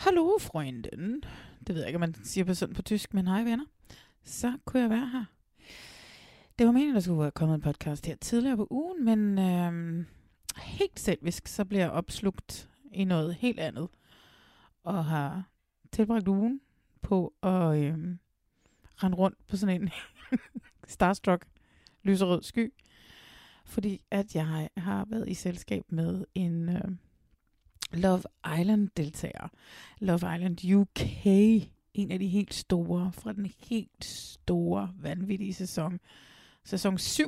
Hallo, freunden. Det ved jeg ikke, om man siger på sådan på tysk, men hej venner. Så kunne jeg være her. Det var meningen, der skulle være kommet en podcast her tidligere på ugen, men øh, helt selvisk, så bliver jeg opslugt i noget helt andet. Og har tilbragt ugen på at øh, rende rundt på sådan en starstruck lyserød sky. Fordi at jeg har været i selskab med en øh, Love Island-deltager. Love Island UK. En af de helt store, fra den helt store, vanvittige sæson. Sæson 7,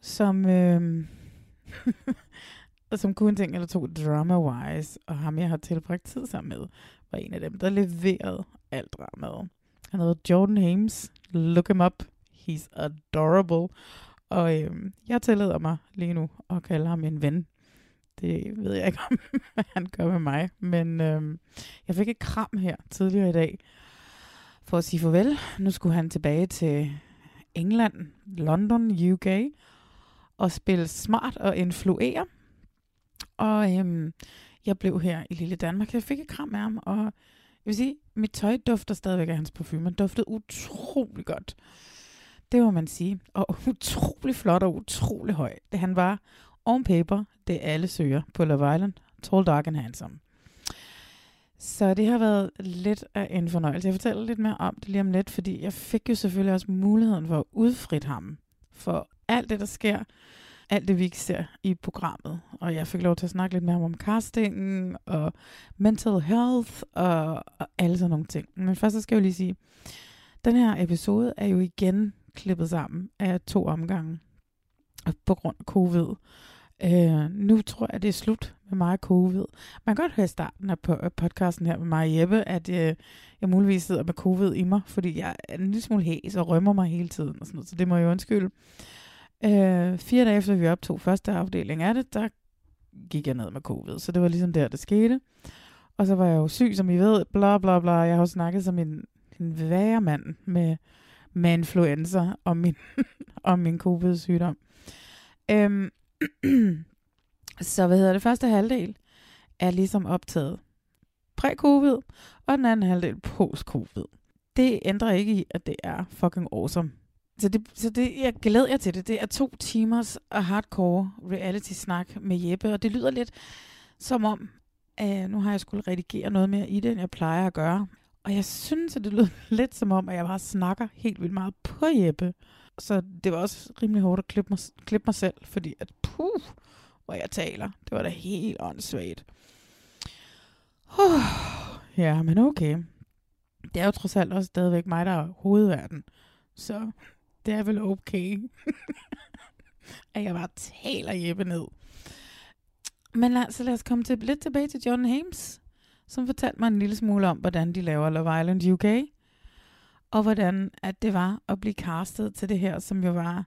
som, øh, som kun ting eller to drama-wise, og ham jeg har tilbragt tid sammen med, var en af dem, der leverede alt dramaet. Han hedder Jordan Hames. Look him up. He's adorable. Og øh, jeg tillader mig lige nu at kalde ham en ven. Det ved jeg ikke, om han gør med mig. Men øh, jeg fik et kram her tidligere i dag for at sige farvel. Nu skulle han tilbage til England, London, UK og spille smart og influere. Og øhm, jeg blev her i lille Danmark. Jeg fik et kram af ham, og jeg vil sige, mit tøj dufter stadigvæk af hans parfume. Han duftede utrolig godt. Det må man sige. Og utrolig flot og utrolig høj. Det han var on paper, det alle søger på Love Island. Tall, dark and handsome. Så det har været lidt af en fornøjelse. Jeg fortæller lidt mere om det lige om lidt, fordi jeg fik jo selvfølgelig også muligheden for at udfrit ham for alt det, der sker, alt det, vi ikke ser i programmet. Og jeg fik lov til at snakke lidt med ham om castingen og mental health og, og alle sådan nogle ting. Men først så skal jeg jo lige sige, den her episode er jo igen klippet sammen af to omgange på grund af covid. Øh, nu tror jeg, det er slut med mig og covid. Man kan godt høre i starten af podcasten her med mig og Jeppe, at øh, jeg muligvis sidder med covid i mig, fordi jeg er en lille smule hæs og rømmer mig hele tiden. Og sådan noget, så det må jeg undskylde. Øh, fire dage efter vi optog første afdeling af det, der gik jeg ned med covid. Så det var ligesom der, det skete. Og så var jeg jo syg, som I ved, bla bla bla. Jeg har jo snakket som en, en værre mand med, med influenza om min, om min covid-sygdom. Øhm, så hvad hedder det? Første halvdel er ligesom optaget præ-covid, og den anden halvdel post-covid. Det ændrer ikke i, at det er fucking awesome. Så, det, så det, jeg glæder jer til det. Det er to timers hardcore reality-snak med Jeppe, og det lyder lidt som om, at nu har jeg skulle redigere noget mere i det, end jeg plejer at gøre. Og jeg synes, at det lyder lidt som om, at jeg bare snakker helt vildt meget på Jeppe. Så det var også rimelig hårdt at klippe mig, klippe mig selv, fordi at puh, hvor jeg taler. Det var da helt åndssvagt. Uh, ja, men okay. Det er jo trods alt også stadigvæk mig, der er hovedverden. Så det er vel okay, at jeg bare taler Jeppe ned. Men lad, så lad os komme til, lidt tilbage til John Hames, som fortalte mig en lille smule om, hvordan de laver Love Island UK og hvordan at det var at blive castet til det her, som jo var...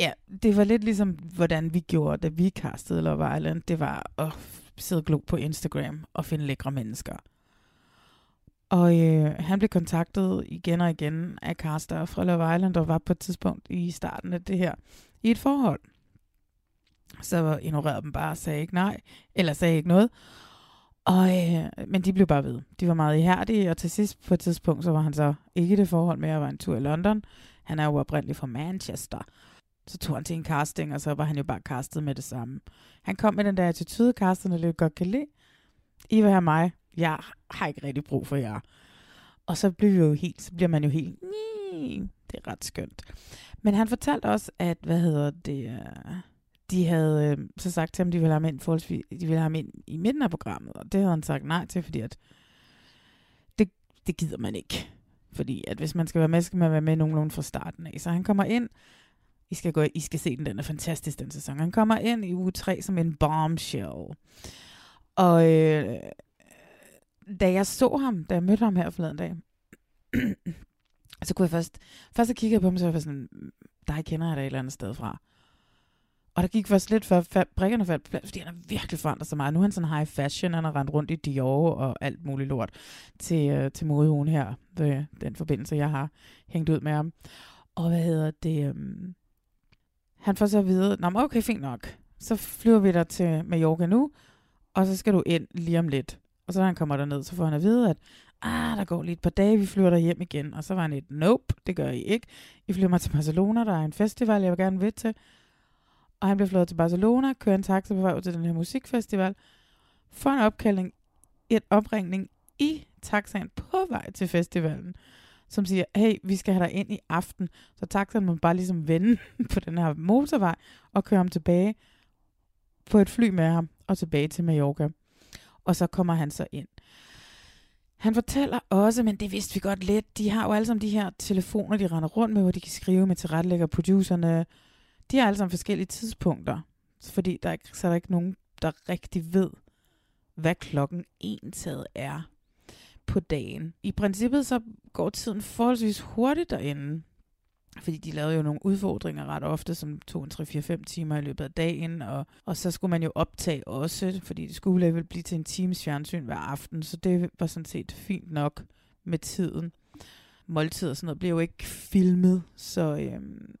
Ja, det var lidt ligesom, hvordan vi gjorde, da vi castede Love Island. Det var at sidde og glo på Instagram og finde lækre mennesker. Og øh, han blev kontaktet igen og igen af caster fra Love Island, og var på et tidspunkt i starten af det her i et forhold. Så ignorerede dem bare og sagde ikke nej, eller sagde ikke noget. Og, øh, men de blev bare ved. De var meget ihærdige, og til sidst på et tidspunkt, så var han så ikke i det forhold med at være en tur i London. Han er jo oprindeligt fra Manchester. Så tog han til en casting, og så var han jo bare castet med det samme. Han kom med den der attitude, casterne lidt godt kan lide. I vil have mig. Jeg har ikke rigtig brug for jer. Og så bliver, jo helt, så bliver man jo helt, det er ret skønt. Men han fortalte også, at, hvad hedder det, øh, de havde øh, så sagt til ham, de ville have ham ind, forholdsvis, de ville have ham ind i midten af programmet, og det havde han sagt nej til, fordi at det, det gider man ikke. Fordi at hvis man skal være med, skal man være med nogenlunde fra starten af. Så han kommer ind, I skal, gå, I skal se den, den er fantastisk, den sæson. Han kommer ind i uge 3 som en bombshell. Og øh, da jeg så ham, da jeg mødte ham her forleden dag, så kunne jeg først, først så kiggede på ham, så var jeg sådan, mm, dig kender jeg da et eller andet sted fra. Og der gik først lidt før brikkerne faldt på plads, fordi han har virkelig forandret sig meget. Nu er han sådan high fashion, han har rendt rundt i Dior og alt muligt lort til, øh, til modeugen her, Det, den forbindelse, jeg har hængt ud med ham. Og hvad hedder det? Um, han får så at vide, Nå, okay, fint nok. Så flyver vi der til Mallorca nu, og så skal du ind lige om lidt. Og så når han kommer derned, så får han at vide, at ah, der går lige et par dage, vi flyver der hjem igen. Og så var han et, nope, det gør I ikke. I flyver mig til Barcelona, der er en festival, jeg vil gerne ved til. Og han bliver flået til Barcelona, kører en taxa på vej til den her musikfestival, får en opkaldning, et opringning i taxaen på vej til festivalen, som siger, hey, vi skal have dig ind i aften. Så taxaen må bare ligesom vende på den her motorvej og køre ham tilbage på et fly med ham og tilbage til Mallorca. Og så kommer han så ind. Han fortæller også, men det vidste vi godt lidt, de har jo alle sammen de her telefoner, de render rundt med, hvor de kan skrive med tilrettelægger producerne. De har alle sammen forskellige tidspunkter, fordi der er, så er der ikke nogen, der rigtig ved, hvad klokken entaget er på dagen. I princippet så går tiden forholdsvis hurtigt derinde, fordi de lavede jo nogle udfordringer ret ofte, som tog en 3-4-5 timer i løbet af dagen, og, og så skulle man jo optage også, fordi det skulle vel blive til en times fjernsyn hver aften, så det var sådan set fint nok med tiden. Måltid og sådan noget blev jo ikke filmet, så, øhm,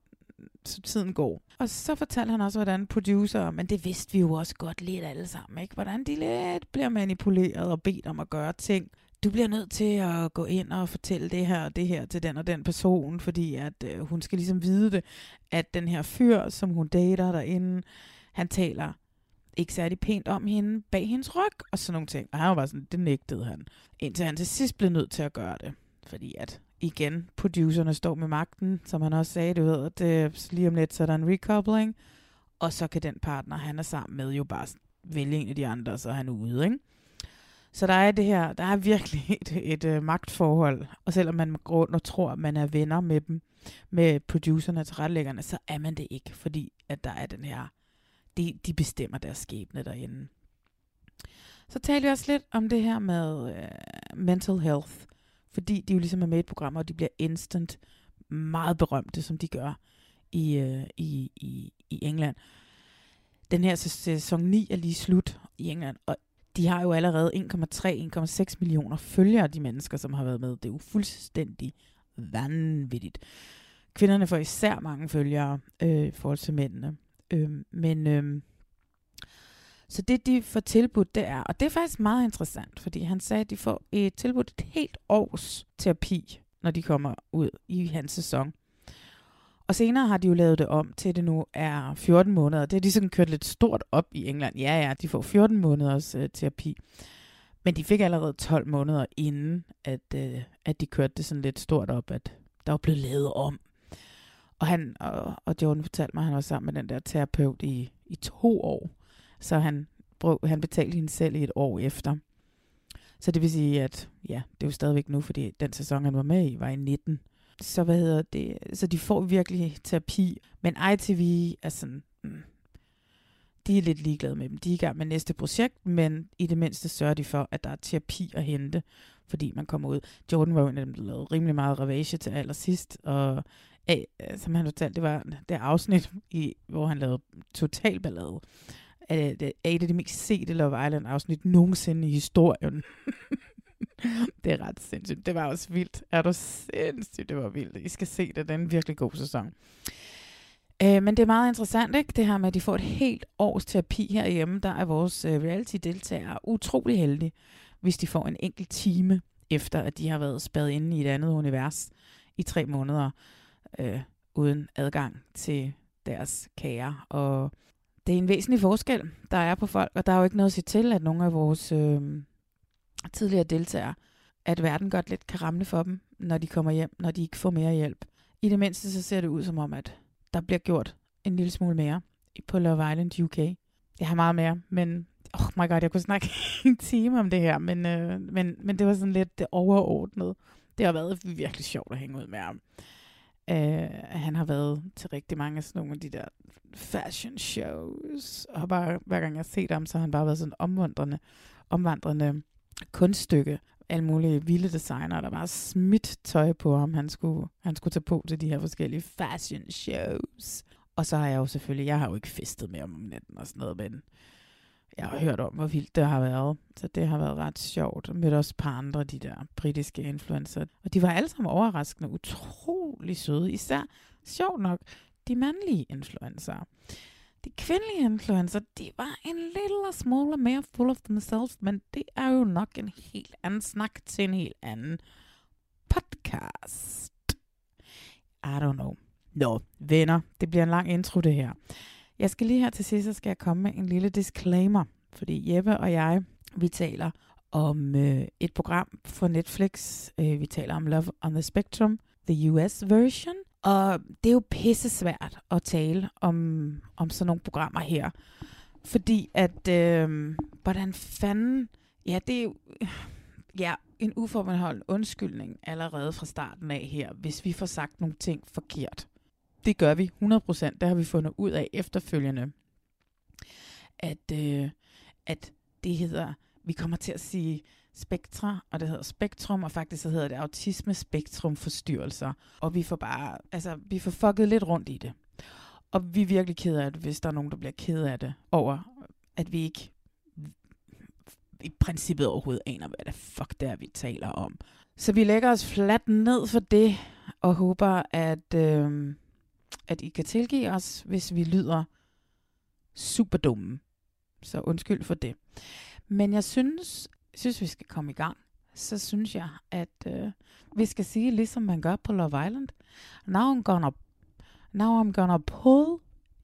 så tiden går. Og så fortalte han også, hvordan producer, men det vidste vi jo også godt lidt alle sammen, ikke? hvordan de lidt bliver manipuleret og bedt om at gøre ting, du bliver nødt til at gå ind og fortælle det her og det her til den og den person, fordi at øh, hun skal ligesom vide det, at den her fyr, som hun dater derinde, han taler ikke særlig pænt om hende bag hendes ryg og sådan nogle ting. Og han var bare sådan, det nægtede han. Indtil han til sidst blev nødt til at gøre det. Fordi at igen, producerne står med magten, som han også sagde, du ved, at øh, det, lige om lidt, så er der en recoupling, og så kan den partner, han er sammen med, jo bare vælge en af de andre, så er han ude, ikke? Så der er det her, der er virkelig et, et, et uh, magtforhold, og selvom man går rundt og tror, at man er venner med dem, med producerne og tilrettelæggerne, så er man det ikke, fordi at der er den her, de, de bestemmer deres skæbne derinde. Så taler vi også lidt om det her med uh, mental health, fordi de jo ligesom er med i et program, og de bliver instant meget berømte, som de gør i, øh, i, i, i England. Den her sæson 9 er lige slut i England, og de har jo allerede 1,3-1,6 millioner følgere, de mennesker, som har været med. Det er jo fuldstændig vanvittigt. Kvinderne får især mange følgere øh, i forhold til mændene. Øh, men øh, så det, de får tilbudt, det er, og det er faktisk meget interessant, fordi han sagde, at de får et tilbudt et helt års terapi, når de kommer ud i hans sæson. Og senere har de jo lavet det om til, at det nu er 14 måneder. Det har de sådan kørt lidt stort op i England. Ja, ja, de får 14 måneders øh, terapi. Men de fik allerede 12 måneder inden, at, øh, at de kørte det sådan lidt stort op, at der var blevet lavet om. Og han og, og Jordan fortalte mig, at han var sammen med den der terapeut i, i to år. Så han, brug, han betalte hende selv i et år efter. Så det vil sige, at ja, det er jo stadigvæk nu, fordi den sæson, han var med i, var i 19. Så hvad hedder det? Så de får virkelig terapi. Men ITV er sådan, mm, de er lidt ligeglade med dem. De er i gang med næste projekt, men i det mindste sørger de for, at der er terapi at hente, fordi man kommer ud. Jordan var jo en af dem, der lavede rimelig meget ravage til allersidst, og af, som han fortalte, det var det afsnit, i, hvor han lavede total ballade. Det er et af de mest sete Love Island afsnit nogensinde i historien. det er ret sindssygt. Det var også vildt. Er du sindssygt, det var vildt. I skal se det. Det er en virkelig god sæson. Øh, men det er meget interessant, ikke? Det her med, at de får et helt års terapi herhjemme. Der er vores øh, reality-deltagere utrolig heldige, hvis de får en enkelt time, efter at de har været spadet inde i et andet univers i tre måneder, øh, uden adgang til deres kære. Og det er en væsentlig forskel, der er på folk, og der er jo ikke noget at sige til, at nogle af vores øh, tidligere deltagere, at verden godt lidt kan ramle for dem, når de kommer hjem, når de ikke får mere hjælp. I det mindste så ser det ud som om, at der bliver gjort en lille smule mere på Love Island UK. Jeg har meget mere, men oh my god, jeg kunne snakke en time om det her, men, øh, men, men det var sådan lidt det overordnede. Det har været virkelig sjovt at hænge ud med ham. Uh, han har været til rigtig mange af sådan nogle af de der fashion shows, og bare, hver gang jeg har set ham, så har han bare været sådan omvandrende, omvandrende kunststykke. Alle mulige vilde designer, der bare smidt tøj på ham, han skulle, han skulle tage på til de her forskellige fashion shows. Og så har jeg jo selvfølgelig, jeg har jo ikke festet med ham om natten og sådan noget, men jeg har hørt om, hvor vildt det har været. Så det har været ret sjovt. Jeg mødte også et par andre, de der britiske influencer. Og de var alle sammen overraskende, utrolig søde. Især, sjovt nok, de mandlige influencer. De kvindelige influencer, de var en lille smule mere full of themselves, men det er jo nok en helt anden snak til en helt anden podcast. I don't know. Nå, venner, det bliver en lang intro det her. Jeg skal lige her til sidst, så skal jeg komme med en lille disclaimer, fordi Jeppe og jeg, vi taler om øh, et program for Netflix. Øh, vi taler om Love on the Spectrum, the US version. Og det er jo pisse svært at tale om, om sådan nogle programmer her. Fordi at, øh, hvordan fanden, ja, det er jo, ja, en uforbeholden undskyldning allerede fra starten af her, hvis vi får sagt nogle ting forkert. Det gør vi 100%. Det har vi fundet ud af efterfølgende. At, øh, at det hedder, vi kommer til at sige spektra, og det hedder spektrum, og faktisk så hedder det autisme spektrum forstyrrelser. Og vi får bare, altså, vi får fucket lidt rundt i det. Og vi er virkelig ked af det, hvis der er nogen, der bliver ked af det over, at vi ikke i princippet overhovedet aner, hvad det fuck det er, vi taler om. Så vi lægger os fladt ned for det, og håber, at, øh, at I kan tilgive os, hvis vi lyder super dumme. Så undskyld for det. Men jeg synes, synes vi skal komme i gang. Så synes jeg, at øh, vi skal sige, ligesom man gør på Love Island. Now I'm gonna, now I'm gonna pull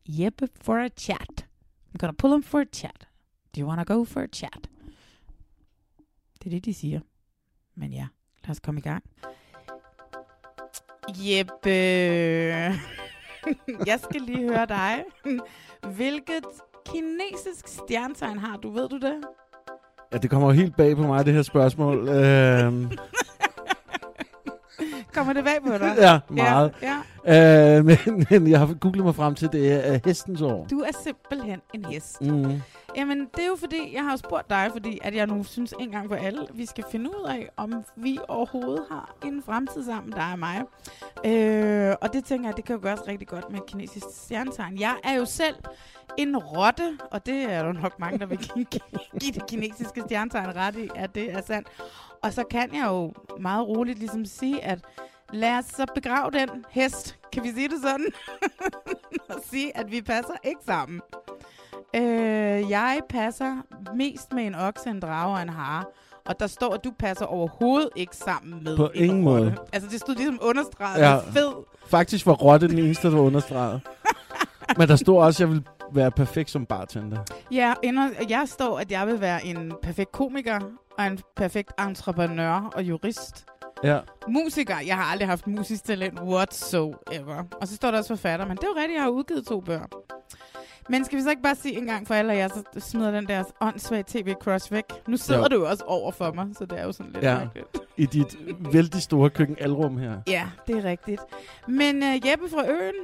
Jeppe for a chat. I'm gonna pull him for a chat. Do you wanna go for a chat? Det er det, de siger. Men ja, lad os komme i gang. Jeppe, jeg skal lige høre dig. Hvilket kinesisk stjernetegn har du? Ved du det? Ja, det kommer jo helt bag på mig, det her spørgsmål. øhm, Kommer det bag på dig? ja, meget. Ja, ja. Øh, men, men jeg har googlet mig frem til, det er hestens år. Du er simpelthen en hest. Mm. Jamen, det er jo fordi, jeg har spurgt dig, fordi at jeg nu synes en gang for alle, vi skal finde ud af, om vi overhovedet har en fremtid sammen, der er mig. Øh, og det tænker jeg, det kan jo gøres rigtig godt med kinesisk stjernetegn. Jeg er jo selv en rotte, og det er jo nok mange, der vil give det kinesiske stjernetegn ret i, at det er sandt. Og så kan jeg jo meget roligt ligesom sige, at lad os så begrave den hest, kan vi sige det sådan? og sige, at vi passer ikke sammen. Øh, jeg passer mest med en okse, en drage og en hare. Og der står, at du passer overhovedet ikke sammen med På en ingen rotte. måde. Altså, det stod ligesom understreget. Ja. Fed. Faktisk var Rotte den eneste, der var understreget. Men der stod også, at jeg ville være perfekt som bartender. Ja, under, jeg står, at jeg vil være en perfekt komiker og en perfekt entreprenør og jurist. Ja. Musiker. Jeg har aldrig haft musisk talent whatsoever. Og så står der også forfatter, men det er jo rigtigt, jeg har udgivet to bøger. Men skal vi så ikke bare sige en gang for alle, at jeg så smider den der åndssvage tv-cross væk? Nu sidder Jo. du jo også over for mig, så det er jo sådan lidt Ja. mærkeligt. I dit vældig store køkkenalrum her. Ja, det er rigtigt. Men uh, Jeppe fra Øen,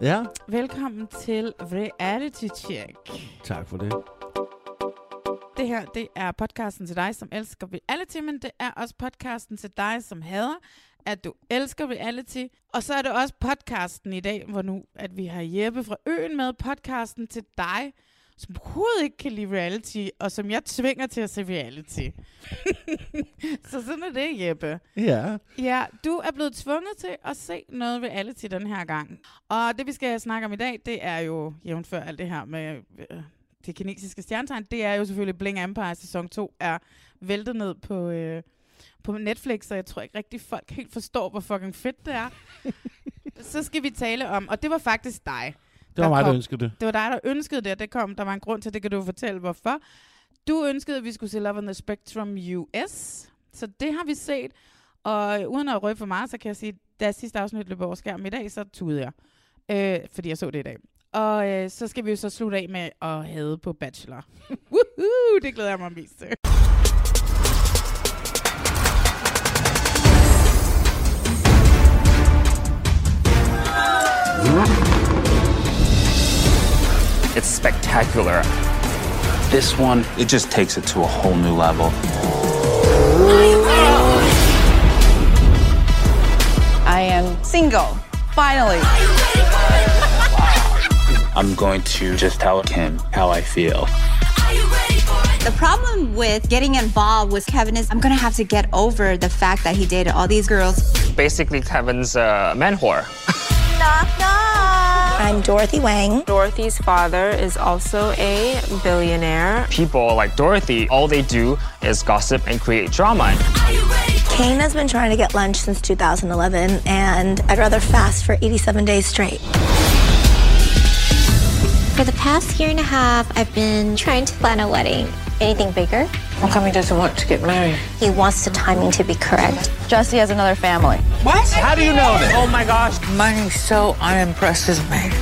Ja, velkommen til Reality Check. tak for det. Det her, det er podcasten til dig, som elsker reality, men det er også podcasten til dig, som hader, at du elsker reality. Og så er det også podcasten i dag, hvor nu, at vi har Jeppe fra Øen med, podcasten til dig, som overhovedet ikke kan lide reality, og som jeg tvinger til at se reality. så sådan er det, Jeppe. Ja, Ja, du er blevet tvunget til at se noget reality den her gang. Og det, vi skal snakke om i dag, det er jo, jævnfør alt det her med øh, det kinesiske stjernetegn, det er jo selvfølgelig Bling Empire sæson 2 er væltet ned på, øh, på Netflix, så jeg tror ikke rigtig folk helt forstår, hvor fucking fedt det er. så skal vi tale om, og det var faktisk dig. Det var der mig, der kom- Det ønskede det. var dig, der ønskede det, og det kom, der var en grund til, det kan du fortælle, hvorfor. Du ønskede, at vi skulle se Love on the Spectrum US, så det har vi set. Og uden at røbe for meget, så kan jeg sige, da sidste afsnit løb over skærmen i dag, så tudede jeg. Øh, fordi jeg så det i dag. Og øh, så skal vi jo så slutte af med at have på Bachelor. Woohoo! Det glæder jeg mig mest til. It's spectacular. This one, it just takes it to a whole new level. I am single. Finally. I'm going to just tell Kim how I feel. The problem with getting involved with Kevin is I'm gonna have to get over the fact that he dated all these girls. Basically, Kevin's uh, a man whore. Knock, knock. I'm Dorothy Wang. Dorothy's father is also a billionaire. People like Dorothy, all they do is gossip and create drama. Kane has been trying to get lunch since 2011, and I'd rather fast for 87 days straight. For the past year and a half, I've been trying to plan a wedding. Anything bigger? How come he doesn't want to get married? He wants the timing to be correct. Jesse has another family. What? How do you know this? Oh my gosh. Money so unimpresses me.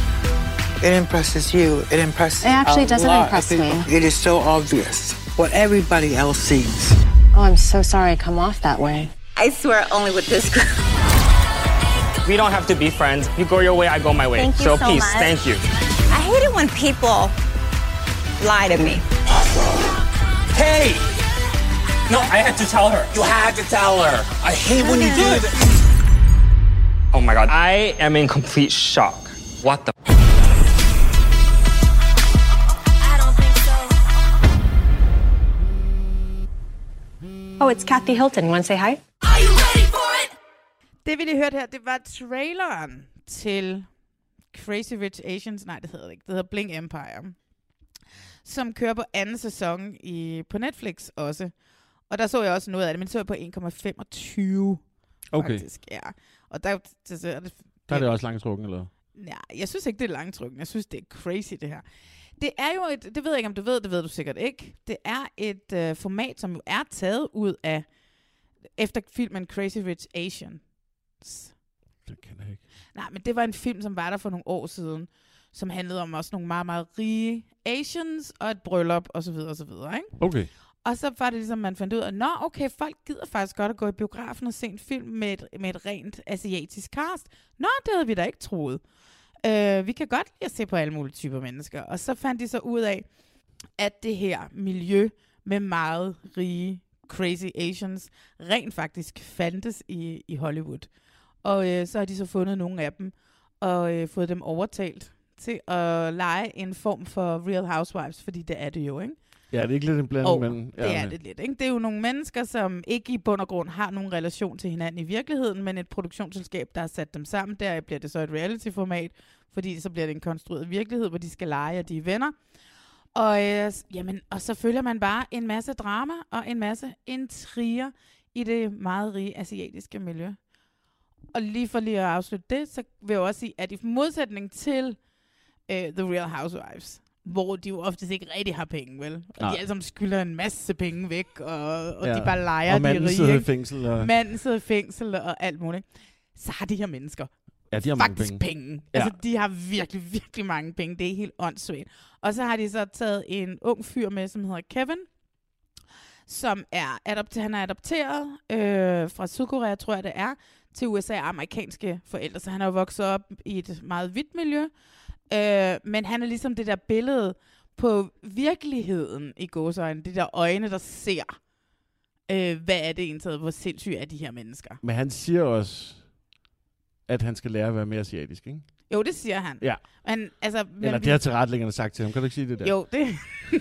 It impresses you. It impresses It actually a doesn't lot impress me. It is so obvious what everybody else sees. Oh, I'm so sorry I come off that way. I swear only with this girl. We don't have to be friends. You go your way, I go my way. Thank you so so peace. much. Thank you. I hate it when people lie to me. Hey! No, I had to tell her. You had to tell her. I hate when you do mm-hmm. this. Oh my god. I am in complete shock. What the? Oh, it's Kathy Hilton. Want to say hi? Are you ready for it? Det vi lige hørte her, det var traileren til Crazy Rich Asians. Nej, det hedder det ikke. Det hedder Blink Empire. Som kører på anden sæson i, på Netflix også. Og der så jeg også noget af det, men så jeg på 1,25 Okay. faktisk. Ja. Og der, så, så er det, Der er det også langtrukken, eller? Nej, jeg synes ikke, det er langtrykken. Jeg synes, det er crazy, det her. Det er jo et, det ved jeg ikke, om du ved, det ved du sikkert ikke. Det er et øh, format, som jo er taget ud af, efter filmen Crazy Rich Asians. Det kender jeg ikke. Nej, men det var en film, som var der for nogle år siden, som handlede om også nogle meget, meget rige Asians og et bryllup osv. osv. Ikke? Okay. Og så var det ligesom, man fandt ud af, nå okay, folk gider faktisk godt at gå i biografen og se en film med et, med et rent asiatisk cast. Nå, det havde vi da ikke troet. Øh, vi kan godt lide at se på alle mulige typer mennesker. Og så fandt de så ud af, at det her miljø med meget rige, crazy Asians, rent faktisk fandtes i, i Hollywood. Og øh, så har de så fundet nogle af dem, og øh, fået dem overtalt til at lege en form for Real Housewives, fordi det er det jo, ikke? Ja, det er ikke lidt en blanding, Og men... det er det lidt. Ikke? Det er jo nogle mennesker, som ikke i bund og grund har nogen relation til hinanden i virkeligheden, men et produktionsselskab, der har sat dem sammen. Der bliver det så et reality-format, fordi så bliver det en konstrueret virkelighed, hvor de skal lege, og de er venner. Og, øh, jamen, og så følger man bare en masse drama og en masse intriger i det meget rige asiatiske miljø. Og lige for lige at afslutte det, så vil jeg også sige, at i modsætning til øh, The Real Housewives, hvor de jo oftest ikke rigtig har penge, vel? Og Nej. de alle sammen skylder en masse penge væk, og, og Ja. de bare leger Og de rige. sidder i fængsel, og- Manden sidder i fængsel og alt muligt. Så har de her mennesker Ja, de har mange faktisk penge. penge. Ja. Altså, de har virkelig, virkelig mange penge. Det er helt åndssvagt. Og så har de så taget en ung fyr med, som hedder Kevin, som er adopteret, han er adopteret øh, fra Sydkorea, tror jeg det er, til USA af amerikanske forældre. Så han er jo vokset op i et meget hvidt miljø. Øh, men han er ligesom det der billede på virkeligheden i gåsøjne. Det der øjne, der ser, øh, hvad er det egentlig, hvor sindssyge er de her mennesker. Men han siger også, at han skal lære at være mere asiatisk, ikke? Jo, det siger han. Ja. Men, altså, men Eller det har tilrettelæggerne sagt til ham. Kan du ikke sige det der? Jo, det,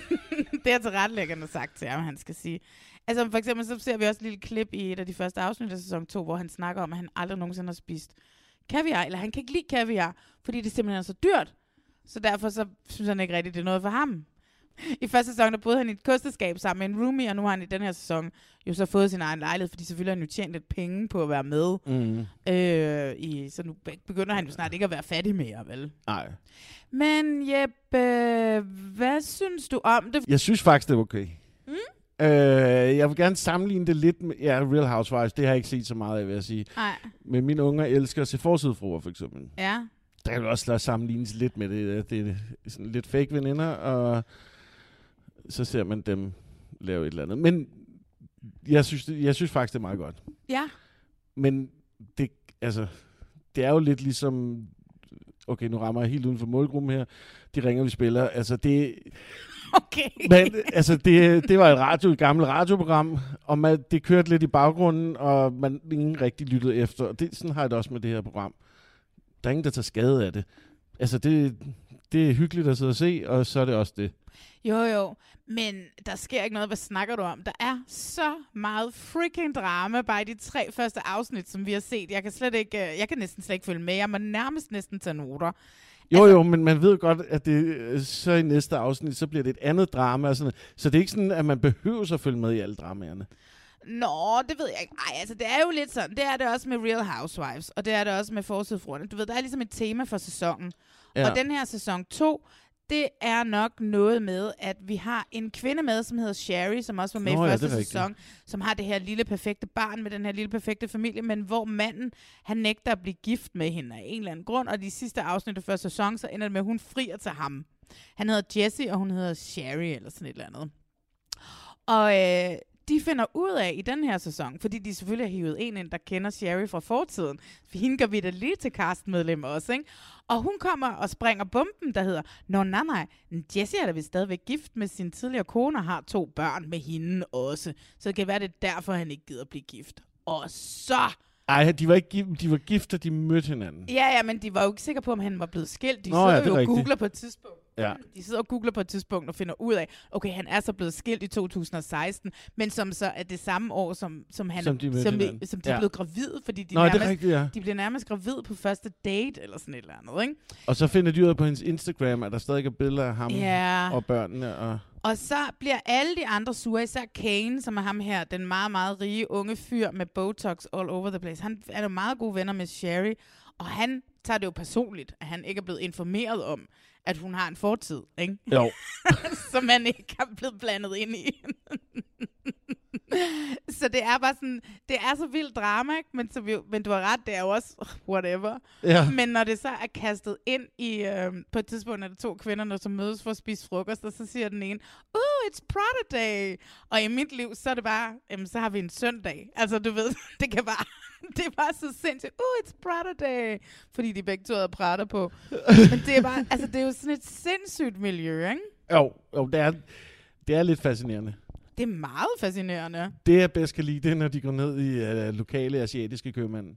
det har tilrettelæggerne sagt til ham, han skal sige. Altså for eksempel, så ser vi også et lille klip i et af de første afsnit af sæson 2, hvor han snakker om, at han aldrig nogensinde har spist kaviar, eller han kan ikke lide kaviar, fordi det simpelthen er så dyrt. Så derfor så synes han ikke rigtigt, det er noget for ham. I første sæson, der boede han i et kosteskab sammen med en roomie, og nu har han i den her sæson jo så fået sin egen lejlighed, fordi selvfølgelig har han jo tjent lidt penge på at være med. Mm. Øh, i, så nu be- begynder han jo snart ikke at være fattig mere, vel? Nej. Men Jeppe, hvad synes du om det? Jeg synes faktisk, det er okay. Mm? Øh, jeg vil gerne sammenligne det lidt med... Ja, Real Housewives, det har jeg ikke set så meget af, vil jeg sige. Nej. Men mine unger elsker at se forsidefruer, for eksempel. Ja. Der kan også lade sammenlignes lidt med det. Det er sådan lidt fake veninder, og så ser man dem lave et eller andet. Men jeg synes, det, jeg synes faktisk, det er meget godt. Ja. Men det, altså, det er jo lidt ligesom... Okay, nu rammer jeg helt uden for målgruppen her. De ringer, vi spiller. Altså, det... Okay. Men, altså, det, det var et, radio, et gammelt radioprogram, og man, det kørte lidt i baggrunden, og man ingen rigtig lyttede efter. Og det, sådan har jeg det også med det her program. Der er ingen, der tager skade af det. Altså, det, det er hyggeligt at sidde og se, og så er det også det. Jo, jo. Men der sker ikke noget. Hvad snakker du om? Der er så meget freaking drama bare i de tre første afsnit, som vi har set. Jeg kan slet ikke, øh, jeg kan næsten slet ikke følge med. Jeg må nærmest næsten tage noter. Jo, jo, men man ved godt, at det, øh, så i næste afsnit, så bliver det et andet drama. Og sådan. Så det er ikke sådan, at man behøver at følge med i alle dramaerne. Nå, det ved jeg ikke. Ej, altså det er jo lidt sådan. Det er det også med Real Housewives, og det er det også med Forsidefruerne. Du ved, der er ligesom et tema for sæsonen. Ja. Og den her sæson 2, det er nok noget med, at vi har en kvinde med, som hedder Sherry, som også var med Nå i ja, første rigtigt. sæson, som har det her lille perfekte barn med den her lille perfekte familie, men hvor manden, han nægter at blive gift med hende af en eller anden grund, og de sidste afsnit af første sæson, så ender det med, at hun frier til ham. Han hedder Jesse, og hun hedder Sherry, eller sådan et eller andet. Og øh, de finder ud af i den her sæson, fordi de selvfølgelig har hivet en ind, der kender Sherry fra fortiden. For hende gør vi da lige til castmedlem også, ikke? Og hun kommer og springer bomben, der hedder, Nå nej nej, Jessie er da vist stadigvæk gift med sin tidligere kone og har to børn med hende også. Så det kan være, det er derfor, han ikke gider blive gift. Og så... Ej, de var ikke gift, de var gift, da de mødte hinanden. Ja, ja, men de var jo ikke sikre på, om han var blevet skilt. De Nå, sidder ja, jo og googler på et tidspunkt. Ja. De sidder og googler på et tidspunkt og finder ud af, okay, han er så blevet skilt i 2016, men som så er det samme år, som, som, han, Som de som, hinanden. som de er Ja. blevet gravide, fordi de, Nå, er nærmest, rigtigt, ja. de bliver nærmest gravid på første date, eller sådan et eller andet, ikke? Og så finder de ud af på hendes Instagram, at der stadig er billeder af ham Ja. og børnene. Og Og så bliver alle de andre sure, især Kane, som er ham her, den meget, meget rige unge fyr med Botox all over the place. Han er jo meget gode venner med Sherry, og han tager det jo personligt, at han ikke er blevet informeret om, at hun har en fortid, ikke? Jo. som han ikke har blevet blandet ind i. så det er bare sådan, det er så vildt drama, ikke? Men, så vi, men du har ret, det er jo også whatever. Ja. Men når det så er kastet ind i, øh, på et tidspunkt er der to kvinder, der som mødes for at spise frokost, og så siger den ene, uh, it's Prada Day. Og i mit liv, så er det bare, jamen, så har vi en søndag. Altså, du ved, det kan bare, det er bare så sindssygt, uh, it's Prada Day. Fordi de begge to havde Prada på. Men det er bare, altså, det er jo sådan et sindssygt miljø, ikke? jo, jo det, er, det er lidt fascinerende. Det er meget fascinerende. Det, jeg bedst kan lide, det er, når de går ned i uh, lokale asiatiske købmænd.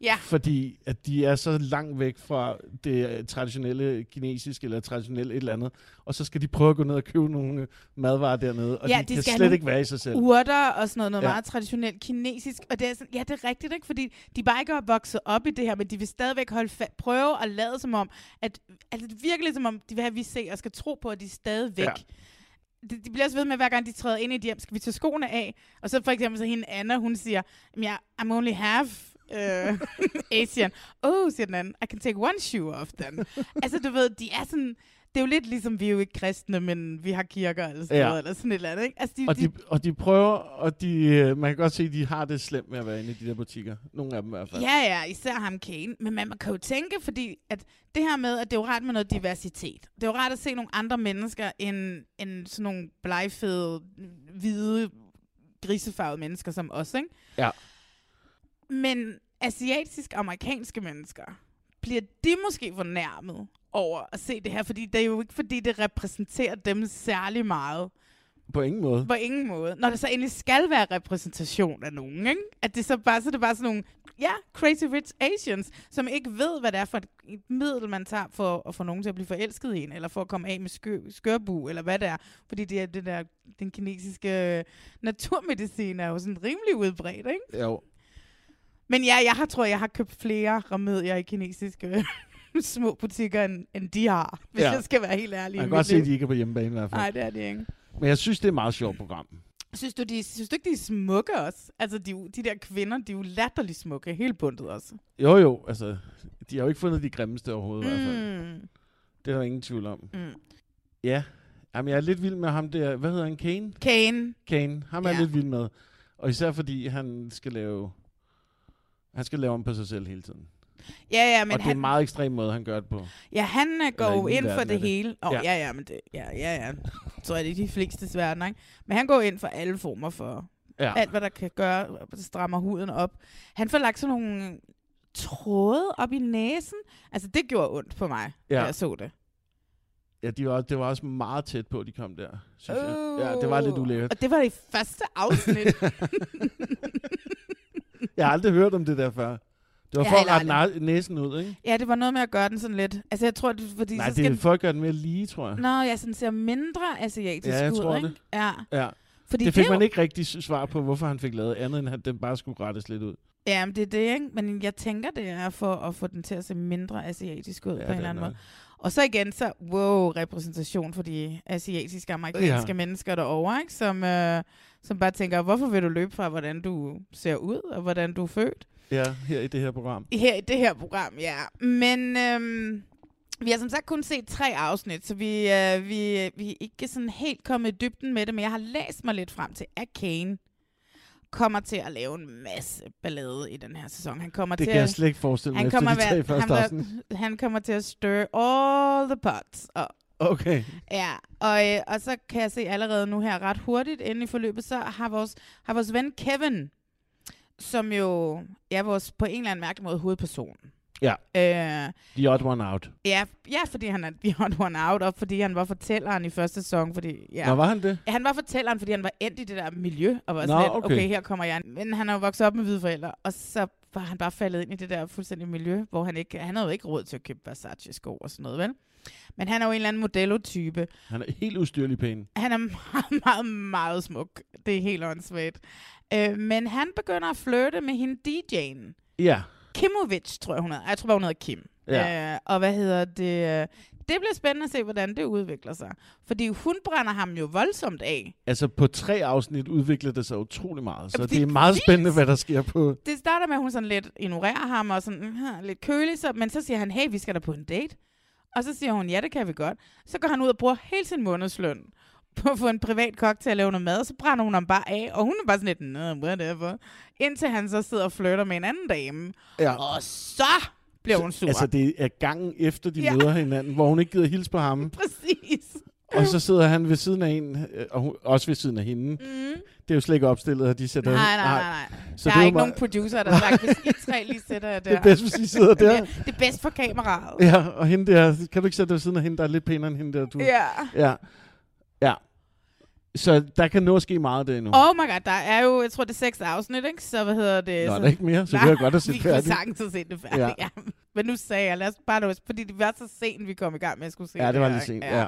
Ja. Fordi at de er så langt væk fra det øh, traditionelle kinesiske eller traditionelle et eller andet. Og så skal de prøve at gå ned og købe nogle øh, madvarer dernede. Og Ja, de, de kan slet ikke være i sig selv. Urter og sådan noget, noget Ja. meget traditionelt kinesisk. Og det er sådan, ja, det er rigtigt, ikke? Fordi de bare ikke er vokset op i det her, men de vil stadigvæk holde fa- prøve at lade som om, at altså, lidt som om, de vil have, at vi ser og skal tro på, at de er stadigvæk. Ja. De, de bliver også ved med, hver gang de træder ind i et hjem, skal vi tage skoene af? Og så for eksempel så hende Anna, hun siger, ja, I'm only half uh, Asian. Oh, siger den anden, I can take one shoe off then. altså, du ved, de er sådan, det er jo lidt ligesom, vi er jo ikke kristne, men vi har kirker eller sådan Ja. noget, eller sådan et eller andet, ikke? Altså, de, Og de, og de prøver, og de, øh, man kan godt se, at de har det slemt med at være inde i de der butikker. Nogle af dem i hvert fald. Ja, ja, især ham Kane. Men man kan jo tænke, fordi at det her med, at det er jo rart med noget diversitet. Det er jo rart at se nogle andre mennesker, end, end sådan nogle blegfede, hvide, grisefarvede mennesker som os, ikke? Ja. Men asiatisk-amerikanske mennesker, bliver de måske fornærmet over at se det her? Fordi det er jo ikke, fordi det repræsenterer dem særlig meget. På ingen måde. På ingen måde. Når det så egentlig skal være repræsentation af nogen, ikke? At det så bare, så det bare sådan nogle, ja, crazy rich Asians, som ikke ved, hvad det er for et, et middel, man tager for at få nogen til at blive forelsket i en, eller for at komme af med skør, skørbu, eller hvad det er. Fordi det er det der, den kinesiske naturmedicin er jo sådan rimelig udbredt, ikke? Jo. Men ja, jeg har, tror, jeg har købt flere remedier i kinesiske små butikker, end, end de har, hvis Ja. jeg skal være helt ærlig. Man kan godt se, liv. at de ikke er på hjemmebane i hvert fald. Nej, det er de ikke. Men jeg synes, det er et meget sjovt program. Synes du, de, synes du ikke, de er smukke også? Altså, de, de der kvinder, de er jo latterligt smukke, helt bundet også. Jo, jo, altså, de har jo ikke fundet de grimmeste overhovedet i hvert fald. Mm. Det er der ingen tvivl om. Mm. Ja, Jamen, jeg er lidt vild med ham der. Hvad hedder han? Kane? Kane. Kane. Ham er jeg Ja. lidt vild med. Og især fordi han skal lave... Han skal lave om på sig selv hele tiden. Ja, ja, men og det er han, en meget ekstrem måde, han gør det på. ja, han øh, går jo ind for det, er det. hele. Oh, Ja. ja. ja, men det, ja, ja, ja. Så er det de fleste verden, ikke? Men han går ind for alle former for Ja. alt, hvad der kan gøre, der strammer huden op. Han får lagt sådan nogle tråde op i næsen. Altså, det gjorde ondt på mig, Ja. da jeg så det. Ja, de var, det var også meget tæt på, de kom der, synes jeg. Ja, det var lidt ulækkert. Og det var det første afsnit. Jeg har aldrig hørt om det der før. Det var Jeg for at rette næsen ud, ikke? ja, det var noget med at gøre den sådan lidt... Altså, jeg tror, det er fordi... Nej, så det skal er for at gøre den mere lige, tror jeg. Nå, jeg sådan ser mindre asiatisk Ja, jeg ud, tror ikke? det. Ja. Ja. Fordi det fik det man jo- ikke rigtig svar på, hvorfor han fik lavet andet, end at den bare skulle rettes lidt ud. Ja, men det er det, ikke? Men jeg tænker, det er for at få den til at se mindre asiatisk ud Ja, på det en eller er anden måde. Og så igen, så wow, repræsentation for de asiatiske amerikanske Ja. mennesker derovre, ikke? Som, øh, som bare tænker, hvorfor vil du løbe fra, hvordan du ser ud, og hvordan du er født? Ja, her i det her program. Her i det her program, ja. Men øhm, vi har som sagt kun set tre afsnit, så vi, øh, vi, vi er ikke sådan helt kommet i dybden med det, men jeg har læst mig lidt frem til, at Kane kommer til at lave en masse ballade i den her sæson. Han kommer Det til kan jeg at, slet ikke forestille mig han efter kommer de tre første han, vil- han kommer til at stir all the pots up. Okay. Ja, og, øh, og så kan jeg se allerede nu her ret hurtigt inde i forløbet, så har vores, har vores ven Kevin, som jo er vores på en eller anden mærkelig måde hovedperson. Ja. Øh, The odd one out. ja, ja, fordi han er the odd one out, og fordi han var fortælleren i første sæson. Fordi, ja. Nå, var han det? Ja, han var fortælleren, fordi han var endt i det der miljø, og var Nå, sådan lidt, okay. okay. her kommer jeg. Men han er jo vokset op med hvide forældre, og så var han bare faldet ind i det der fuldstændig miljø, hvor han ikke, han havde jo ikke råd til at købe Versace-sko og sådan noget, vel? Men han er jo en eller anden modellotype. Han er helt ustyrlig pæn. Han er meget, meget, meget smuk. Det er helt åndssvagt. Øh, men han begynder at flirte med hende DJ'en. Ja. Kimovic, tror jeg, hun hedder. Jeg tror bare, hun hedder Kim. Ja. Øh, og hvad hedder det? Det bliver spændende at se, hvordan det udvikler sig. Fordi hun brænder ham jo voldsomt af. Altså på tre afsnit udvikler det sig utrolig meget, så Jamen, det er det er meget vildt. spændende, hvad der sker på... Det starter med, at hun sådan lidt ignorerer ham og sådan uh, lidt kølig, så, men så siger han, hey, vi skal da på en date. Og så siger hun, ja, det kan vi godt. Så går han ud og bruger hele sin månedsløn på at få en privat kok til at lave noget mad, og så brænder hun ham bare af, og hun er bare sådan lidt, whatever. Indtil han så sidder og flytter med en anden dame. Ja. Og så bliver hun sur. Altså det er gangen efter, de Ja. møder hinanden, hvor hun ikke gider hilse på ham. Præcis. Og så sidder han ved siden af en, øh, og hun, også ved siden af hende. Mm. Det er jo slet ikke opstillet, at de sætter... Nej, nej, nej, nej. Så der det er ikke bare- nogen producer, der har sagt, hvis I tre lige sætter jer der. Det er bedst, hvis I sidder der. Det, det er bedst for kameraet. Ja, og hende der, kan du ikke sætte dig ved siden af hende, der er lidt pænere end hende der? Du? Ja. Ja. Ja. Så der kan nå at ske meget der endnu. Oh my god, der er jo, jeg tror det er seks afsnit, ikke? Så hvad hedder det? Nå, så... der er ikke mere, så vi har godt have set vi kunne færdigt. sagtens have set det færdigt, Ja. ja. ja. Men nu sagde jeg, lad os bare nå, fordi det var så sent, vi kom i gang med at skulle se Ja, det var lidt sent, ja.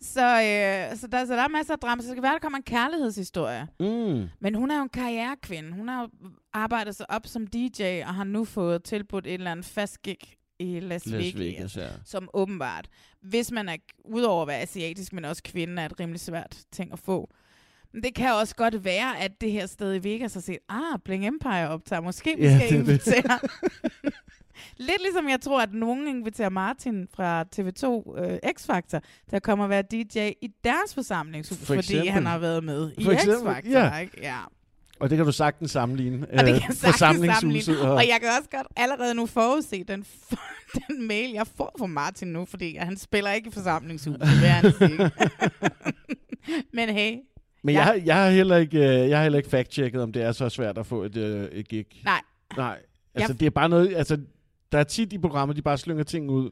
Så, øh, så, der, så der er masser af drama, så det kan være, der kommer en kærlighedshistorie. Mm. Men hun er jo en karrierekvinde. Hun har jo arbejdet sig op som DJ, og har nu fået tilbudt et eller andet fast gig i Las, Las Vegas, Vegas, ja. som åbenbart, hvis man er, udover at være asiatisk, men også kvinde, er et rimelig svært ting at få. Men det kan også godt være, at det her sted i Vegas har set, ah, Bling Empire optager, måske vi Ja, skal er invitere. Lidt ligesom jeg tror, at nogen inviterer Martin fra TV2 øh, X-Factor til at komme og være DJ i deres forsamlingshus, For fordi han har været med i X-Factor. ja. Ikke? ja. Og det kan du sagtens sammenligne. Og det øh, kan jeg sagtens sammenligne. og- Og jeg kan også godt allerede nu forudse den, den mail, jeg får fra Martin nu, fordi han spiller ikke i forsamlingshuset, vil jeg sige. Men hey, Men Ja. jeg, jeg har heller ikke, øh, jeg har heller ikke fact-checket, om det er så svært at få et, øh, et gig. nej. Nej, altså Jeg- det er bare noget, altså der er tit i programmer, de bare slynger ting ud,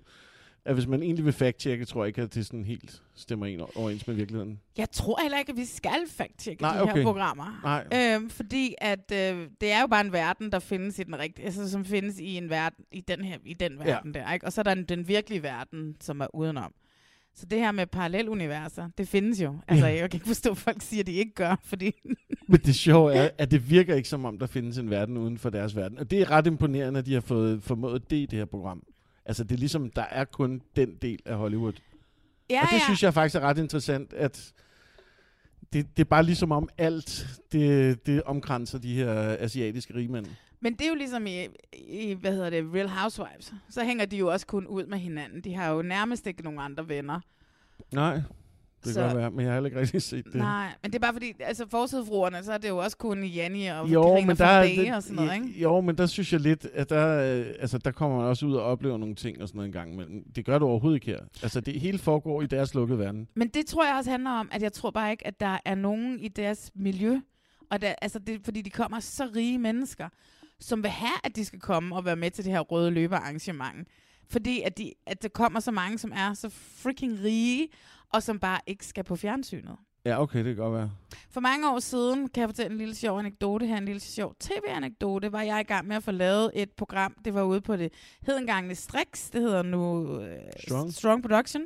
at hvis man egentlig vil fact-checke, tror jeg ikke, at det sådan helt stemmer en overens med virkeligheden. Jeg tror heller ikke, at vi skal fact-checke Nej, de her okay. programmer. Nej. Øhm, fordi at øh, det er jo bare en verden, der findes i den rigtige, altså som findes i en verden, i den her, i den Ja. verden der, ikke? Og så er der den, den virkelige verden, som er udenom. Så det her med paralleluniverser, det findes jo. Altså, Ja. jeg kan ikke forstå, at folk siger, at de ikke gør, fordi... Men det sjove er, at det virker ikke som om, der findes en verden uden for deres verden. Og det er ret imponerende, at de har fået formået det i det her program. Altså, det er ligesom, der er kun den del af Hollywood. Ja, og det ja. synes jeg faktisk er ret interessant, at det, det er bare ligesom om alt, det, det omkranser de her asiatiske rigmænd. Men det er jo ligesom i, i, hvad hedder det, Real Housewives. Så hænger de jo også kun ud med hinanden. De har jo nærmest ikke nogen andre venner. Nej, det Så- kan godt være, men jeg har heller ikke rigtig set det. Nej, men det er bare fordi, altså forsidefruerne, så er det jo også kun Janni og Jo, Karina men der, er- Day og sådan noget, ikke? Jo, men der synes jeg lidt, at der, øh, altså, der kommer man også ud og oplever nogle ting og sådan noget en gang, men det gør du overhovedet ikke her. Altså, det hele foregår i deres lukkede verden. Men det tror jeg også handler om, at jeg tror bare ikke, at der er nogen i deres miljø, og der, altså det, fordi de kommer så rige mennesker, som vil have, at de skal komme og være med til det her røde løberarrangement. Fordi at, de, at der kommer så mange, som er så freaking rige, og som bare ikke skal på fjernsynet. Ja, okay, det kan godt være. For mange år siden, kan jeg fortælle en lille sjov anekdote her, en lille sjov tv-anekdote, var jeg i gang med at få lavet et program. Det var ude på det hed engang Strix, det hedder nu øh, Strong. Strong Production,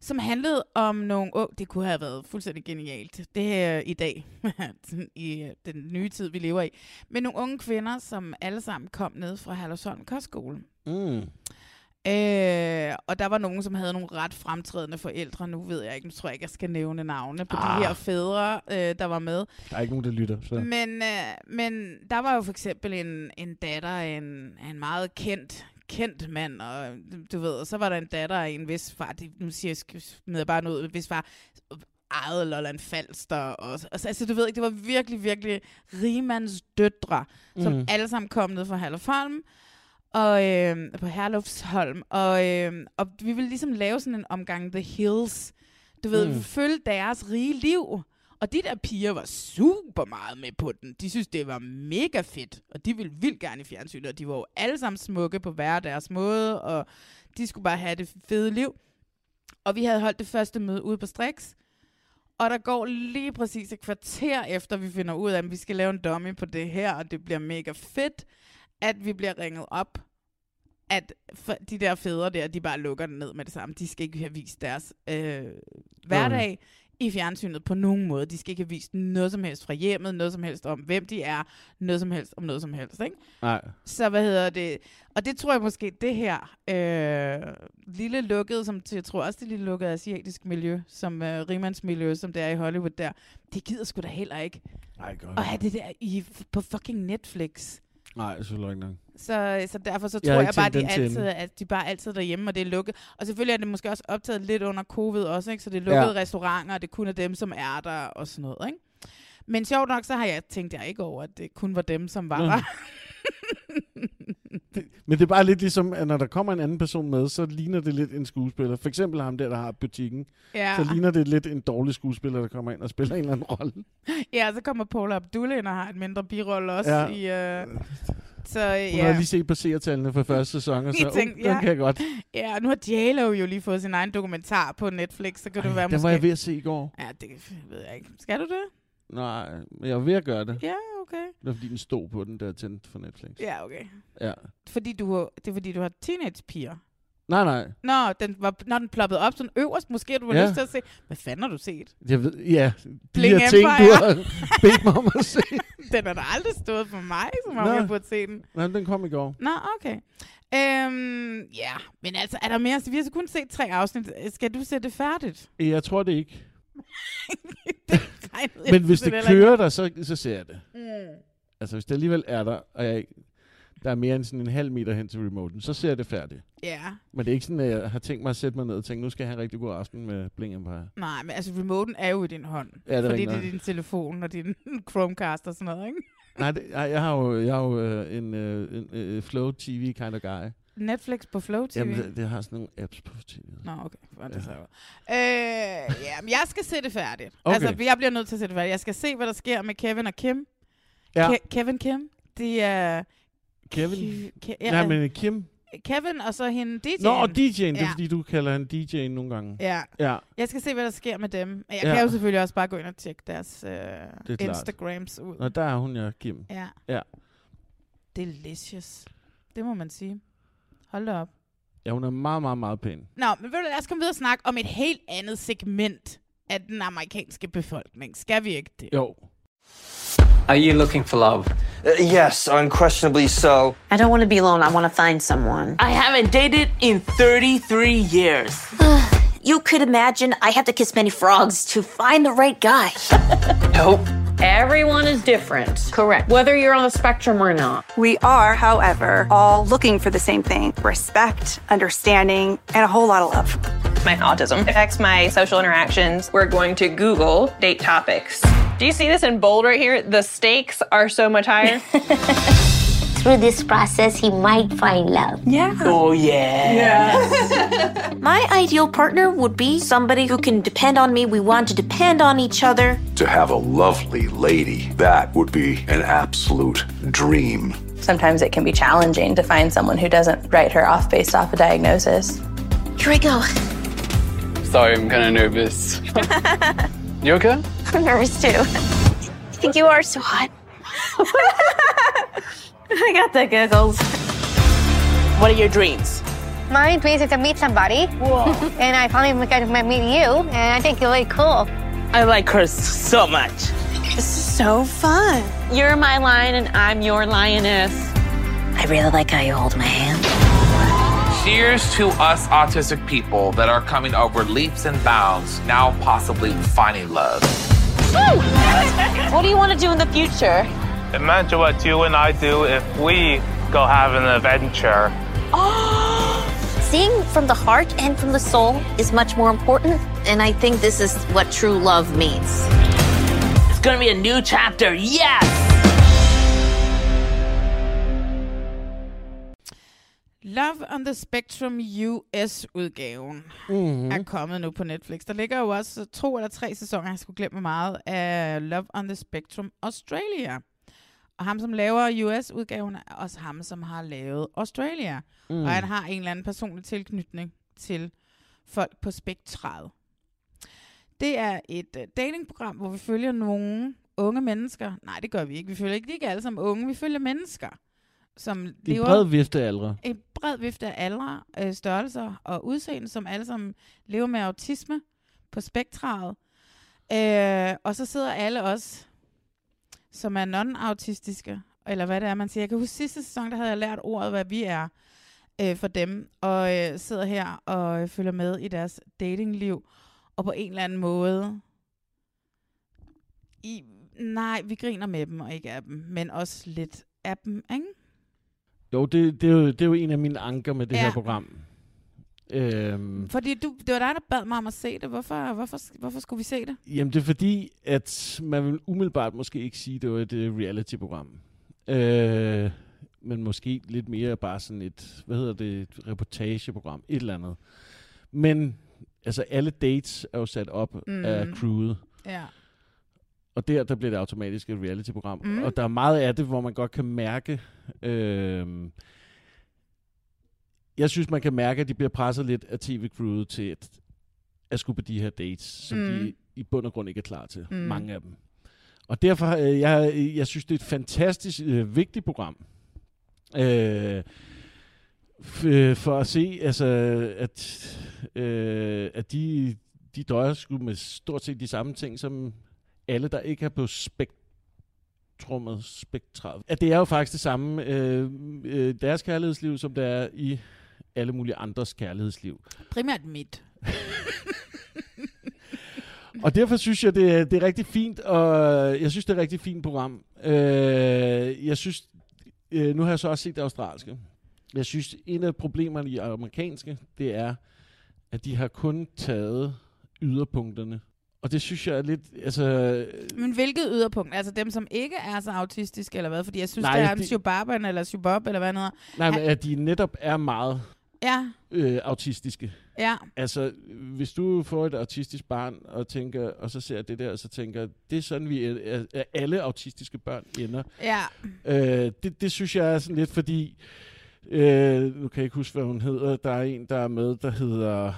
som handlede om nogle... Oh, det kunne have været fuldstændig genialt. Det her i dag, i øh, den nye tid, vi lever i. Men nogle unge kvinder, som alle sammen kom ned fra Herlevsholm Kostskole. Mm. Øh, og der var nogen, som havde nogle ret fremtrædende forældre. Nu ved jeg ikke, nu tror jeg ikke, jeg skal nævne navne på Ah. de her fædre, øh, der var med. Der er ikke nogen, der lytter. Så. Men, øh, men der var jo for eksempel en, en datter af en, en meget kendt kendt mand, og du ved, og så var der en datter af en vis far, de, nu siger jeg, jeg bare noget, hvis far ejede Lolland Falster, og, og, altså du ved ikke, det var virkelig, virkelig rigmands døtre, som Mhm. alle sammen kom ned fra Herlufholm, og øh, på Herlufsholm, og, øh, og vi ville ligesom lave sådan en omgang The Hills, du ved, Mm. følge deres rige liv. Og de der piger var super meget med på den. De synes, det var mega fedt, og de ville vildt gerne i fjernsynet, og de var jo alle sammen smukke på hver deres måde, og de skulle bare have det fede liv. Og vi havde holdt det første møde ude på Strix, og der går lige præcis et kvarter efter, vi finder ud af, at vi skal lave en dummy på det her, og det bliver mega fedt, at vi bliver ringet op, at de der fædre der, de bare lukker den ned med det samme. De skal ikke have vist deres øh, hverdag i fjernsynet på nogen måde. De skal ikke have vist noget som helst fra hjemmet, noget som helst om, hvem de er, noget som helst om noget som helst, ikke? Nej. Så hvad hedder det? Og det tror jeg måske, det her øh, lille lukkede, som jeg tror også det lille lukkede asiatiske miljø, som øh, rimandsmiljø, som det er i Hollywood der, det gider sgu da heller ikke. Nej, godt. At have det der i, på fucking Netflix. Nej, selvfølgelig ikke nok. Så, så derfor så Jeg tror jeg, ikke bare, de altid, at de bare altid er derhjemme, og det er lukket. Og selvfølgelig er det måske også optaget lidt under covid også, ikke? så det er lukkede Ja. ja. restauranter, og det kun er dem, som er der og sådan noget. Ikke? Men sjovt nok, så har jeg tænkt jeg ikke over, at det kun var dem, som var Nå. der. Men det er bare lidt ligesom, at når der kommer en anden person med, så ligner det lidt en skuespiller. For eksempel ham der, der har butikken. Ja. Så ligner det lidt en dårlig skuespiller, der kommer ind og spiller en eller anden rolle. ja, så kommer Paula Abdul ind og har et mindre birolle også. Ja. Ja. I, øh, så Hun ja. har lige set på seertallene for første sæson, og så uh, tænkte, den kan jeg godt. Ja, nu har J-Lo jo lige fået sin egen dokumentar på Netflix, så kan det være Den måske... var jeg ved at se i går. Ja, det ved jeg ikke. Skal du det? Nej, men jeg var ved at gøre det. Ja, okay. Det var fordi, den stod på den der tændt for Netflix. Ja, okay. Ja. Fordi du, har- det er fordi, du har teenagepiger. Nej, nej. Nå, den var, når den ploppede op sådan øverst, måske har du har Ja. lyst til at se. Hvad fanden har du set? Jeg ved, ja, de Bling her ting, du Empire. har bedt mig om at se. den har da aldrig stået for mig, som om Nå. jeg burde se den. Nej, den kom i går. Nå, okay. Øhm, ja, men altså, er der mere? Vi har så kun set tre afsnit. Skal du se det færdigt? Jeg tror det ikke. jeg Men hvis det ikke kører der, så, så ser jeg det. Mm. Altså, hvis det alligevel er der, og jeg, der er mere end sådan en halv meter hen til remoten, så ser jeg det færdigt. Ja. Men det er ikke sådan, at jeg har tænkt mig at sætte mig ned og tænke, nu skal jeg have en rigtig god aften med Bling Empire. Nej, men altså, remoten er jo i din hånd. Ja, det er fordi det er din telefon og din Chromecast og sådan noget, ikke? Nej, det, nej, jeg har jo, jeg har jo øh, en, øh, en øh, Flow TV kind of guy. Netflix på Flow TV? Jamen, det, det har sådan nogle apps på TV. Nå, okay. Hvor det så godt. Øh, ja, men jeg skal se det færdigt. Okay. Altså, jeg bliver nødt til at se det færdigt. Jeg skal se, hvad der sker med Kevin og Kim. Ja. Ke- Kevin Kim. De er... Kevin? Ke- Ja, Nej, men Kim... Kevin og så hende DJ'en. Nå, og DJ'en, det er ja. fordi, du kalder han DJ nogle gange. Ja. Ja. Jeg skal se, hvad der sker med dem. Men jeg Ja. kan jo selvfølgelig også bare gå ind og tjekke deres øh, er klart. Instagrams ud. Nå, der er hun, ja, Kim. Ja. Ja. Delicious. Det må man sige. Hold da op. Ja, hun er meget, meget, meget pæn. Nå, men ved du, lad os komme videre og snakke om et helt andet segment af den amerikanske befolkning. Skal vi ikke det? Jo. Are you looking for love? Uh, yes, unquestionably so. I don't want to be alone. I want to find someone. I haven't dated in 33 years. you could imagine I have to kiss many frogs to find the right guy. nope. Everyone is different. Correct. Whether you're on the spectrum or not. We are, however, all looking for the same thing respect, understanding, and a whole lot of love. My autism affects my social interactions. We're going to Google date topics. Do you see this in bold right here? The stakes are so much higher. Through this process, he might find love. Yeah. Oh, yeah. Yeah. My ideal partner would be somebody who can depend on me. We want to depend on each other. To have a lovely lady, that would be an absolute dream. Sometimes it can be challenging to find someone who doesn't write her off based off a diagnosis. Here I go. Sorry, I'm kind of nervous. you okay? I'm nervous too. I think you are so hot. I got the giggles. What are your dreams? My dreams is to meet somebody. Whoa. and I finally got to meet you, and I think you're really cool. I like her so much. This is so fun. You're my lion and I'm your lioness. I really like how you hold my hand. Cheers to us autistic people that are coming over leaps and bounds, now possibly finding love. what do you want to do in the future? Imagine what you and I do if we go have an adventure. Seeing from the heart and from the soul is much more important, and I think this is what true love means. It's gonna be a new chapter, yes! Love on the Spectrum US-udgaven Mhm. er kommet nu på Netflix. Der ligger jo også to eller tre sæsoner, jeg skulle glemme meget, af Love on the Spectrum Australia. Og ham, som laver US-udgaven, er også ham, som har lavet Australia. Mm. Og han har en eller anden personlig tilknytning til folk på spektret. Det er et uh, datingprogram, hvor vi følger nogle unge mennesker. Nej, det gør vi ikke. Vi følger ikke, de er ikke alle sammen unge. Vi følger mennesker, som er lever en bred vifte af aldre. en bred vifte af aldre, øh, størrelser og udseende, som alle sammen lever med autisme på spektret. Øh, og så sidder alle os, som er non-autistiske, eller hvad det er, man siger. Jeg kan huske sidste sæson, der havde jeg lært ordet, hvad vi er øh, for dem, og øh, sidder her og øh, følger med i deres datingliv, og på en eller anden måde, i, nej, vi griner med dem og ikke af dem, men også lidt af dem, ikke? Jo, det, det, er jo, det er jo en af mine anker med det Ja. her program. Øhm, Fordi du, det var dig, der bad mig om at se det. Hvorfor, hvorfor, hvorfor skulle vi se det? Jamen, det er fordi, at man vil umiddelbart måske ikke sige, at det var et øh, reality-program. Øh, men måske lidt mere bare sådan et, hvad hedder det, et reportageprogram, et eller andet. Men altså, alle dates er jo sat op Mm. af crewet. Ja. Og der, der bliver det automatisk et reality-program. Mm. Og der er meget af det, hvor man godt kan mærke... Øh, jeg synes, man kan mærke, at de bliver presset lidt af tv-crewet til at, at skulle på de her dates, som Mm. de i bund og grund ikke er klar til. Mm. Mange af dem. Og derfor, øh, jeg, jeg synes, det er et fantastisk øh, vigtigt program. Øh, f- øh, for at se, altså, at, øh, at de, de døjer sgu med stort set de samme ting, som alle, der ikke er på spektrummet, spektret. At det er jo faktisk det samme, øh, øh, deres kærlighedsliv, som det er i alle mulige andres kærlighedsliv. Primært mit. Og derfor synes jeg, det er, det er rigtig fint, og jeg synes, det er et rigtig fint program. Øh, jeg synes, øh, nu har jeg så også set det australske. Jeg synes, en af problemerne i amerikanske, det er, at de har kun taget yderpunkterne. Og det synes jeg er lidt, altså... Men hvilket yderpunkt? Altså dem, som ikke er så autistiske, eller hvad? Fordi jeg synes, Nej, der er en det- Shubaban eller Shubab, eller hvad hedder. Nej, men at de netop er meget Ja, øh, autistiske. ja. Altså, hvis du får et autistisk barn, og tænker, og så ser det der, og så tænker, det er sådan, vi er, er alle autistiske børn ender. Ja. Øh, det, det synes jeg er sådan lidt, fordi, øh, nu kan jeg ikke huske, hvad hun hedder, der er en, der er med, der hedder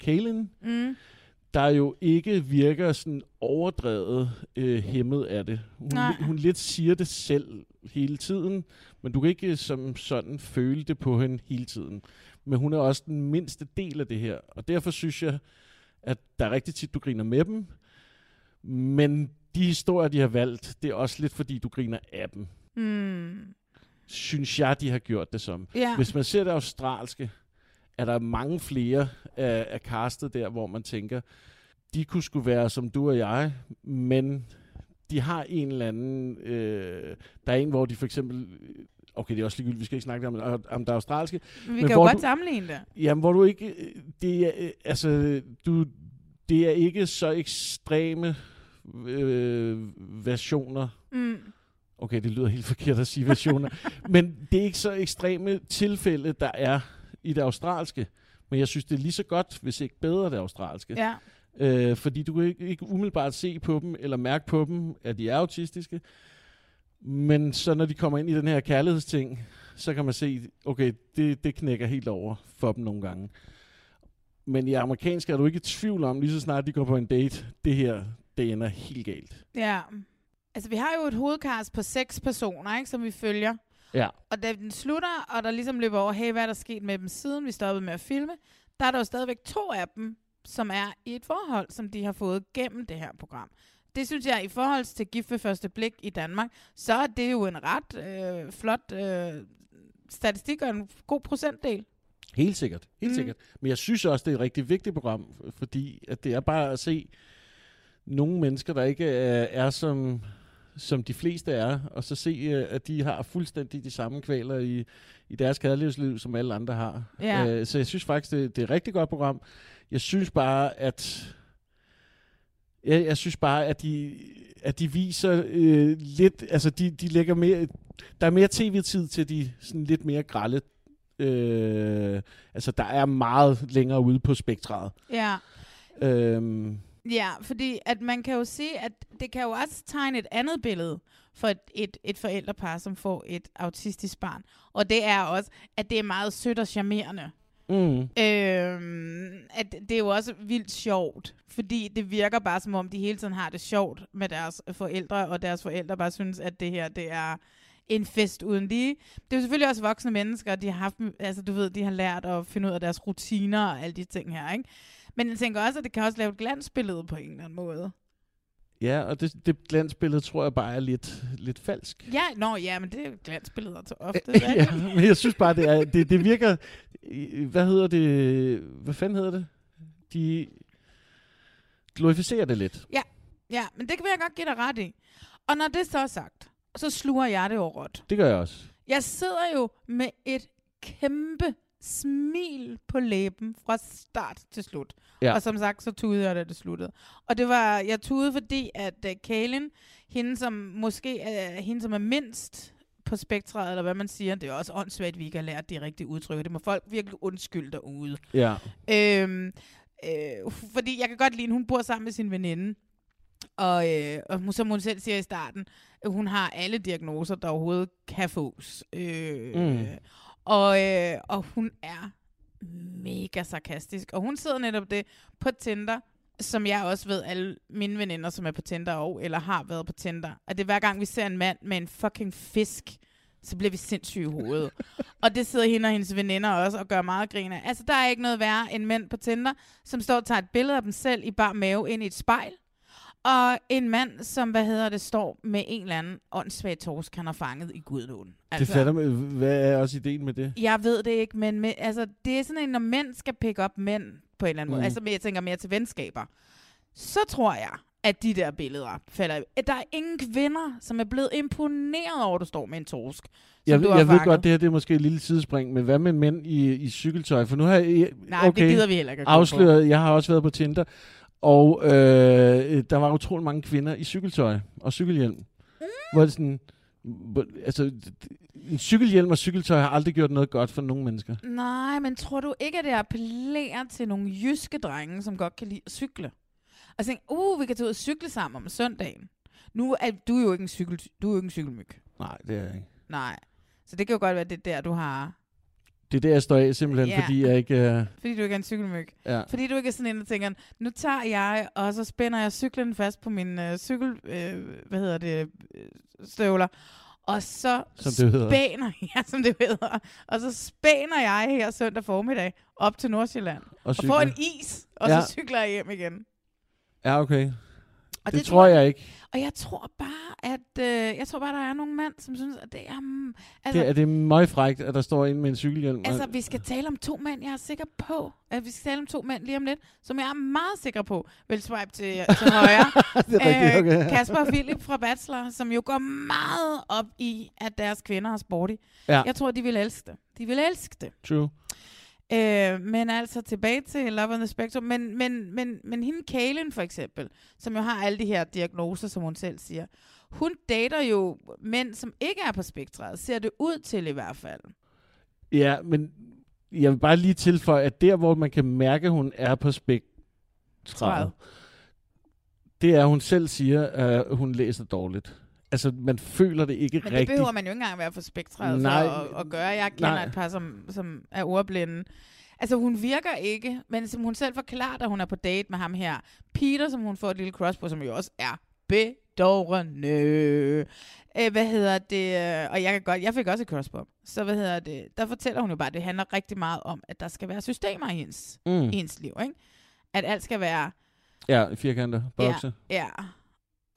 Kaylin, Mm. der jo ikke virker sådan overdrevet øh, hæmmet af det. Hun, Nej. hun lidt siger det selv hele tiden, men du kan ikke som sådan føle det på hende hele tiden. Men hun er også den mindste del af det her, og derfor synes jeg, at der er rigtig tit, du griner med dem, men de historier, de har valgt, det er også lidt fordi, du griner af dem. Mm. Synes jeg, de har gjort det som. Ja. Hvis man ser det australske, er der mange flere af, af castet der, hvor man tænker, de kunne skulle være som du og jeg, men de har en eller anden... Øh, der er en, hvor de for eksempel... Okay, det er også ligegyldigt, vi skal ikke snakke om, om det australske. Men vi kan jo godt du, sammenligne det. Jamen, hvor du ikke... øh, Det er, øh, altså, du, det er ikke så ekstreme øh, versioner. Mm. Okay, det lyder helt forkert at sige versioner. men det er ikke så ekstreme tilfælde, der er i det australske. Men jeg synes, det er lige så godt, hvis ikke bedre, det australske. Ja. Øh, fordi du kan ikke, ikke umiddelbart se på dem, eller mærke på dem, at de er autistiske. Men så når de kommer ind i den her kærlighedsting, så kan man se, okay, det, det knækker helt over for dem nogle gange. Men i amerikansk er du ikke i tvivl om, lige så snart de går på en date, det her, det ender helt galt. Ja. Altså, vi har jo et hovedkast på seks personer, ikke, som vi følger. Ja. Og da den slutter, og der ligesom løber over, hey, hvad er der sket med dem siden vi stoppede med at filme, der er der jo stadigvæk to af dem, som er i et forhold, som de har fået gennem det her program. Det synes jeg, i forhold til gift ved første blik i Danmark, så er det jo en ret øh, flot øh, statistik og en god procentdel. Helt sikkert, helt Mm. sikkert. Men jeg synes også, det er et rigtig vigtigt program, fordi at det er bare at se nogle mennesker, der ikke er, er som, som de fleste er, og så se, øh, at de har fuldstændig de samme kvaler i, i deres kærlighedsliv, som alle andre har. Ja. Øh, så jeg synes faktisk, det, det er et rigtig godt program. Jeg synes bare, at jeg, jeg synes bare, at de, at de viser øh, lidt, altså de, de lægger mere, der er mere tv-tid til de sådan lidt mere grælde, øh, altså der er meget længere ude på spektraet. Ja. Øhm, Ja, fordi at man kan jo sige, at det kan jo også tegne et andet billede for et, et, et forældrepar, som får et autistisk barn. Og det er også, at det er meget sødt og charmerende mm, Øhm, at det er jo også vildt sjovt, fordi det virker bare som om, de hele tiden har det sjovt med deres forældre, og deres forældre bare synes, at det her, det er en fest uden lige. Det er jo selvfølgelig også voksne mennesker, de har haft, altså du ved, de har lært at finde ud af deres rutiner og alle de ting her, ikke? Men jeg tænker også, at det kan også lave et glansbillede på en eller anden måde ja, og det, det glansbillede tror jeg bare er lidt, lidt falsk. Ja, nå ja, men det er jo glansbilleder til ofte. ja, men jeg synes bare, det, er, det, det virker, hvad hedder det, hvad fanden hedder det? De glorificerer det lidt. Ja, ja, men det kan jeg godt give dig ret i. Og når det så er sagt, så sluger jeg det jo råt. Det gør jeg også. Jeg sidder jo med et kæmpe smil på læben fra start til slut. Ja. Og som sagt, så tudede jeg, da det sluttede. Og det var, jeg tudede, fordi at uh, Kaelin, hende som måske er, hende, som er mindst på spektret, eller hvad man siger, det er også åndssvagt, at vi ikke har lært de rigtige udtryk, det må folk virkelig undskylde derude. Ja. Øhm, øh, fordi jeg kan godt lide, at hun bor sammen med sin veninde, og, øh, og som hun selv siger i starten, hun har alle diagnoser, der overhovedet kan fås. Øh, Mm. Og, øh, og hun er mega sarkastisk. Og hun sidder netop det på Tinder, som jeg også ved, alle mine veninder, som er på Tinder og, eller har været på Tinder, at det er hver gang, vi ser en mand med en fucking fisk, så bliver vi sindssyge i hovedet. og det sidder hende og hendes veninder også og gør meget grin af. Altså, der er ikke noget værre end mænd på Tinder, som står og tager et billede af dem selv i bar mave ind i et spejl. Og en mand, som, hvad hedder det, står med en eller anden åndssvag torsk, han har fanget i Gudlån. Altså, det fatter man, hvad er også ideen med det? Jeg ved det ikke, men med, altså, det er sådan en, når mænd skal pick up mænd på en eller anden mm. måde, altså jeg tænker mere til venskaber, så tror jeg, at de der billeder falder at Der er ingen kvinder, som er blevet imponeret over, at du står med en torsk. Jeg, du jeg ved godt, det her det er måske et lille sidespring, men hvad med mænd i, i cykeltøj? For nu har jeg... Nej, det okay, gider vi heller ikke. Afsløret, jeg har også været på Tinder, og øh, der var utrolig mange kvinder i cykeltøj og cykelhjelm. Mm. Hvor det sådan... Altså, en cykelhjelm og cykeltøj har aldrig gjort noget godt for nogen mennesker. Nej, men tror du ikke, at det appellerer til nogle jyske drenge, som godt kan lide at cykle? Og tænke, uh, vi kan tage ud og cykle sammen om søndagen. Nu er du jo ikke en, cykel, du er jo ikke en cykelmyg. Nej, det er jeg ikke. Nej. Så det kan jo godt være, det er der, du har... Det er der, jeg står af, simpelthen, Ja. fordi jeg ikke... Øh, Fordi du ikke er en cykelmyg. Ja. Fordi du ikke er sådan en, der tænker, nu tager jeg, og så spænder jeg cyklen fast på min øh, cykel, øh, hvad hedder det, øh, støvler, og så Som det hedder. spæner, ja, som det hedder, og så spæner jeg her søndag formiddag op til Nordsjælland, og, og får en is, og Ja. så cykler jeg hjem igen. ja, okay. Og Det tror jeg ikke. Og jeg tror bare, at øh, jeg tror bare, der er nogle mænd, som synes, at det er... Mm, altså, Det, er det meget frækt, at der står en med en cykelhjelm? Altså, vi skal tale om to mænd, jeg er sikker på, at vi skal tale om to mænd lige om lidt, som jeg er meget sikker på, vil swipe til, til højre. Det er rigtigt, okay. Øh, Kasper og Philip fra Bachelor, som jo går meget op i, at deres kvinder har sporty. Ja. Jeg tror, de vil elske det. De vil elske det. True. Øh, men altså tilbage til Love on the Spectrum. Men, men, men, men hende Kaylin for eksempel, som jo har alle de her diagnoser, som hun selv siger, hun dater jo mænd, som ikke er på spektret, ser det ud til i hvert fald. Ja, men jeg vil bare lige tilføje, at der, hvor man kan mærke, at hun er på spektret, det er, at hun selv siger, at hun læser dårligt. Altså, man føler det ikke Men det rigtigt. behøver man jo ikke engang være for spektret Nej. for at, at gøre. Jeg kender Nej. et par, som, som er ordblinde. Altså, hun virker ikke, men som hun selv forklarer, da hun er på date med ham her. Peter, som hun får et lille crush på, som jo også er bedårende. Øh, hvad hedder det? Og jeg, kan godt, jeg fik også et crush på. Så hvad hedder det? Der fortæller hun jo bare, at det handler rigtig meget om, at der skal være systemer i hendes, Mm. i hendes liv. Ikke? At alt skal være Ja, firkanter, bokse. Ja, ja.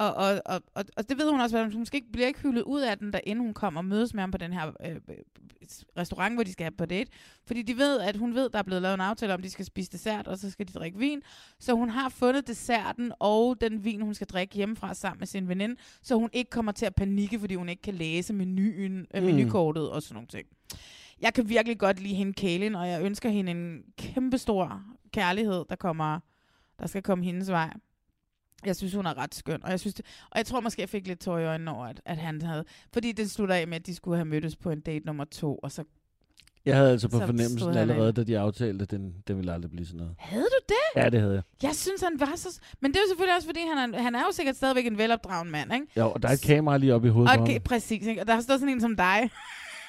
Og, og, og, og, og det ved hun også, at hun måske ikke bliver ikke hyldet ud af den, der inden hun kommer og mødes med ham på den her øh, øh, restaurant, hvor de skal have på date. Fordi de ved, at hun ved, der er blevet lavet en aftale om, at de skal spise dessert, og så skal de drikke vin. Så hun har fundet desserten og den vin, hun skal drikke hjemmefra sammen med sin veninde, så hun ikke kommer til at panikke, fordi hun ikke kan læse menuen, øh, Mm. menukortet og sådan nogle ting. Jeg kan virkelig godt lide hende, Kaylin, og jeg ønsker hende en kæmpestor kærlighed, der kommer, der skal komme hendes vej. Jeg synes, hun er ret skøn, og jeg, synes det, og jeg tror måske, jeg fik lidt tår i øjnene over, at, at han havde... Fordi det slutter af med, at de skulle have mødtes på en date nummer to, og så... Jeg havde altså på Så fornemmelsen allerede, af. da de aftalte, at den, den ville aldrig blive sådan noget. Havde du det? Ja, det havde jeg. Jeg synes, han var så... Men det er jo selvfølgelig også, fordi han er, han er jo sikkert stadigvæk en velopdragen mand, ikke? Jo, og der er et kamera lige oppe i hovedet på Og ham. okay, præcis, ikke? Og der står sådan en som dig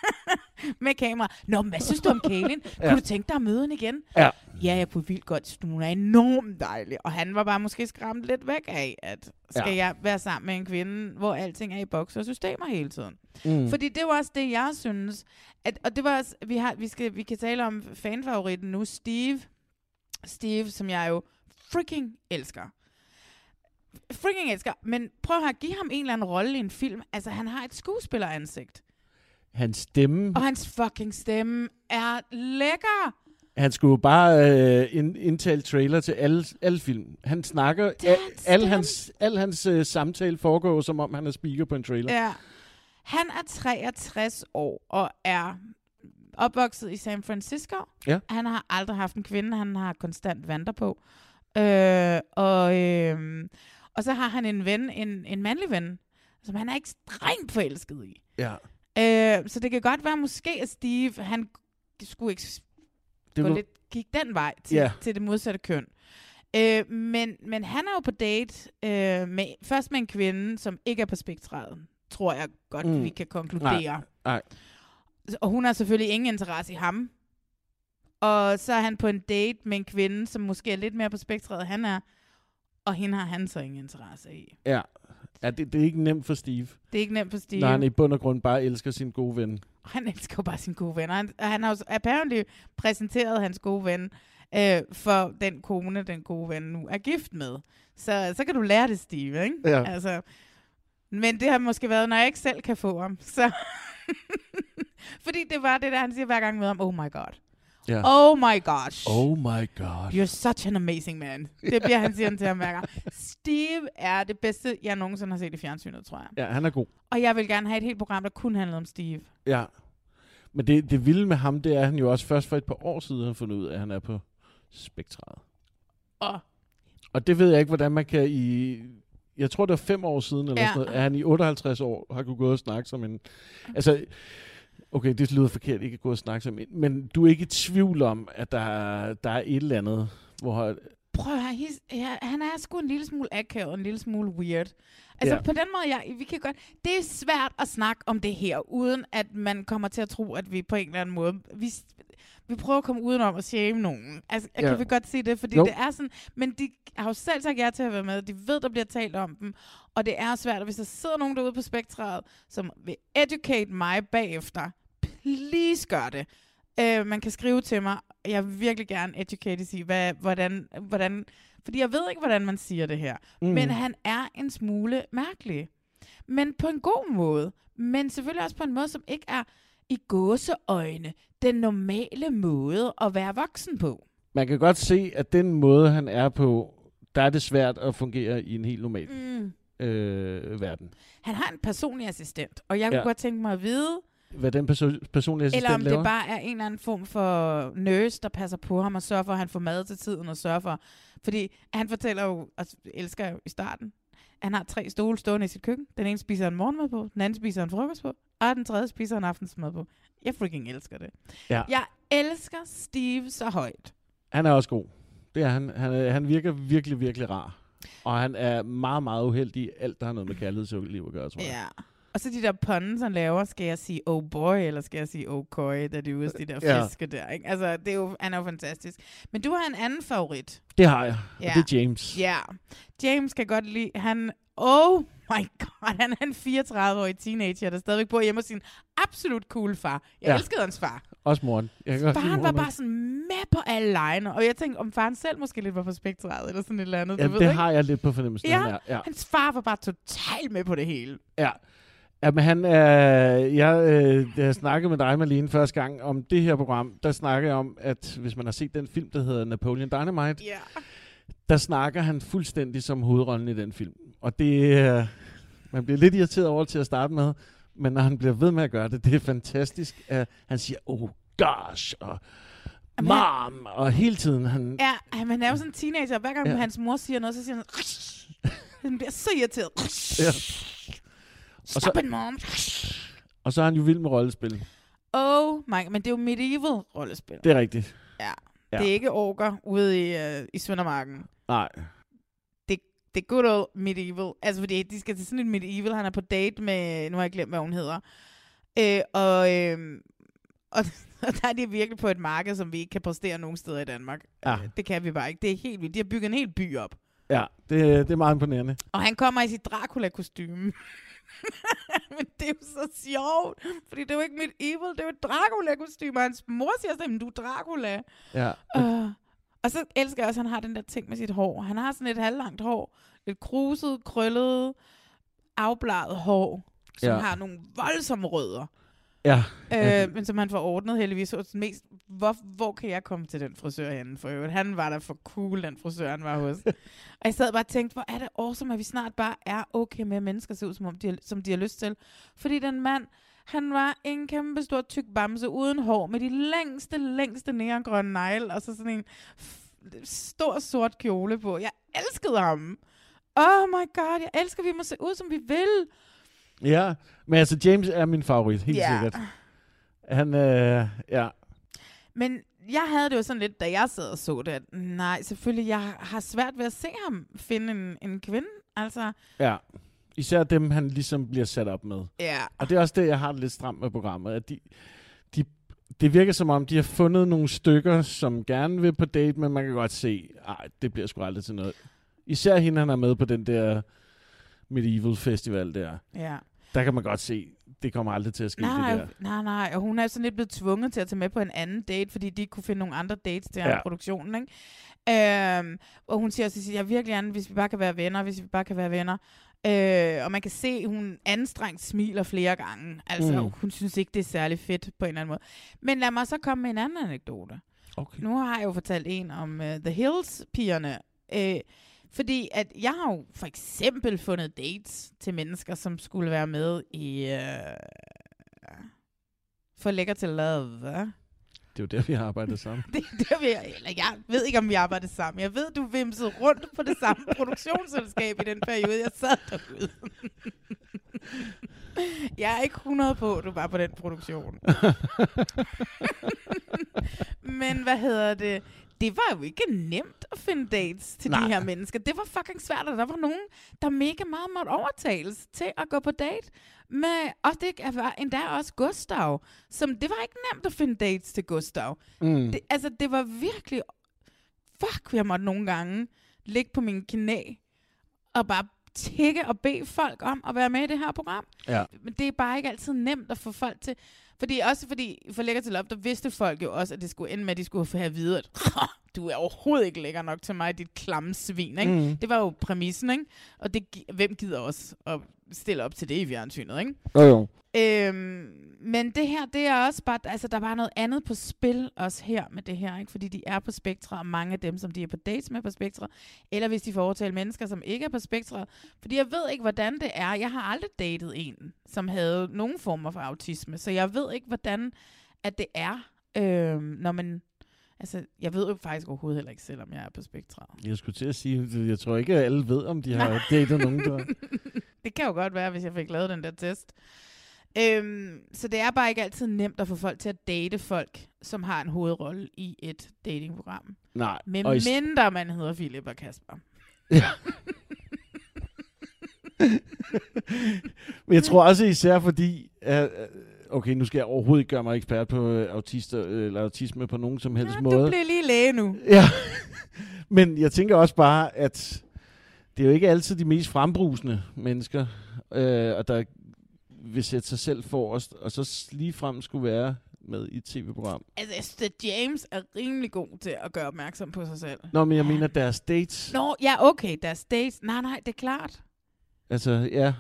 med kamera. Nå, men hvad synes du om Kaylin? Ja. Kunne du tænke dig at møde hende igen? Ja. Ja, jeg kunne vildt godt. synes, Hun er enormt dejlig. Og han var bare måske skræmt lidt væk af, at skal Ja. jeg være sammen med en kvinde, hvor alting er i boks og systemer hele tiden. Mm. Fordi det var også det, jeg synes. At, og det var også, vi, har, vi, skal, vi kan tale om fanfavoritten nu, Steve. Steve, som jeg jo freaking elsker. Freaking elsker. Men prøv at give ham en eller anden rolle i en film. Altså, han har et skuespilleransigt. Hans stemme, Og hans fucking stemme er lækker. han skulle jo bare øh, ind, indtale trailer til alle, alle film. Han snakker, al, al hans, al hans øh, samtale foregår, som om han er speaker på en trailer. Ja. Han er 63 år og er opvokset i San Francisco. Ja. Han har aldrig haft en kvinde, han har konstant vanter på. Øh, og, øh, og så har han en ven, en, en mandlig ven, som han er ekstremt forelsket i. Ja. Øh, så det kan godt være måske, at Steve, han skulle ikke Det gå var- lidt, gik den vej til, Ja. til det modsatte køn. Øh, men, men han er jo på date øh, med, først med en kvinde, som ikke er på spektret, tror jeg godt, mm. vi kan konkludere. Nej, nej. Og hun har selvfølgelig ingen interesse i ham. Og så er han på en date med en kvinde, som måske er lidt mere på spektret, han er. Og hende har han så ingen interesse i. Ja, ja det, det er ikke nemt for Steve. Det er ikke nemt for Steve. Når han i bund og grund bare elsker sin gode ven. Han elsker jo bare sine gode venner. Han, og han har jo apparently præsenteret hans gode ven øh, for den kone, den gode ven nu er gift med. Så, så kan du lære det, Steve, ikke? Ja. Altså, men det har måske været, når jeg ikke selv kan få ham. Så Fordi det var det der, han siger hver gang med ham, oh my god. Ja. Oh my gosh. Oh my god. You're such an amazing man. Det bliver han siger til ham hver gang. Steve er det bedste, jeg nogensinde har set i fjernsynet, tror jeg. Ja, han er god. Og jeg vil gerne have et helt program, der kun handlede om Steve. Ja. Men det, det vilde med ham, det er, at han jo også først for et par år siden har fundet ud af, at han er på spektret. Og Og det ved jeg ikke, hvordan man kan i... Jeg tror, det var fem år siden, eller Ja. sådan noget, at han i 58 år har kunne gå og snakke som en... Altså, okay, det lyder forkert, ikke at gå og snakke som en... Men du er ikke i tvivl om, at der, er- der er et eller andet, hvor... prøv at høre, his, ja, han er sgu en lille smule akavet, og en lille smule weird. Altså Ja. på den måde, jeg, vi kan godt, det er svært at snakke om det her, uden at man kommer til at tro, at vi på en eller anden måde, vi, vi prøver at komme udenom at shame nogen. Altså, jeg Ja. kan vi godt se det, fordi Jo. det er sådan, men de har jo selv sagt ja til at være med, de ved, der bliver talt om dem, og det er svært, og hvis der sidder nogen derude på spektret, som vil educate mig bagefter, please gør det. Uh, man kan skrive til mig, jeg vil virkelig gerne educate i, hvad, hvordan, hvordan Fordi jeg ved ikke, hvordan man siger det her. Mm. Men han er en smule mærkelig. Men på en god måde. Men selvfølgelig også på en måde, som ikke er i gåseøjne den normale måde at være voksen på. Man kan godt se, at den måde, han er på, der er det svært at fungere i en helt normal Mm. øh, verden. Han har en personlig assistent, og jeg kunne Ja. godt tænke mig at vide, Hvad den perso- personlige assistent eller om laver? det bare er en eller anden form for nurse, der passer på ham og sørger for, at han får mad til tiden og sørger for... Fordi han fortæller jo, og elsker jo i starten, han har tre stole stående i sit køkken. Den ene spiser han morgenmad på, den anden spiser han frokost på, og den tredje spiser han aftensmad på. Jeg freaking elsker det. Ja. Jeg elsker Steve så højt. Han er også god. Det er han. Han, er, han virker virkelig, virkelig rar. Og han er meget, meget uheldig i alt, der har noget med kærlighedsliv at gøre, tror jeg. Ja. Og så de der puns, han laver, skal jeg sige oh boy, eller skal jeg sige oh køj, da de er ude de der Ja. fiske der. Ikke? Altså, det er jo, han er jo fantastisk. Men du har en anden favorit. Det har jeg. Ja. Og det er James. Ja. James kan godt lide, han, oh my god, han er en 34-årig teenager, der stadigvæk bor hjemme hos sin absolut cool far. Jeg Ja. elskede hans far. Også moren. Jeg kan Faren var moren bare også. sådan med på alle lejene, og jeg tænkte, om faren selv måske lidt var på spektret, eller sådan et eller andet. Ja, du ved, det ikke? har jeg lidt på fornemmelsen. Ja, han er. ja. hans far var bare totalt med på det hele. Ja. Jamen, han er... Jeg, øh, jeg snakkede med dig, Malene, første gang om det her program, der snakker jeg om, at hvis man har set den film, der hedder Napoleon Dynamite, Ja. der snakker han fuldstændig som hovedrollen i den film. Og det er... Man bliver lidt irriteret over til at starte med, men når han bliver ved med at gøre det, det er fantastisk. At han siger, oh gosh, og Jamen, mom, og hele tiden han... Ja, han han er jo sådan en teenager, og hver gang Ja. hans mor siger noget, så siger han han bliver så irriteret. Ja. Stop så- it, mom. Og så er han jo vild med rollespil. Oh my, men det er jo medieval rollespil. Det er rigtigt. Ja. Ja. Det er ikke orker ude i, uh, i Søndermarken. Nej. Det, det er good old medieval. Altså, fordi de skal til sådan et medieval. Han er på date med, nu har jeg glemt, hvad hun hedder. Øh, og, øh, og, og der er de virkelig på et marked, som vi ikke kan præstere nogen steder i Danmark. Ja. Øh, Det kan vi bare ikke. Det er helt vildt. De har bygget en hel by op. Ja, det, det er meget imponerende. Og han kommer i sit Dracula-kostyme. Men det er jo så sjovt, fordi det er jo ikke mit evil, det er jo et Dracula-kostyme, og hans mor siger sådan, du er Dracula. Ja. Uh, og så elsker jeg også, at han har den der ting med sit hår. Han har sådan et halvlangt hår, lidt kruset, krøllet, afbladet hår, som Ja. ja. har nogle voldsomme rødder. Ja. Øh, men som han får ordnet heldigvis. Sådan mest, hvor, hvor kan jeg komme til den frisør henne for øvrigt? Han var der for cool, den frisør, han var hos. og jeg sad bare og tænkte, hvor er det awesome, at vi snart bare er okay med, at mennesker ser ud, som, om de har, som de har lyst til. Fordi den mand, han var en kæmpe stor tyk bamse uden hår, med de længste, længste neongrønne negle, og så sådan en stor sort kjole på. Jeg elskede ham. Oh my god, jeg elsker, at vi må se ud, som vi vil. Ja, men altså James er min favorit, helt Ja. sikkert. Han, øh, ja. Men jeg havde det jo sådan lidt, da jeg sad og så det, at nej, selvfølgelig, jeg har svært ved at se ham finde en, en kvinde. Altså, Ja. Især dem, han ligesom bliver sat op med. Ja. Og det er også det, jeg har det lidt stramt med programmet. At de, de, det virker som om, de har fundet nogle stykker, som gerne vil på date, men man kan godt se, at det bliver sgu aldrig til noget. Især hende, han er med på den der Medieval Festival der. Ja. Der kan man godt se, det kommer aldrig til at ske, nej, det der. nej, nej, og hun er sådan lidt blevet tvunget til at tage med på en anden date, fordi de ikke kunne finde nogle andre dates til Ja. produktionen, ikke? Øhm, og hun siger også, at jeg virkelig gerne, hvis vi bare kan være venner, hvis vi bare kan være venner. Øh, og man kan se, at hun anstrengt smiler flere gange. Altså, mm. hun synes ikke, det er særlig fedt på en eller anden måde. Men lad mig så komme med en anden anekdote. Okay. Nu har jeg jo fortalt en om uh, The Hills-pigerne. Øh, fordi at jeg har jo for eksempel fundet dates til mennesker, som skulle være med i uh, For Lækker til Love. Det er jo der, vi har arbejdet sammen. Det, det vil jeg, eller jeg ved ikke, om vi arbejder sammen. Jeg ved, du vimsede rundt på det samme produktionsselskab i den periode, jeg sad derude. jeg er ikke 100 på, at du var på den produktion. Men hvad hedder det? Det var jo ikke nemt at finde dates til Nej. De her mennesker. Det var fucking svært, og der var nogen, der mega meget måtte overtales til at gå på date. Med, og det var endda også Gustav. Som, det var ikke nemt at finde dates til Gustav. Mm. Det, altså, det var virkelig... Fuck, jeg måtte nogle gange ligge på min knæ og bare tække og bede folk om at være med i det her program. Ja. Men det er bare ikke altid nemt at få folk til... Fordi også fordi, for lækker til op, der vidste folk jo også, at det skulle ende med, at de skulle have at vide, at du er overhovedet ikke lækker nok til mig, dit klamme svin. Ikke? Mm. Det var jo præmissen, ikke? Og det, hvem gider også at stille op til det i fjernsynet, ikke? Jo, jo. Øhm, men det her, det er også bare, altså der er bare noget andet på spil også her med det her, ikke? Fordi de er på Spektra, og mange af dem, som de er på dates med på Spektra, eller hvis de får overtalt mennesker, som ikke er på Spektra. Fordi jeg ved ikke, hvordan det er. Jeg har aldrig datet en, som havde nogen former for autisme, så jeg ved ikke, hvordan at det er, øhm, når man... Altså, jeg ved jo faktisk overhovedet heller ikke selv, om jeg er på Spektra. Jeg skulle til at sige, jeg tror ikke, at alle ved, om de har datet nogen, der... det kan jo godt være, hvis jeg fik lavet den der test. Øhm, så det er bare ikke altid nemt at få folk til at date folk, som har en hovedrolle i et datingprogram. Nej, Med og mindre man hedder Philip og Kasper. Ja. Men jeg tror også især fordi, at, okay, nu skal jeg overhovedet ikke gøre mig ekspert på øh, autister, øh, eller autisme på nogen som helst Ja, måde. du bliver lige læge nu. Ja, men jeg tænker også bare, at det er jo ikke altid de mest frembrusende mennesker, øh, og der vil sætte sig selv forrest, og så lige frem skulle være med i et tv-program. Altså, jeg synes, at James er rimelig god til at gøre opmærksom på sig selv. Nå, men jeg mener deres dates. Nå, ja, okay, deres dates. Nej, nej, det er klart. Altså, ja.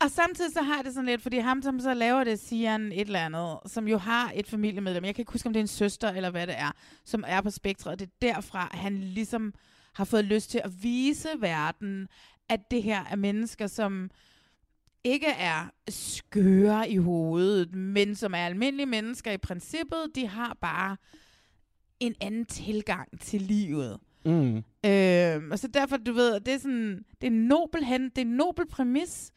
Og samtidig så har jeg det sådan lidt, fordi ham, som så laver det, siger han et eller andet, som jo har et familiemedlem. Jeg kan ikke huske, om det er en søster eller hvad det er, som er på spektret. Og det er derfra, han ligesom har fået lyst til at vise verden, at det her er mennesker, som ikke er skøre i hovedet, men som er almindelige mennesker i princippet. De har bare en anden tilgang til livet. Mm. Øh, og så derfor, du ved, det er sådan, det er en nobel hen, det er en nobel præmis,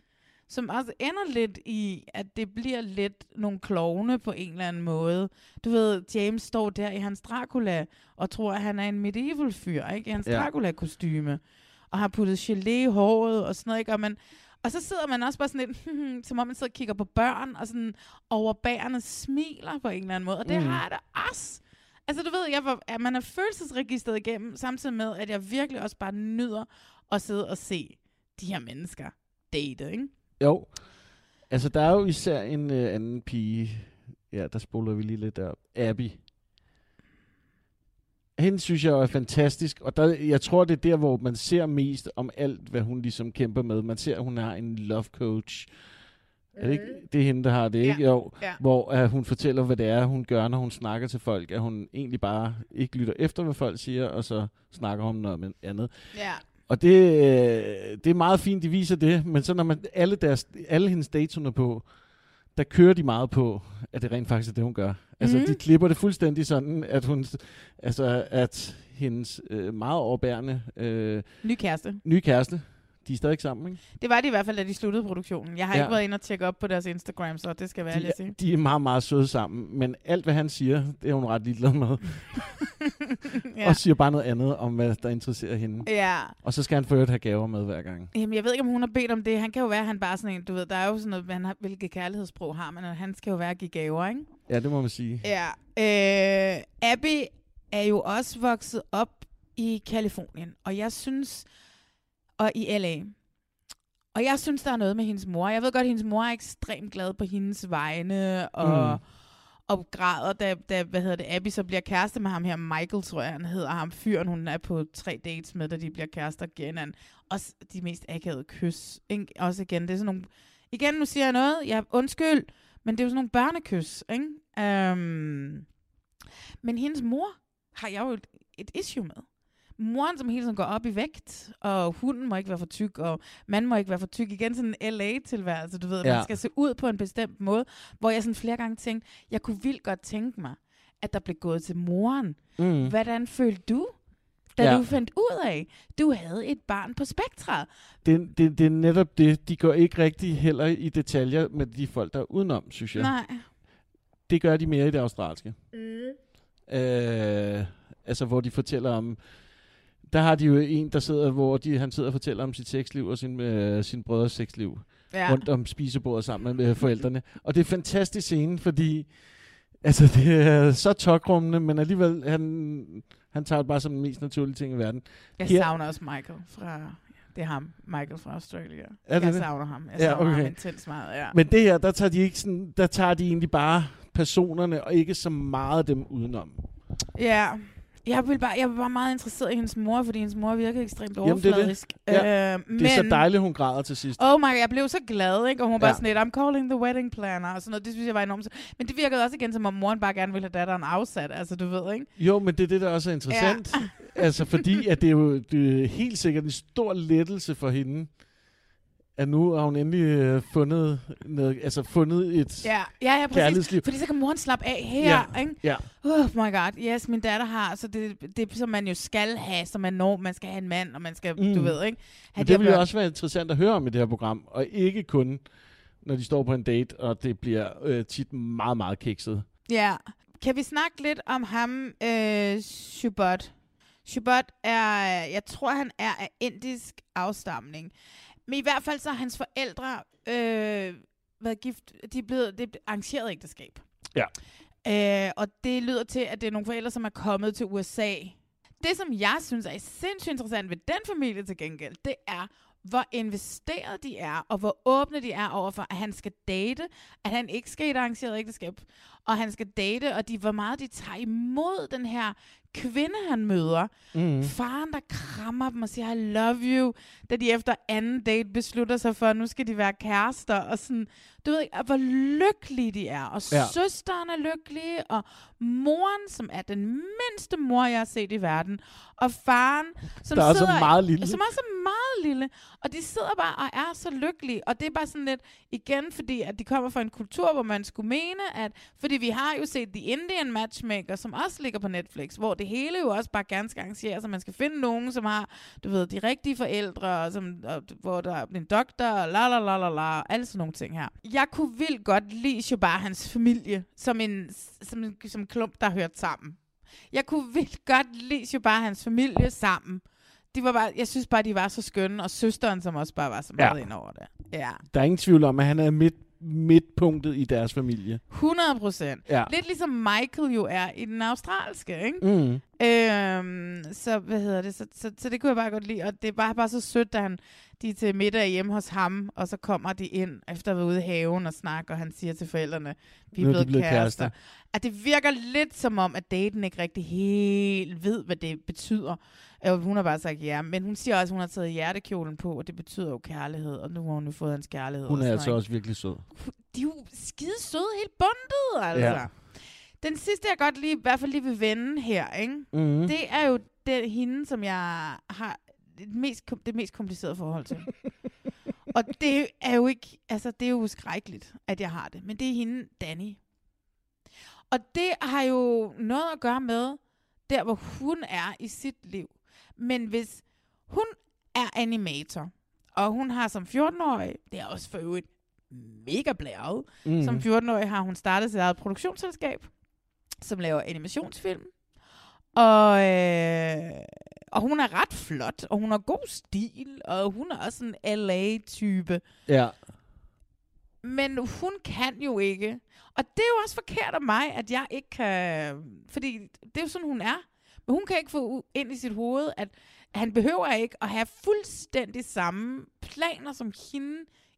som også ender lidt i, at det bliver lidt nogle klovne på en eller anden måde. Du ved, James står der i hans Dracula, og tror, at han er en medieval fyr, ikke? I hans Ja. Dracula-kostyme. Og har puttet gelé i håret og sådan noget, ikke? Og, man, og så sidder man også bare sådan lidt, som om man sidder og kigger på børn, og sådan overbærende smiler på en eller anden måde. Og det Mm. mm. har jeg da også. Altså du ved, jeg var, at man er følelsesregistret igennem, samtidig med, at jeg virkelig også bare nyder at sidde og se de her mennesker date, ikke? Jo. Altså, der er jo især en øh, anden pige. Ja, der spoler vi lige lidt der. Abby. Hende synes jeg er fantastisk, og der, jeg tror, det er der, hvor man ser mest om alt, hvad hun ligesom kæmper med. Man ser, at hun har en love coach. Er det, ikke? det er hende, der har det, ikke? Ja. Jo. Ja. Hvor uh, hun fortæller, hvad det er, hun gør, når hun snakker til folk. At hun egentlig bare ikke lytter efter, hvad folk siger, og så snakker hun om noget andet. Ja. Og det, øh, det er meget fint, de viser det, men så når man alle, deres, alle hendes dates, hun er på, der kører de meget på, at det rent faktisk er det, hun gør. Altså, Mhm. de klipper det fuldstændig sådan, at hun, altså, at hendes øh, meget overbærende øh, Ny kæreste. nye kæreste, de er stadig sammen, ikke? Det var det i hvert fald, da de sluttede produktionen. Jeg har Ja. ikke været inde og tjekke op på deres Instagram, så det skal være De, sige. er- de er meget, meget søde sammen, men alt, hvad han siger, det er hun ret ligeglad med. Ja. Og siger bare noget andet om, hvad der interesserer hende. Ja. Og så skal han for øvrigt have gaver med hver gang. Jamen, jeg ved ikke, om hun har bedt om det. Han kan jo være, at han bare sådan en, du ved, der er jo sådan noget, han har, hvilket kærlighedssprog har man, og han skal jo være at give gaver, ikke? Ja, det må man sige. Ja. Øh, Abby er jo også vokset op i Kalifornien, og jeg synes, og i LA. Og jeg synes, der er noget med hendes mor. Jeg ved godt, at hendes mor er ekstremt glad på hendes vegne, og, Mm. og græder, da, da, hvad hedder det, Abby så bliver kæreste med ham her, Michael, tror jeg, han hedder ham, fyren, hun er på tre dates med, da de bliver kærester igen. Han, også de mest akavede kys. Ikke? Også igen, det er sådan nogle, igen, nu siger jeg noget, jeg undskyld, men det er jo sådan nogle børnekys, ikke? Um, men hendes mor har jeg jo et, et issue med. Moren, som hele tiden går op i vægt, og hunden må ikke være for tyk, og manden må ikke være for tyk. Igen sådan en LA-tilværelse, du ved, ja. Man skal se ud på en bestemt måde, hvor jeg sådan flere gange tænkte, jeg kunne vildt godt tænke mig, at der blev gået til moren. Mm. Hvordan følte du, da Ja. ja. du fandt ud af, du havde et barn på spektret? det, det, det er netop det. De går ikke rigtig heller i detaljer med de folk, der er udenom, synes jeg. Nej. Det gør de mere i det australske. Mm. Øh, altså, hvor de fortæller om... Der har de jo en, der sidder, hvor de, han sidder og fortæller om sit sexliv og sin, øh, sin brødres sexliv. Ja. Rundt om spisebordet sammen med forældrene. Og det er en fantastisk scene, fordi... Altså, det er så tokrummende, men alligevel, han, han tager det bare som den mest naturlige ting i verden. Jeg Her- savner også Michael fra Det er ham, Michael fra Australia. Er det jeg det? savner ham. Jeg Ja, savner ham okay. intens meget, ja. Men det her, der tager de ikke sådan, der tager de egentlig bare personerne, og ikke så meget dem udenom. Ja. Jeg vil bare, jeg var bare meget interesseret i hendes mor, fordi hendes mor virkede ekstremt Jamen, det er det. overfladisk. Ja. Øh, Det er så dejligt, hun græder til sidst. Oh my god, jeg blev så glad, ikke? Og hun var bare Ja. sådan lidt, I'm calling the wedding planner, og sådan noget. Det synes jeg var enormt. Men det virkede også igen, som om moren bare gerne ville have datteren afsat. Altså, du ved, ikke? Jo, men det er det, der også er interessant. Ja. altså, fordi at det er jo det er helt sikkert en stor lettelse for hende, at nu har hun endelig øh, fundet, noget, altså fundet et Ja, ja, ja, præcis. Fordi så kan moren slappe af her, Ja, ikke? ja. Oh my god, yes, min datter har, så det, det som man jo skal have, som man når, man skal have en mand, og man skal, mm. du ved, ikke? Men de det her vil jo også være interessant at høre om i det her program, og ikke kun, når de står på en date, og det bliver øh, tit meget, meget kikset. Ja. Kan vi snakke lidt om ham, øh, Shubot? Shubot er, jeg tror, han er af indisk afstamning. Men i hvert fald så har hans forældre øh, været gift, de er blevet, det er et arrangeret ægteskab. Ja. Øh, og det lyder til, at det er nogle forældre, som er kommet til USA. Det, som jeg synes er sindssygt interessant ved den familie til gengæld, det er, hvor investeret de er, og hvor åbne de er overfor, at han skal date, at han ikke skal i et arrangeret ægteskab, og han skal date, og de, hvor meget de tager imod den her kvinde, han møder. Mhm. Faren, der krammer dem og siger, I love you, da de efter anden date beslutter sig for, at nu skal de være kærester, og sådan, du ved ikke, hvor lykkelige de er, og Ja. søsteren er lykkelig, og moren, som er den mindste mor, jeg har set i verden, og faren, som Der er sidder, meget lille. som er meget lille, og de sidder bare og er så lykkelige, og det er bare sådan lidt, igen, fordi at de kommer fra en kultur, hvor man skulle mene, at, fordi vi har jo set The Indian Matchmaker, som også ligger på Netflix, hvor det hele jo også bare skal arrangeres, så man skal finde nogen, som har, du ved, de rigtige forældre, og som, og, hvor der er en doktor, og la la la la la, alle sådan nogle ting her. Jeg kunne vildt godt lide jo bare hans familie, som en, som en som en klump, der hørt sammen. Jeg kunne vildt godt lide jo bare hans familie sammen. De var bare, jeg synes bare, de var så skønne, og søsteren, som også bare var så meget ja. ind over det. Ja. Der er ingen tvivl om, at han er midt, midtpunktet i deres familie. 100 procent. Ja. Lidt ligesom Michael jo er i den australske, ikke? Mm. Øhm, så, hvad hedder det? Så, så, så, det kunne jeg bare godt lide. Og det var bare så sødt, da han, de er til middag hjemme hos ham, og så kommer de ind, efter at været ude i haven og snakke, og han siger til forældrene, vi er blevet, blevet kærester. kærester. At det virker lidt som om, at daten ikke rigtig helt ved, hvad det betyder. Øh, hun har bare sagt ja, men hun siger også, at hun har taget hjertekjolen på, og det betyder jo kærlighed, og nu har hun jo fået hans kærlighed. Hun og er altså noget, også virkelig sød. de er jo skide søde, helt bundet, altså. Ja. Den sidste, jeg godt lige, i hvert fald lige vil vende her, ikke? Mhm. det er jo den, hende, som jeg har det mest, det mest komplicerede forhold til. og det er jo ikke, altså det er jo skrækkeligt, at jeg har det. Men det er hende, Danny. Og det har jo noget at gøre med, der hvor hun er i sit liv. Men hvis hun er animator, og hun har som 14-årig, det er også for øvrigt mega blæret, mm. som 14-årig har hun startet sit eget produktionsselskab, som laver animationsfilm. Og, øh, og hun er ret flot, og hun har god stil, og hun er også en LA-type. Ja. Men hun kan jo ikke. Og det er jo også forkert af mig, at jeg ikke kan... Fordi det er jo sådan, hun er. Men hun kan ikke få ind i sit hoved, at han behøver ikke at have fuldstændig samme planer som hende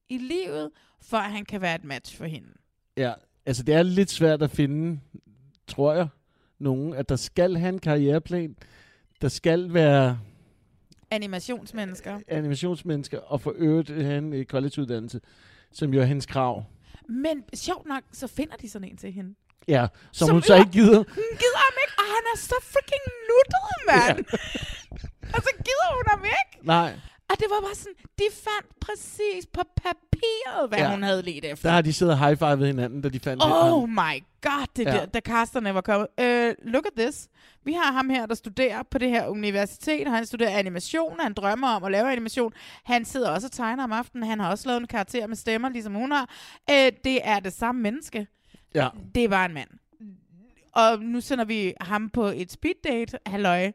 i livet, for at han kan være et match for hende. Ja, altså det er lidt svært at finde, tror jeg, nogen, at der skal have en karriereplan, der skal være Animationsmennesker. animationsmennesker, og for øvrigt have en øh, collegeuddannelse, som jo er hendes krav. Men sjovt nok, så finder de sådan en til hende. Ja, som, Som hun så ikke gider. Hun gider ham ikke, og han er så freaking nuttet, mand. og så gider hun ham ikke. Nej, Og det var bare sådan, de fandt præcis på papiret, hvad Ja. ja. hun havde let efter. der har de siddet og high-fivet hinanden, da de fandt Oh ham. my god, det Ja. ja. der, da casterne var kommet. Uh, look at this. Vi har ham her, der studerer på det her universitet, han studerer animation, han drømmer om at lave animation. Han sidder også og tegner om aftenen. Han har også lavet en karakter med stemmer, ligesom hun har. Uh, det er det samme menneske. Ja. Det bare en mand. Og nu sender vi ham på et speed date, halløj, øh,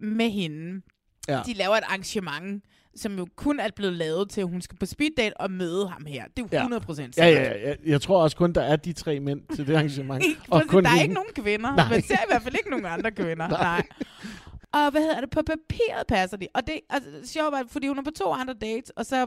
med hende. Ja. De laver et arrangement, som jo kun er blevet lavet til, at hun skal på speed date og møde ham her. Det er jo Ja. 100 procent Ja, ja, ja. Jeg, tror også kun, der er de tre mænd til det arrangement. og kun der er hende. ikke nogen kvinder. Nej. Man ser i hvert fald ikke nogen andre kvinder. Nej. Nej. Og hvad hedder det? På papiret passer de. Og det, altså, sjovt var, fordi hun er på to andre dates, og så,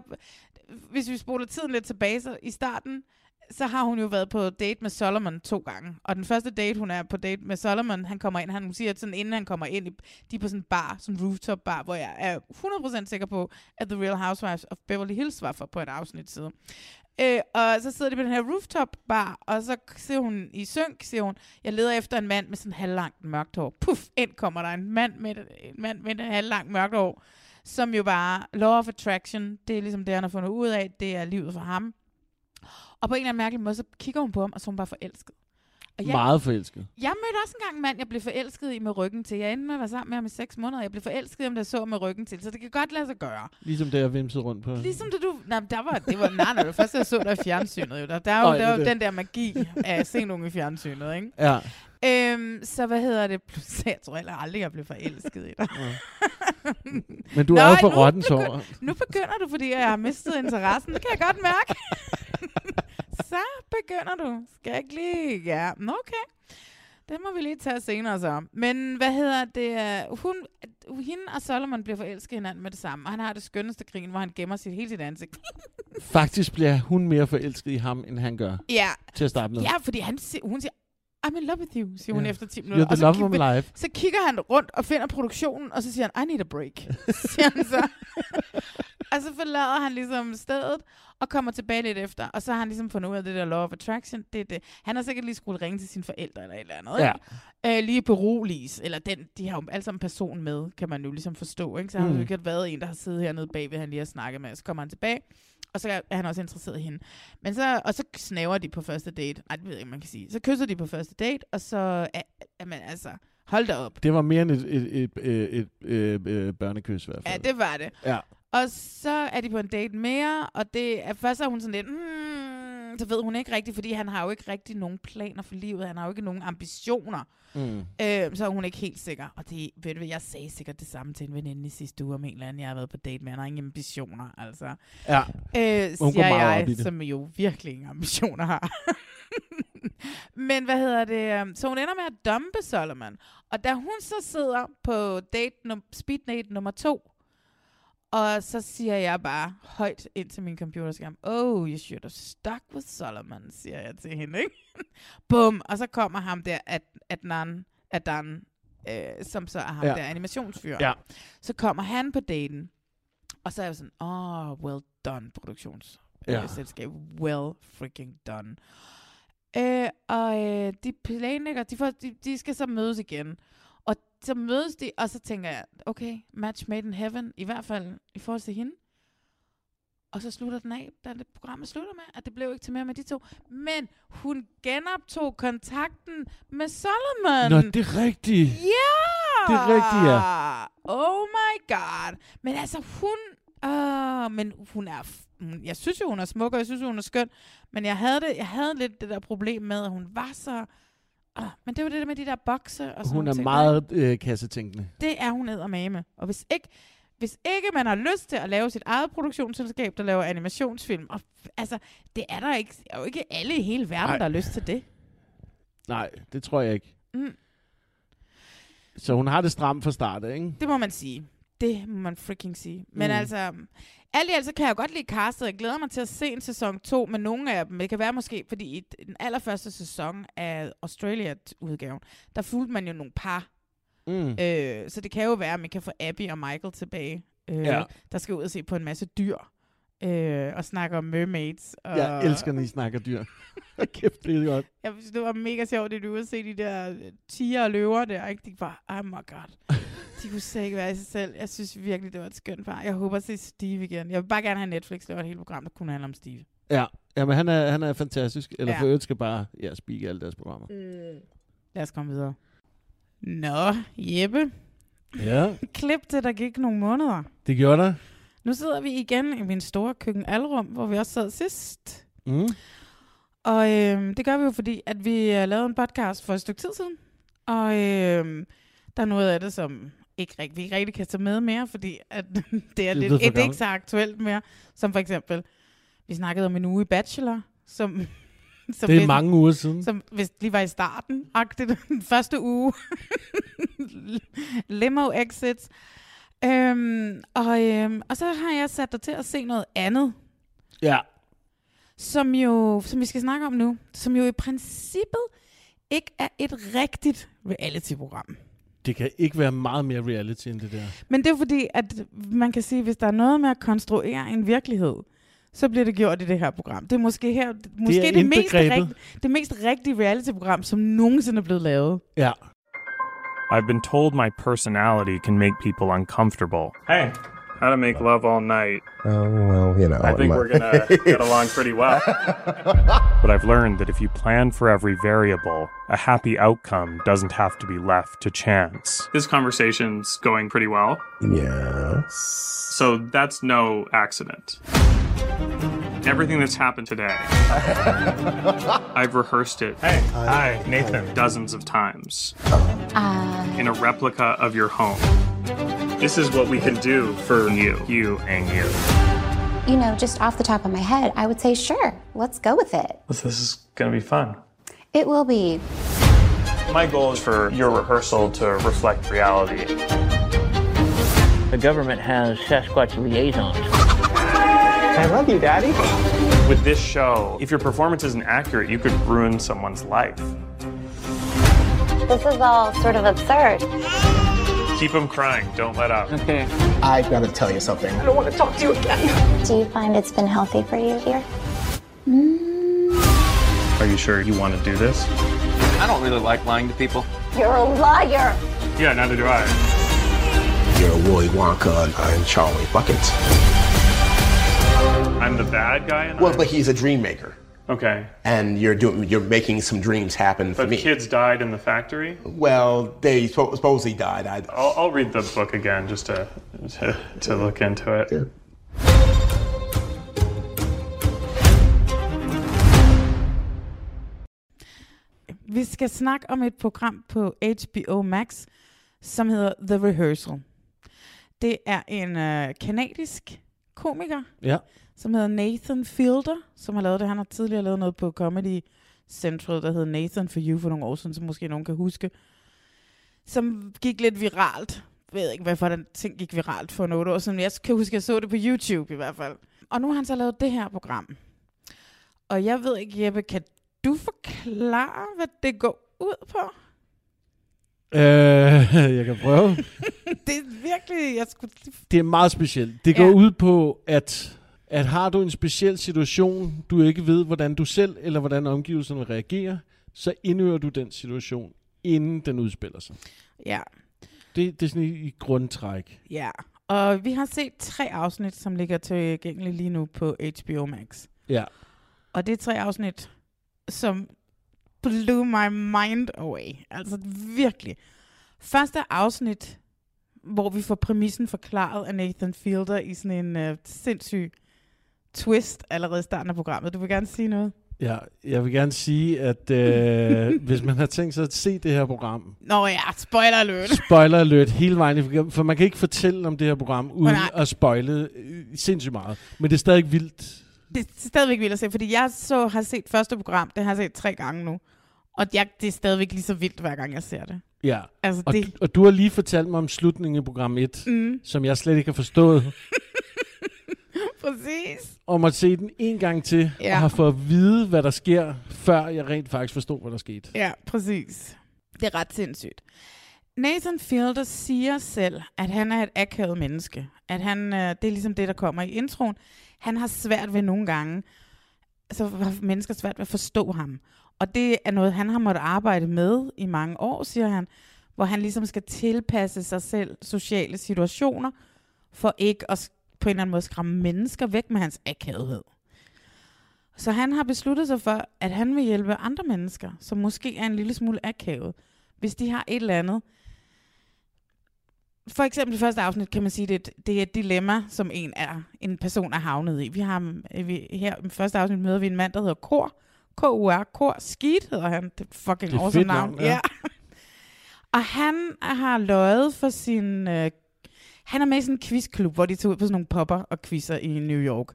hvis vi spoler tiden lidt tilbage, så i starten, så har hun jo været på date med Solomon to gange. Og den første date, hun er på date med Solomon, han kommer ind, han siger, at sådan, inden han kommer ind, i, de er på sådan en bar, sådan en rooftop bar, hvor jeg er 100% sikker på, at The Real Housewives of Beverly Hills var for på et afsnit siden. Øh, og så sidder de på den her rooftop bar, og så ser hun i synk, siger hun, jeg leder efter en mand med sådan halvlangt mørkt hår. Puff, ind kommer der en mand med, en mand med et halvlangt mørkt hår, som jo bare, law of attraction, det er ligesom det, han har fundet ud af, det er livet for ham. Og på en eller anden mærkelig måde, så kigger hun på ham, og så er hun bare forelsket. Og jeg, Meget forelsket. jeg mødte også engang en mand, jeg blev forelsket i med ryggen til. Jeg endte med at være sammen med ham i seks måneder. Jeg blev forelsket i ham, der så med ryggen til. Så det kan godt lade sig gøre. Ligesom det, jeg vimsede rundt på. Ligesom da du... Nej, der var, det var, nej, nej, det var først, jeg så dig i fjernsynet. Jo. Der, der er jo, ja, der er jo det. den der magi af at se nogen i fjernsynet, ikke? Ja. Øhm, så hvad hedder det? Plus, jeg tror heller aldrig, jeg blev forelsket i dig. Men du Nå, er jo for nu rottens begy-. Nu begynder du, fordi jeg har mistet interessen. Det kan jeg godt mærke. så begynder du. Skal jeg ikke lige... Ja, okay. Det må vi lige tage senere så. Men hvad hedder det? Hun, hende og Solomon bliver forelsket hinanden med det samme. Og han har det skønneste grin, hvor han gemmer sit, hele sit ansigt. Faktisk bliver hun mere forelsket i ham, end han gør. Ja. Til at starte med. Ja, fordi han, hun siger, I'm in love with you, siger hun Ja. efter 10 minutter. You're the Og så love of my life. Så kigger han rundt og finder produktionen, og så siger han, I need a break, siger han så. og så forlader han ligesom stedet, og kommer tilbage lidt efter. Og så har han ligesom fundet ud af det der law of attraction. Det, det. Han har sikkert lige skulle ringe til sine forældre eller et eller andet. Ja. Ikke? Øh, lige beroliges. Eller den, de har jo alle sammen en person med, kan man jo ligesom forstå. Ikke? Så har Mm. mm. jo ikke været en, der har siddet hernede bagved, han lige har snakket med. Så kommer han tilbage, og så er han også interesseret i hende. Men så, og så snaver de på første date. Nej, det ved jeg ikke, man kan sige. Så kysser de på første date, og så... Er, jamen, altså, hold da op. Det var mere end et, et, et, et, et, et, et børnekys i hvert fald. Ja, det var det. Ja. Og så er de på en date mere, og det er, først er hun sådan lidt, hmm, så ved hun ikke rigtigt, fordi han har jo ikke rigtig nogen planer for livet, han har jo ikke nogen ambitioner. Mm. Øh, så er hun ikke helt sikker. Og det, ved du jeg sagde sikkert det samme til en veninde i sidste uge om en eller anden, jeg har været på date med, han har ingen ambitioner, altså. Ja. Øh, Hun går meget jeg, som jo virkelig ingen ambitioner har. Men hvad hedder det? øhm, Så hun ender med at dumpe Solomon. Og da hun så sidder på date num- speed date nummer to, og så siger jeg bare højt ind til min computerskærm, oh, you should have stuck with Solomon, siger jeg til hende, ikke? Bum! Og så kommer ham der, Ad- Adnan, Adnan øh, som så er ham Ja. der animationsfyr. Ja. Så kommer han på daten, og så er jeg sådan, oh, well done, produktionsselskab. Ja. Well freaking done. Øh, og øh, de planlægger, de, får, de, de skal så mødes igen. Og så mødes de, og så tænker jeg, okay, match made in heaven, i hvert fald i forhold til hende. Og så slutter den af, da det programmet slutter med, at det blev ikke til mere med de to. Men hun genoptog kontakten med Solomon. Nå, det er rigtigt. Ja! Det er rigtigt, ja. Oh my god. Men altså, hun... Uh, men hun er... Jeg synes jo, hun er smuk, og jeg synes jo, hun er skøn. Men jeg havde, det, jeg havde lidt det der problem med, at hun var så... Uh, men det var det der med de der bokse og sådan Hun er ting, meget øh, kassetænkende. det er hun eddermame. Og hvis ikke, hvis ikke man har lyst til at lave sit eget produktionsselskab, der laver animationsfilm, og altså, det er der ikke, er jo ikke alle i hele verden, Nej. der har lyst til det. Nej, det tror jeg ikke. Mm. Så hun har det stramt fra start, ikke? Det må man sige. Det må man freaking sige. Men mm. altså, alt i alt så kan jeg godt lide castet. Jeg glæder mig til at se en sæson 2 med nogle af dem. Det kan være måske, fordi i den allerførste sæson af Australia-udgaven, der fulgte man jo nogle par. Mm. Øh, så det kan jo være, at man kan få Abby og Michael tilbage, øh, Ja. der skal ud og se på en masse dyr. Øh, og snakke om mermaids. Og Jeg elsker, når I snakker dyr. Kæft, det er godt. Jeg synes, det var mega sjovt, at du at se de der øh, tiger og løver der. Ikke? De var, oh my god. De kunne slet ikke være i sig selv. Jeg synes virkelig, det var et skønt par. Jeg håber at se Steve igen. Jeg vil bare gerne have Netflix lavet et helt program, der kunne handle om Steve. Ja, Jamen, han er, han er fantastisk. Eller Ja. for øvrigt skal bare ja, speak alle deres programmer. Mm. Lad os komme videre. Nå, Jeppe. Ja. Klip til, der gik nogle måneder. Det gjorde der. Nu sidder vi igen i min store køkkenalrum, hvor vi også sad sidst. Mm. Og øh, det gør vi jo, fordi at vi uh, lavede en podcast for et stykke tid siden. Og øh, der er noget af det, som ikke, rigt- vi ikke rigtig kan tage med mere, fordi at det er, lidt, det er ikke så aktuelt mere. Som for eksempel, vi snakkede om en uge i Bachelor, som Så Det er hvis- mange uger siden. Som hvis de var i starten, agtigt, den første uge. Limo exits. Øhm, og, øhm, og så har jeg sat dig til at se noget andet, Ja. som jo, som vi skal snakke om nu, som jo i princippet ikke er et rigtigt reality-program. Det kan ikke være meget mere reality end det der. Men det er fordi, at man kan sige, at hvis der er noget med at konstruere en virkelighed, så bliver det gjort i det her program. Det er måske her, måske det, det, mest, rigt, det mest rigtige reality-program, som nogensinde er blevet lavet. Ja. I've been told my personality can make people uncomfortable. Hey, how to make love all night. Oh, well, you know. I think my- we're gonna get along pretty well. but I've learned that if you plan for every variable, a happy outcome doesn't have to be left to chance. This conversation's going pretty well. Yes. So that's no accident. Everything that's happened today, I've rehearsed it. Hey, hi, Nathan. Dozens of times uh-huh. in a replica of your home. This is what we can do for you, you, and you. You know, just off the top of my head, I would say, sure, let's go with it. This is gonna be fun. It will be. My goal is for your rehearsal to reflect reality. The government has Sasquatch liaisons. I love you, Daddy. With this show, if your performance isn't accurate, you could ruin someone's life. This is all sort of absurd. Keep him crying. Don't let up. Okay. I've got to tell you something. I don't want to talk to you again. Do you find it's been healthy for you here? Mm. Are you sure you want to do this? I don't really like lying to people. You're a liar. Yeah, neither do I. You're Willy Wonka and I'm Charlie Bucket. I'm the bad guy in Well, but he's a dream maker. Okay. And you're doing you're making some dreams happen for But me. kids died in the factory? Well, they spo- supposedly died. I, I'll, I'll read the book again just to, to, to look into it. Vi skal snakke om et program på HBO Max, som hedder The Rehearsal. Det er en øh, kanadisk komiker, Ja. Som hedder Nathan Fielder, som har lavet det. Han har tidligere lavet noget på Comedy Central, der hedder Nathan for You for nogle år siden, som måske nogen kan huske. Som gik lidt viralt. Jeg ved ikke, hvorfor den ting gik viralt for nogle år siden. Jeg kan huske, at jeg så det på YouTube i hvert fald. Og nu har han så lavet det her program. Og jeg ved ikke, Jeppe, kan du forklare, hvad det går ud på? Øh, jeg kan prøve. det er virkelig... Jeg skulle... Det er meget specielt. Det går Ja. ud på, at, at har du en speciel situation, du ikke ved, hvordan du selv eller hvordan omgivelserne reagerer, så indøver du den situation, inden den udspiller sig. Ja. Det, det er sådan i, i grundtræk. Ja, og vi har set tre afsnit, som ligger tilgængelige lige nu på HBO Max. Ja. Og det er tre afsnit, som blew my mind away. Altså virkelig. Første afsnit, hvor vi får præmissen forklaret af Nathan Fielder i sådan en uh, sindssyg twist allerede i starten af programmet. Du vil gerne sige noget? Ja, jeg vil gerne sige, at øh, hvis man har tænkt sig at se det her program, Nå ja, spoiler alert. spoiler alert hele vejen for man kan ikke fortælle om det her program, uden nej. at spoile øh, sindssygt meget. Men det er stadig vildt. det er stadigvæk vildt at se, fordi jeg så har set første program, det har jeg set tre gange nu. Og jeg, det er stadigvæk lige så vildt, hver gang jeg ser det. Ja, Altså, og, det- du, og du har lige fortalt mig om slutningen i program 1, Mm. som jeg slet ikke har forstået, Præcis. og måtte se den en gang til, Ja. og har fået at vide, hvad der sker, før jeg rent faktisk forstod, hvad der skete. Ja, præcis. Det er ret sindssygt. Nathan Fielder siger selv, at han er et akavet menneske. At han, øh, det er ligesom det, der kommer i introen. Han har svært ved nogle gange, altså har mennesker svært ved at forstå ham. Og det er noget, han har måttet arbejde med i mange år, siger han, hvor han ligesom skal tilpasse sig selv sociale situationer, for ikke at på en eller anden måde skræmme mennesker væk med hans akavethed. Så han har besluttet sig for, at han vil hjælpe andre mennesker, som måske er en lille smule akavet, hvis de har et eller andet. For eksempel i første afsnit kan man sige, at det, det er et dilemma, som en er en person er havnet i. Vi har vi, her i første afsnit møder vi en mand, der hedder Kor. K-U-R. Kor. Skid hedder han. Det er fucking Det er awesome navn. navn, ja. Og han har løjet for sin... Øh, han er med i sådan en quizklub, hvor de tager ud på sådan nogle popper og quizzer i New York.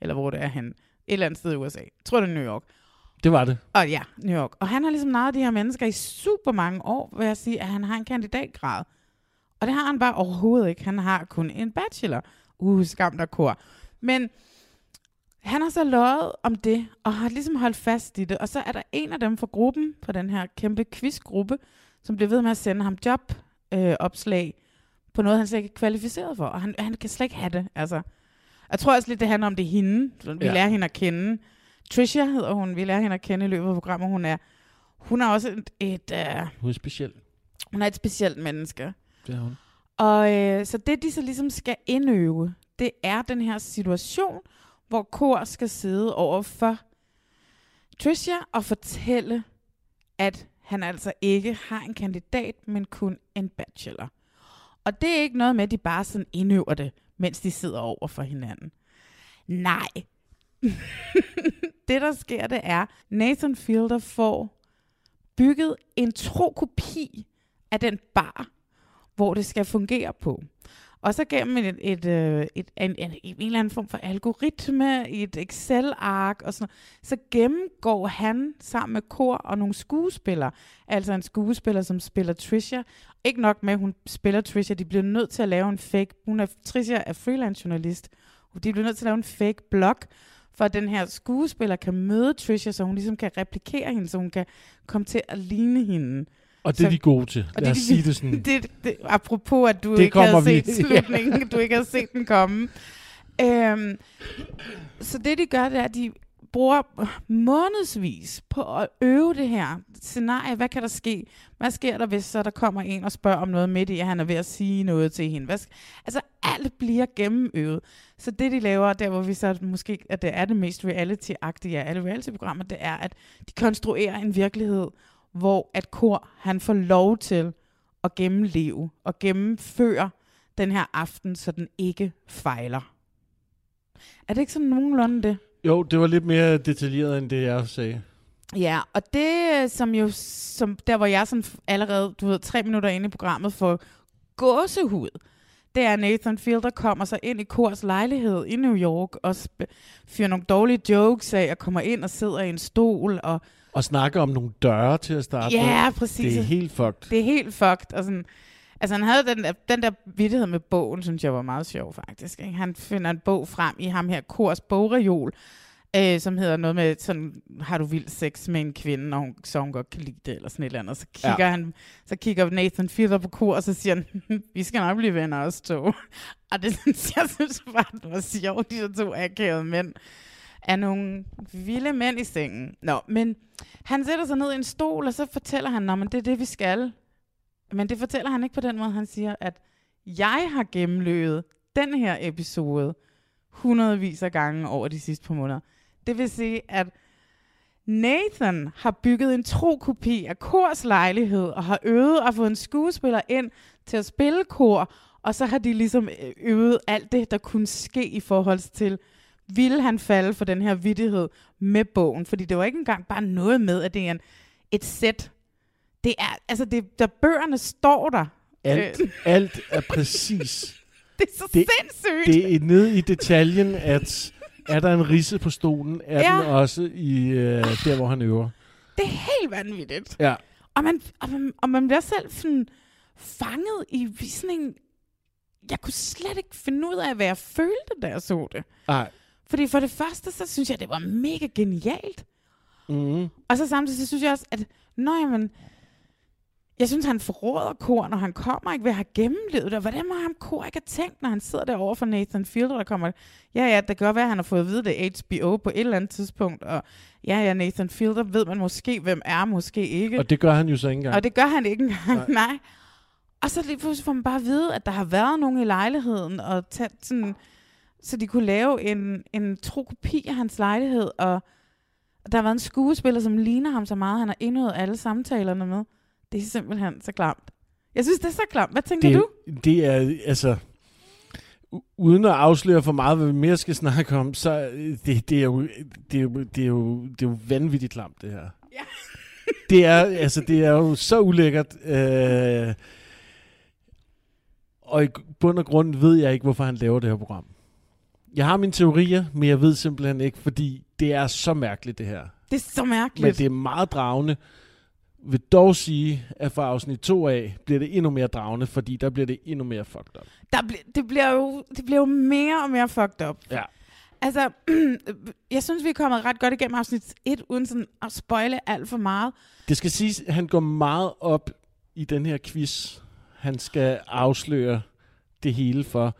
Eller hvor det er han. Et eller andet sted i USA. Jeg tror, det er New York. Det var det. Og ja, New York. Og han har ligesom naret de her mennesker i super mange år, vil jeg sige, at han har en kandidatgrad. Og det har han bare overhovedet ikke. Han har kun en bachelor. Uh, skam der kor. Men han har så løjet om det, og har ligesom holdt fast i det. Og så er der en af dem fra gruppen, fra den her kæmpe quizgruppe, som bliver ved med at sende ham jobopslag øh, opslag på noget, han slet ikke er kvalificeret for. Og han, han kan slet ikke have det. Altså, jeg tror også lidt, det handler om det er hende. Vi ja. lærer hende at kende. Trisha hedder hun. Vi lærer hende at kende i løbet af programmet. Hun er, hun er også et... et uh, hun er speciel. Hun er et specielt menneske. Det er hun. Og øh, så det, de så ligesom skal indøve, det er den her situation, hvor Kor skal sidde over for Tricia og fortælle, at han altså ikke har en kandidat, men kun en bachelor. Og det er ikke noget med, at de bare sådan indøver det, mens de sidder over for hinanden. Nej. det, der sker, det er, Nathan Fielder får bygget en tro kopi af den bar, hvor det skal fungere på. Og så gennem et, et, et, et, en, en, en eller anden form for algoritme i et Excel-ark og sådan så gennemgår han sammen med kor og nogle skuespillere, altså en skuespiller, som spiller Trisha. Ikke nok med, at hun spiller Trisha, de bliver nødt til at lave en fake, hun er, Trisha er freelance journalist, de bliver nødt til at lave en fake blog, for at den her skuespiller kan møde Trisha, så hun ligesom kan replikere hende, så hun kan komme til at ligne hende. Og det er de gode til. Lad os sige det sådan. Det, det, apropos, at du det ikke havde vi. set slutningen, du ikke havde set den komme. Øhm, så det, de gør, det er, at de bruger månedsvis på at øve det her scenarie. Hvad kan der ske? Hvad sker der, hvis så der kommer en og spørger om noget midt i, at han er ved at sige noget til hende? Hvad altså, alt bliver gennemøvet. Så det, de laver, der hvor vi så måske, at det er det mest reality-agtige af alle reality-programmer, det er, at de konstruerer en virkelighed, hvor at Kor han får lov til at gennemleve og gennemføre den her aften, så den ikke fejler. Er det ikke sådan nogenlunde det? Jo, det var lidt mere detaljeret end det, jeg sagde. Ja, og det som jo, som der hvor jeg sådan allerede, du ved, tre minutter inde i programmet får gåsehud, det er Nathan Fielder kommer så ind i Kors lejlighed i New York og fyrer nogle dårlige jokes af og kommer ind og sidder i en stol og og snakke om nogle døre til at starte Ja, med. præcis. Det er helt fucked. Det er helt fucked. Og sådan, altså han havde den, den der vidtighed med bogen, synes jeg var meget sjov faktisk. Ikke? Han finder en bog frem i ham her, Kors bogreol, øh, som hedder noget med sådan, har du vild sex med en kvinde, og hun, så hun godt kan lide det, eller sådan et eller andet. Så kigger, ja. han, så kigger Nathan Fielder på Kor, og så siger han, vi skal nok blive venner os to. og det synes jeg synes bare, det var sjovt, de der to akavede mænd af nogle vilde mænd i sengen. Nå, men han sætter sig ned i en stol, og så fortæller han, at det er det, vi skal. Men det fortæller han ikke på den måde. Han siger, at jeg har gennemløbet den her episode hundredvis af gange over de sidste par måneder. Det vil sige, at Nathan har bygget en tro kopi af Kors lejlighed, og har øvet at få en skuespiller ind til at spille kor, og så har de ligesom øh, øvet alt det, der kunne ske i forhold til, ville han falde for den her vidighed med bogen? Fordi det var ikke engang bare noget med, at det er en, et sæt. Det er, altså, det, der bøgerne står der. Alt, øh. alt er præcis. det er så det, sindssygt. Det er nede i detaljen, at er der en risse på stolen, er ja. den også i øh, der, hvor han øver. Det er helt vanvittigt. Ja. Og man, og man, og man bliver selv sådan fanget i sådan en... Jeg kunne slet ikke finde ud af, hvad jeg følte, da jeg så det. Nej. Fordi for det første, så synes jeg, det var mega genialt. Mm. Og så samtidig, så synes jeg også, at når jamen, jeg synes, han forråder Kor, når han kommer ikke ved at have gennemlevet det. Hvordan må ham Kor ikke have tænkt, når han sidder derovre for Nathan Fielder, der kommer... Ja, ja, det kan godt være, at han har fået at vide det HBO på et eller andet tidspunkt, og ja, ja, Nathan Fielder ved man måske, hvem er, måske ikke. Og det gør han jo så ikke engang. Og det gør han ikke engang, nej. nej. Og så lige pludselig får man bare at vide, at der har været nogen i lejligheden, og tage sådan så de kunne lave en, en tro kopi af hans lejlighed, og der har været en skuespiller, som ligner ham så meget, han har indøvet alle samtalerne med. Det er simpelthen så klamt. Jeg synes, det er så klamt. Hvad tænker det, du? Det er, altså, uden at afsløre for meget, hvad vi mere skal snakke om, så øh, det, det, er, jo, det, er, jo, det, er, jo, det er jo vanvittigt klamt, det her. Ja. det, er, altså, det er jo så ulækkert. Øh, og i bund og grund ved jeg ikke, hvorfor han laver det her program. Jeg har mine teorier, men jeg ved simpelthen ikke, fordi det er så mærkeligt, det her. Det er så mærkeligt. Men det er meget dragende. Vil dog sige, at fra afsnit 2 af bliver det endnu mere dragende, fordi der bliver det endnu mere fucked up. Der bl- det, bliver jo, det bliver jo mere og mere fucked up. Ja. Altså, jeg synes, vi er kommet ret godt igennem afsnit 1, uden sådan at spoile alt for meget. Det skal siges, at han går meget op i den her quiz. Han skal afsløre det hele for.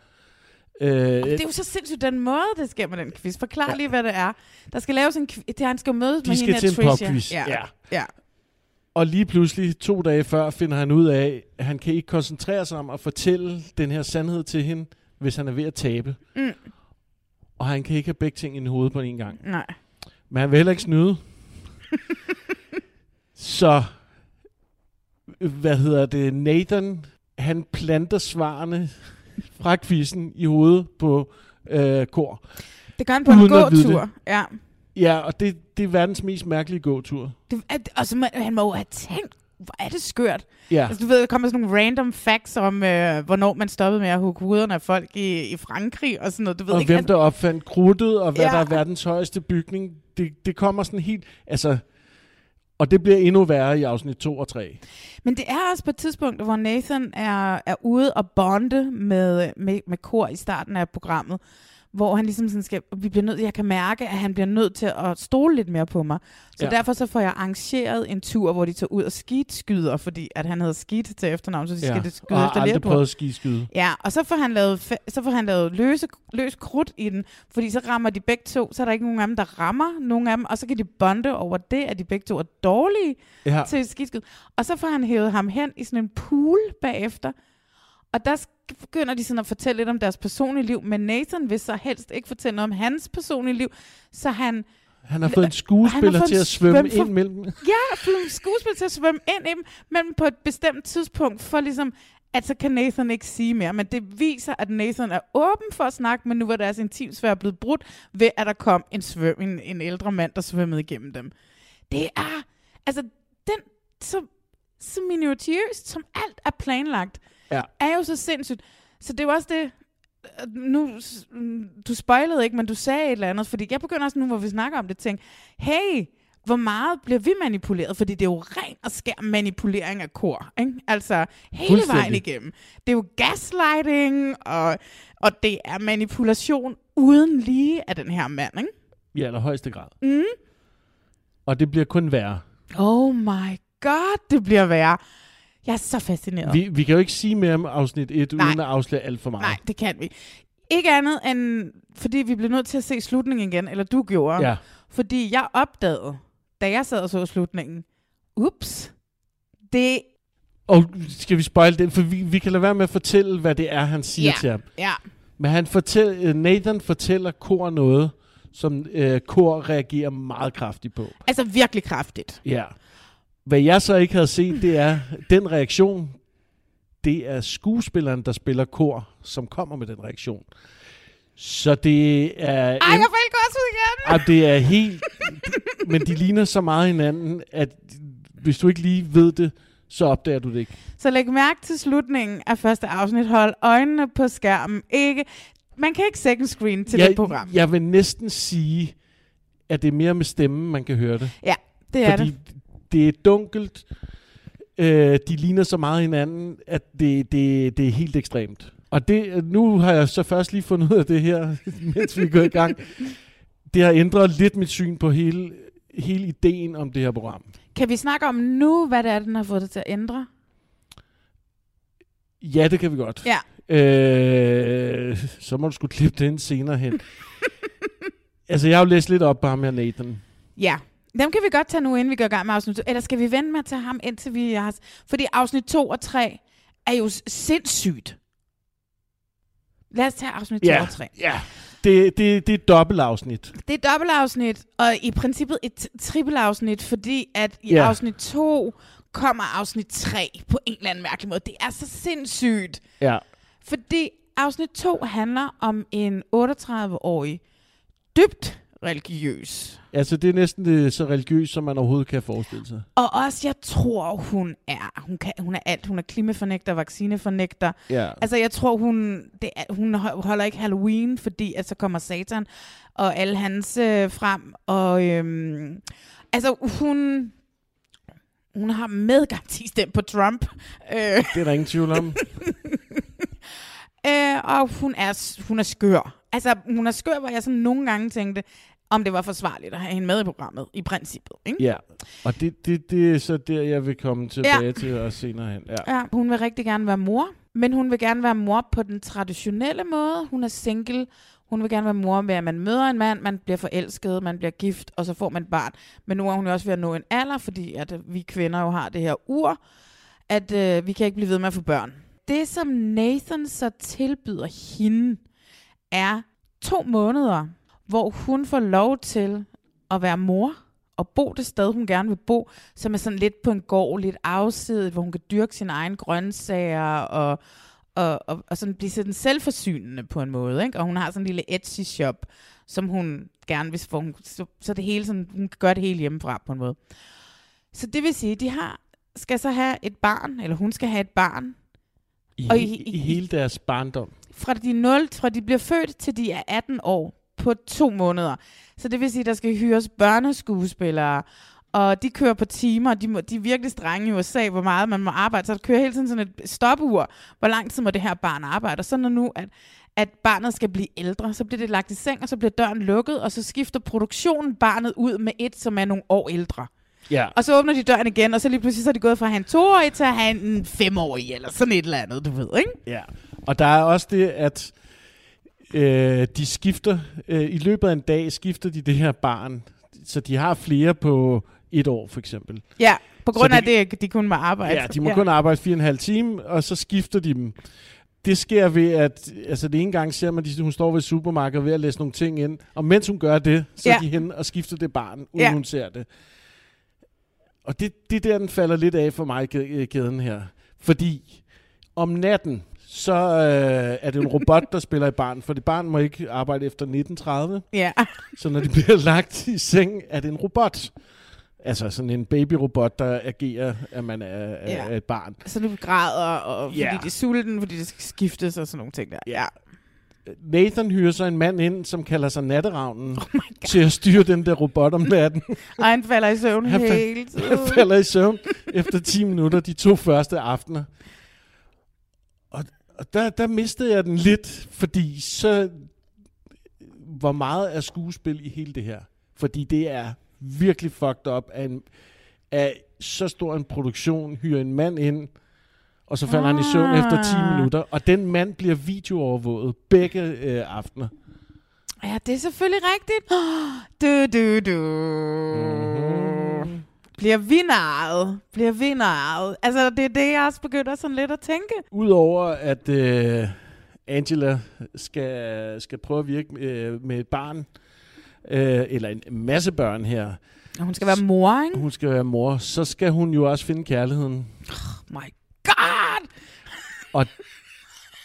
Øh, Det er jo så sindssygt den måde, det sker med den quiz. Forklar ja. lige, hvad det er. Der skal laves en quiz. Det, han skal mødes De med skal hende til en popquiz, Ja. ja. ja. Og lige pludselig, to dage før, finder han ud af, at han kan ikke koncentrere sig om at fortælle den her sandhed til hende, hvis han er ved at tabe. Mm. Og han kan ikke have begge ting i hovedet på en gang. Nej. Men han vil heller ikke snyde. Så, hvad hedder det, Nathan, han planter svarene fra quizzen i hovedet på øh, kor. Det gør han på en gåtur. Ja. Ja, og det, det er verdens mest mærkelige gåtur. Det, at, og så må, han må jo have tænkt, hvor er det skørt. Ja. Altså, du ved, der kommer sådan nogle random facts om, øh, hvornår man stoppede med at hugge hovederne af folk i, i Frankrig og sådan noget. Du ved og ikke, hvem der opfandt krudtet, og hvad ja. der er verdens højeste bygning. Det, det kommer sådan helt... Altså, og det bliver endnu værre i afsnit 2 og 3. Men det er også på et tidspunkt, hvor Nathan er, er ude og bonde med, med, med kor i starten af programmet, hvor han ligesom sådan skal, vi bliver nødt, jeg kan mærke, at han bliver nødt til at stole lidt mere på mig. Så ja. Derfor så får jeg arrangeret en tur, hvor de tager ud og skidtskyder, fordi at han hedder Skidt til efternavn, så de Ja, skal skyde og har efter prøvet at skiskyde. Ja, og så får han lavet, så får han lavet løse, løs krudt i den, fordi så rammer de begge to, så er der ikke nogen af dem, der rammer nogen af dem, og så kan de bonde over det, at de begge to er dårlige Ja. til skidskyd. Og så får han hævet ham hen i sådan en pool bagefter, og der begynder de sådan at fortælle lidt om deres personlige liv, men Nathan vil så helst ikke fortælle noget om hans personlige liv, så han... Han har fået en skuespiller fået til at svømme svøm- ind mellem... Ja, fået en skuespiller til at svømme ind i men på et bestemt tidspunkt, for ligesom, at så kan Nathan ikke sige mere. Men det viser, at Nathan er åben for at snakke, men nu var deres intimsfære blevet brudt, ved at der kom en, svøm, en, en ældre mand, der svømmede igennem dem. Det er, altså, den, så, så minutiøst, som alt er planlagt, Ja. er jo så sindssygt. Så det er jo også det, øh, nu, mm, du spoilede ikke, men du sagde et eller andet, fordi jeg begynder også nu, hvor vi snakker om det, tænke, hey, hvor meget bliver vi manipuleret? Fordi det er jo ren og skær manipulering af kor, ikke? Altså, hele vejen igennem. Det er jo gaslighting, og, og det er manipulation uden lige af den her mand, ikke? I allerhøjeste grad. Mm. Og det bliver kun værre. Oh my god, det bliver værre. Jeg er så fascineret. Vi, vi kan jo ikke sige mere om afsnit 1, Nej. uden at afsløre alt for meget. Nej, det kan vi. Ikke andet end, fordi vi blev nødt til at se slutningen igen, eller du gjorde. Ja. Fordi jeg opdagede, da jeg sad og så slutningen, ups, det... Og skal vi spoil den? For vi, vi kan lade være med at fortælle, hvad det er, han siger Ja, til ham. ja. Men han fortæl, øh, Nathan fortæller Kor noget, som øh, Kor reagerer meget kraftigt på. Altså virkelig kraftigt. Ja. Hvad jeg så ikke havde set, det er, den reaktion, det er skuespilleren, der spiller Kor, som kommer med den reaktion. Så det er... Ej, jeg får også ud igen! Ej, det er helt... men de ligner så meget hinanden, at hvis du ikke lige ved det, så opdager du det ikke. Så læg mærke til slutningen af første afsnit. Hold øjnene på skærmen. Ikke, man kan ikke second screen til jeg, det program. Jeg vil næsten sige, at det er mere med stemmen, man kan høre det. Ja, det er Fordi det. Det er dunkelt. Øh, de ligner så meget hinanden, at det, det, det er helt ekstremt. Og det, nu har jeg så først lige fundet ud af det her, mens vi går i gang. Det har ændret lidt mit syn på hele, hele ideen om det her program. Kan vi snakke om nu, hvad det er, den har fået det til at ændre? Ja, det kan vi godt. Ja. Øh, så må du skulle klippe det ind senere hen. altså, jeg har jo læst lidt op på ham her, Nathan. Ja. Dem kan vi godt tage nu, inden vi går i gang med afsnit 2. Eller skal vi vente med at tage ham, indtil vi har... Fordi afsnit 2 og 3 er jo sindssygt. Lad os tage afsnit 2 Ja, og 3. ja. Det, det, det er et dobbeltafsnit. Det er et dobbeltafsnit, og i princippet et trippelafsnit, fordi at i Ja. afsnit 2 kommer afsnit 3 på en eller anden mærkelig måde. Det er så sindssygt. Ja. Fordi afsnit 2 handler om en 38-årig, dybt religiøs. Altså, det er næsten det, så religiøst, som man overhovedet kan forestille sig. Og også, jeg tror, hun er. Hun, kan, hun er alt. Hun er klimafornægter, vaccinefornægter. Ja. Altså, jeg tror, hun, det er, hun ho- holder ikke Halloween, fordi at så kommer Satan og alle hans øh, frem. Og øhm, Altså, hun... Hun har med garanti stemt på Trump. Øh, Det er der ingen tvivl om. øh, og hun er, hun er skør. Altså, hun er skør, hvor jeg sådan nogle gange tænkte, om det var forsvarligt at have hende med i programmet, i princippet. Ikke? Ja, og det, det, det er så der, jeg vil komme tilbage Ja. til os senere hen. Ja. Ja, hun vil rigtig gerne være mor, men hun vil gerne være mor på den traditionelle måde. Hun er single. Hun vil gerne være mor med, at man møder en mand, man bliver forelsket, man bliver gift, og så får man et barn. Men nu er hun jo også ved at nå en alder, fordi at øh, vi kvinder jo har det her ur, at øh, vi kan ikke blive ved med at få børn. Det, som Nathan så tilbyder hende, er to måneder, hvor hun får lov til at være mor og bo det sted, hun gerne vil bo, som er sådan lidt på en gård, lidt afsidet, hvor hun kan dyrke sine egne grøntsager og, og, og, og sådan blive sådan selvforsynende på en måde. Ikke? Og hun har sådan en lille Etsy shop, som hun gerne vil, hvor hun, så, så det hele sådan, hun kan gøre det hele hjemmefra på en måde. Så det vil sige, de har, skal så have et barn, eller hun skal have et barn, I, Og I, i- I hele deres barndom. fra de 0, fra de bliver født til de er 18 år på to måneder. Så det vil sige, at der skal hyres børneskuespillere, og de kører på timer, de, må, de er virkelig strenge i USA, hvor meget man må arbejde, så der kører hele tiden sådan et stopur, hvor lang tid må det her barn arbejde, og så når nu, at, at barnet skal blive ældre, så bliver det lagt i seng, og så bliver døren lukket, og så skifter produktionen barnet ud med et, som er nogle år ældre. Ja. Og så åbner de døren igen, og så lige pludselig så er de gået fra at have en toårig til at have en femårig, eller sådan et eller andet, du ved, ikke? Ja, og der er også det, at øh, de skifter, øh, i løbet af en dag skifter de det her barn, så de har flere på et år for eksempel. Ja, på grund Så af det- de kun må arbejde. Ja, de må ja. kun arbejde fire og en halv time, og så skifter de dem. Det sker ved, at altså det ene gang ser man, at hun står ved et supermarked ved at læse nogle ting ind, og mens hun gør det, så ja. Er de hen og skifter det barn, uden Ja. hun ser det. Og det, det er der, den falder lidt af for mig, kæ- kæden her. Fordi om natten, så øh, er det en robot, der spiller i barn, for det barn må ikke arbejde efter 1930. Ja. Så når de bliver lagt i seng, er det en robot. Altså sådan en babyrobot, der agerer, at man er, Ja. er et barn. Så du græder, og fordi Ja. de er sulten, fordi det skal skiftes og sådan nogle ting der. Ja. Nathan hyrer så en mand ind, som kalder sig Natteravnen, oh til at styre den der robot om natten. Og han falder i søvn Han, tiden. han falder i søvn efter 10 minutter, de to første aftener. Og, der, der mistede jeg den lidt, fordi så... Hvor meget er skuespil i hele det her? Fordi det er virkelig fucked up af, en, af så stor en produktion, hyrer en mand ind, og så falder ah. han i søvn efter 10 Ah. minutter. Og den mand bliver videoovervåget begge øh, aftener. Ja, det er selvfølgelig rigtigt. Du, du, du. Mhm. Bliver vi narret? Bliver vi narret? Altså, det er det, jeg også begynder sådan lidt at tænke. Udover at øh, Angela skal, skal prøve at virke øh, med et barn, øh, eller en masse børn her. Og hun skal være mor, ikke? Hun skal være mor. Så skal hun jo også finde kærligheden. Oh my god! Og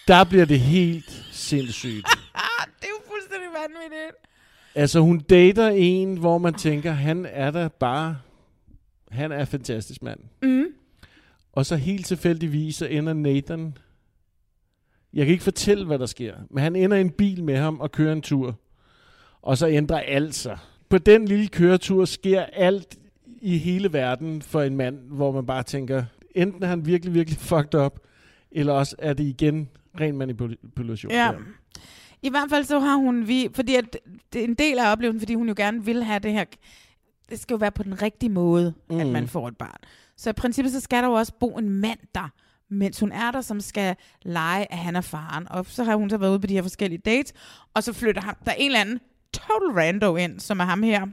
der bliver det helt sindssygt. det er jo fuldstændig vanvittigt. Altså hun dater en, hvor man tænker, han er der bare... Han er en fantastisk mand. Mm. Og så helt tilfældigvis, så ender Nathan... Jeg kan ikke fortælle, hvad der sker, men han ender i en bil med ham og kører en tur. Og så ændrer alt sig. På den lille køretur sker alt i hele verden for en mand, hvor man bare tænker, enten er han virkelig, virkelig fucked up, eller også er det igen ren manipulation. Ja. der. I hvert fald så har hun vi, fordi at det er en del af oplevelsen, fordi hun jo gerne vil have det her, det skal jo være på den rigtige måde, mm. at Mm. man får et barn. Så i princippet så skal der jo også bo en mand der, mens hun er der, som skal lege, at han er faren. Og så har hun så været ude på de her forskellige dates, og så flytter ham, der er en eller anden total rando ind, som er ham her.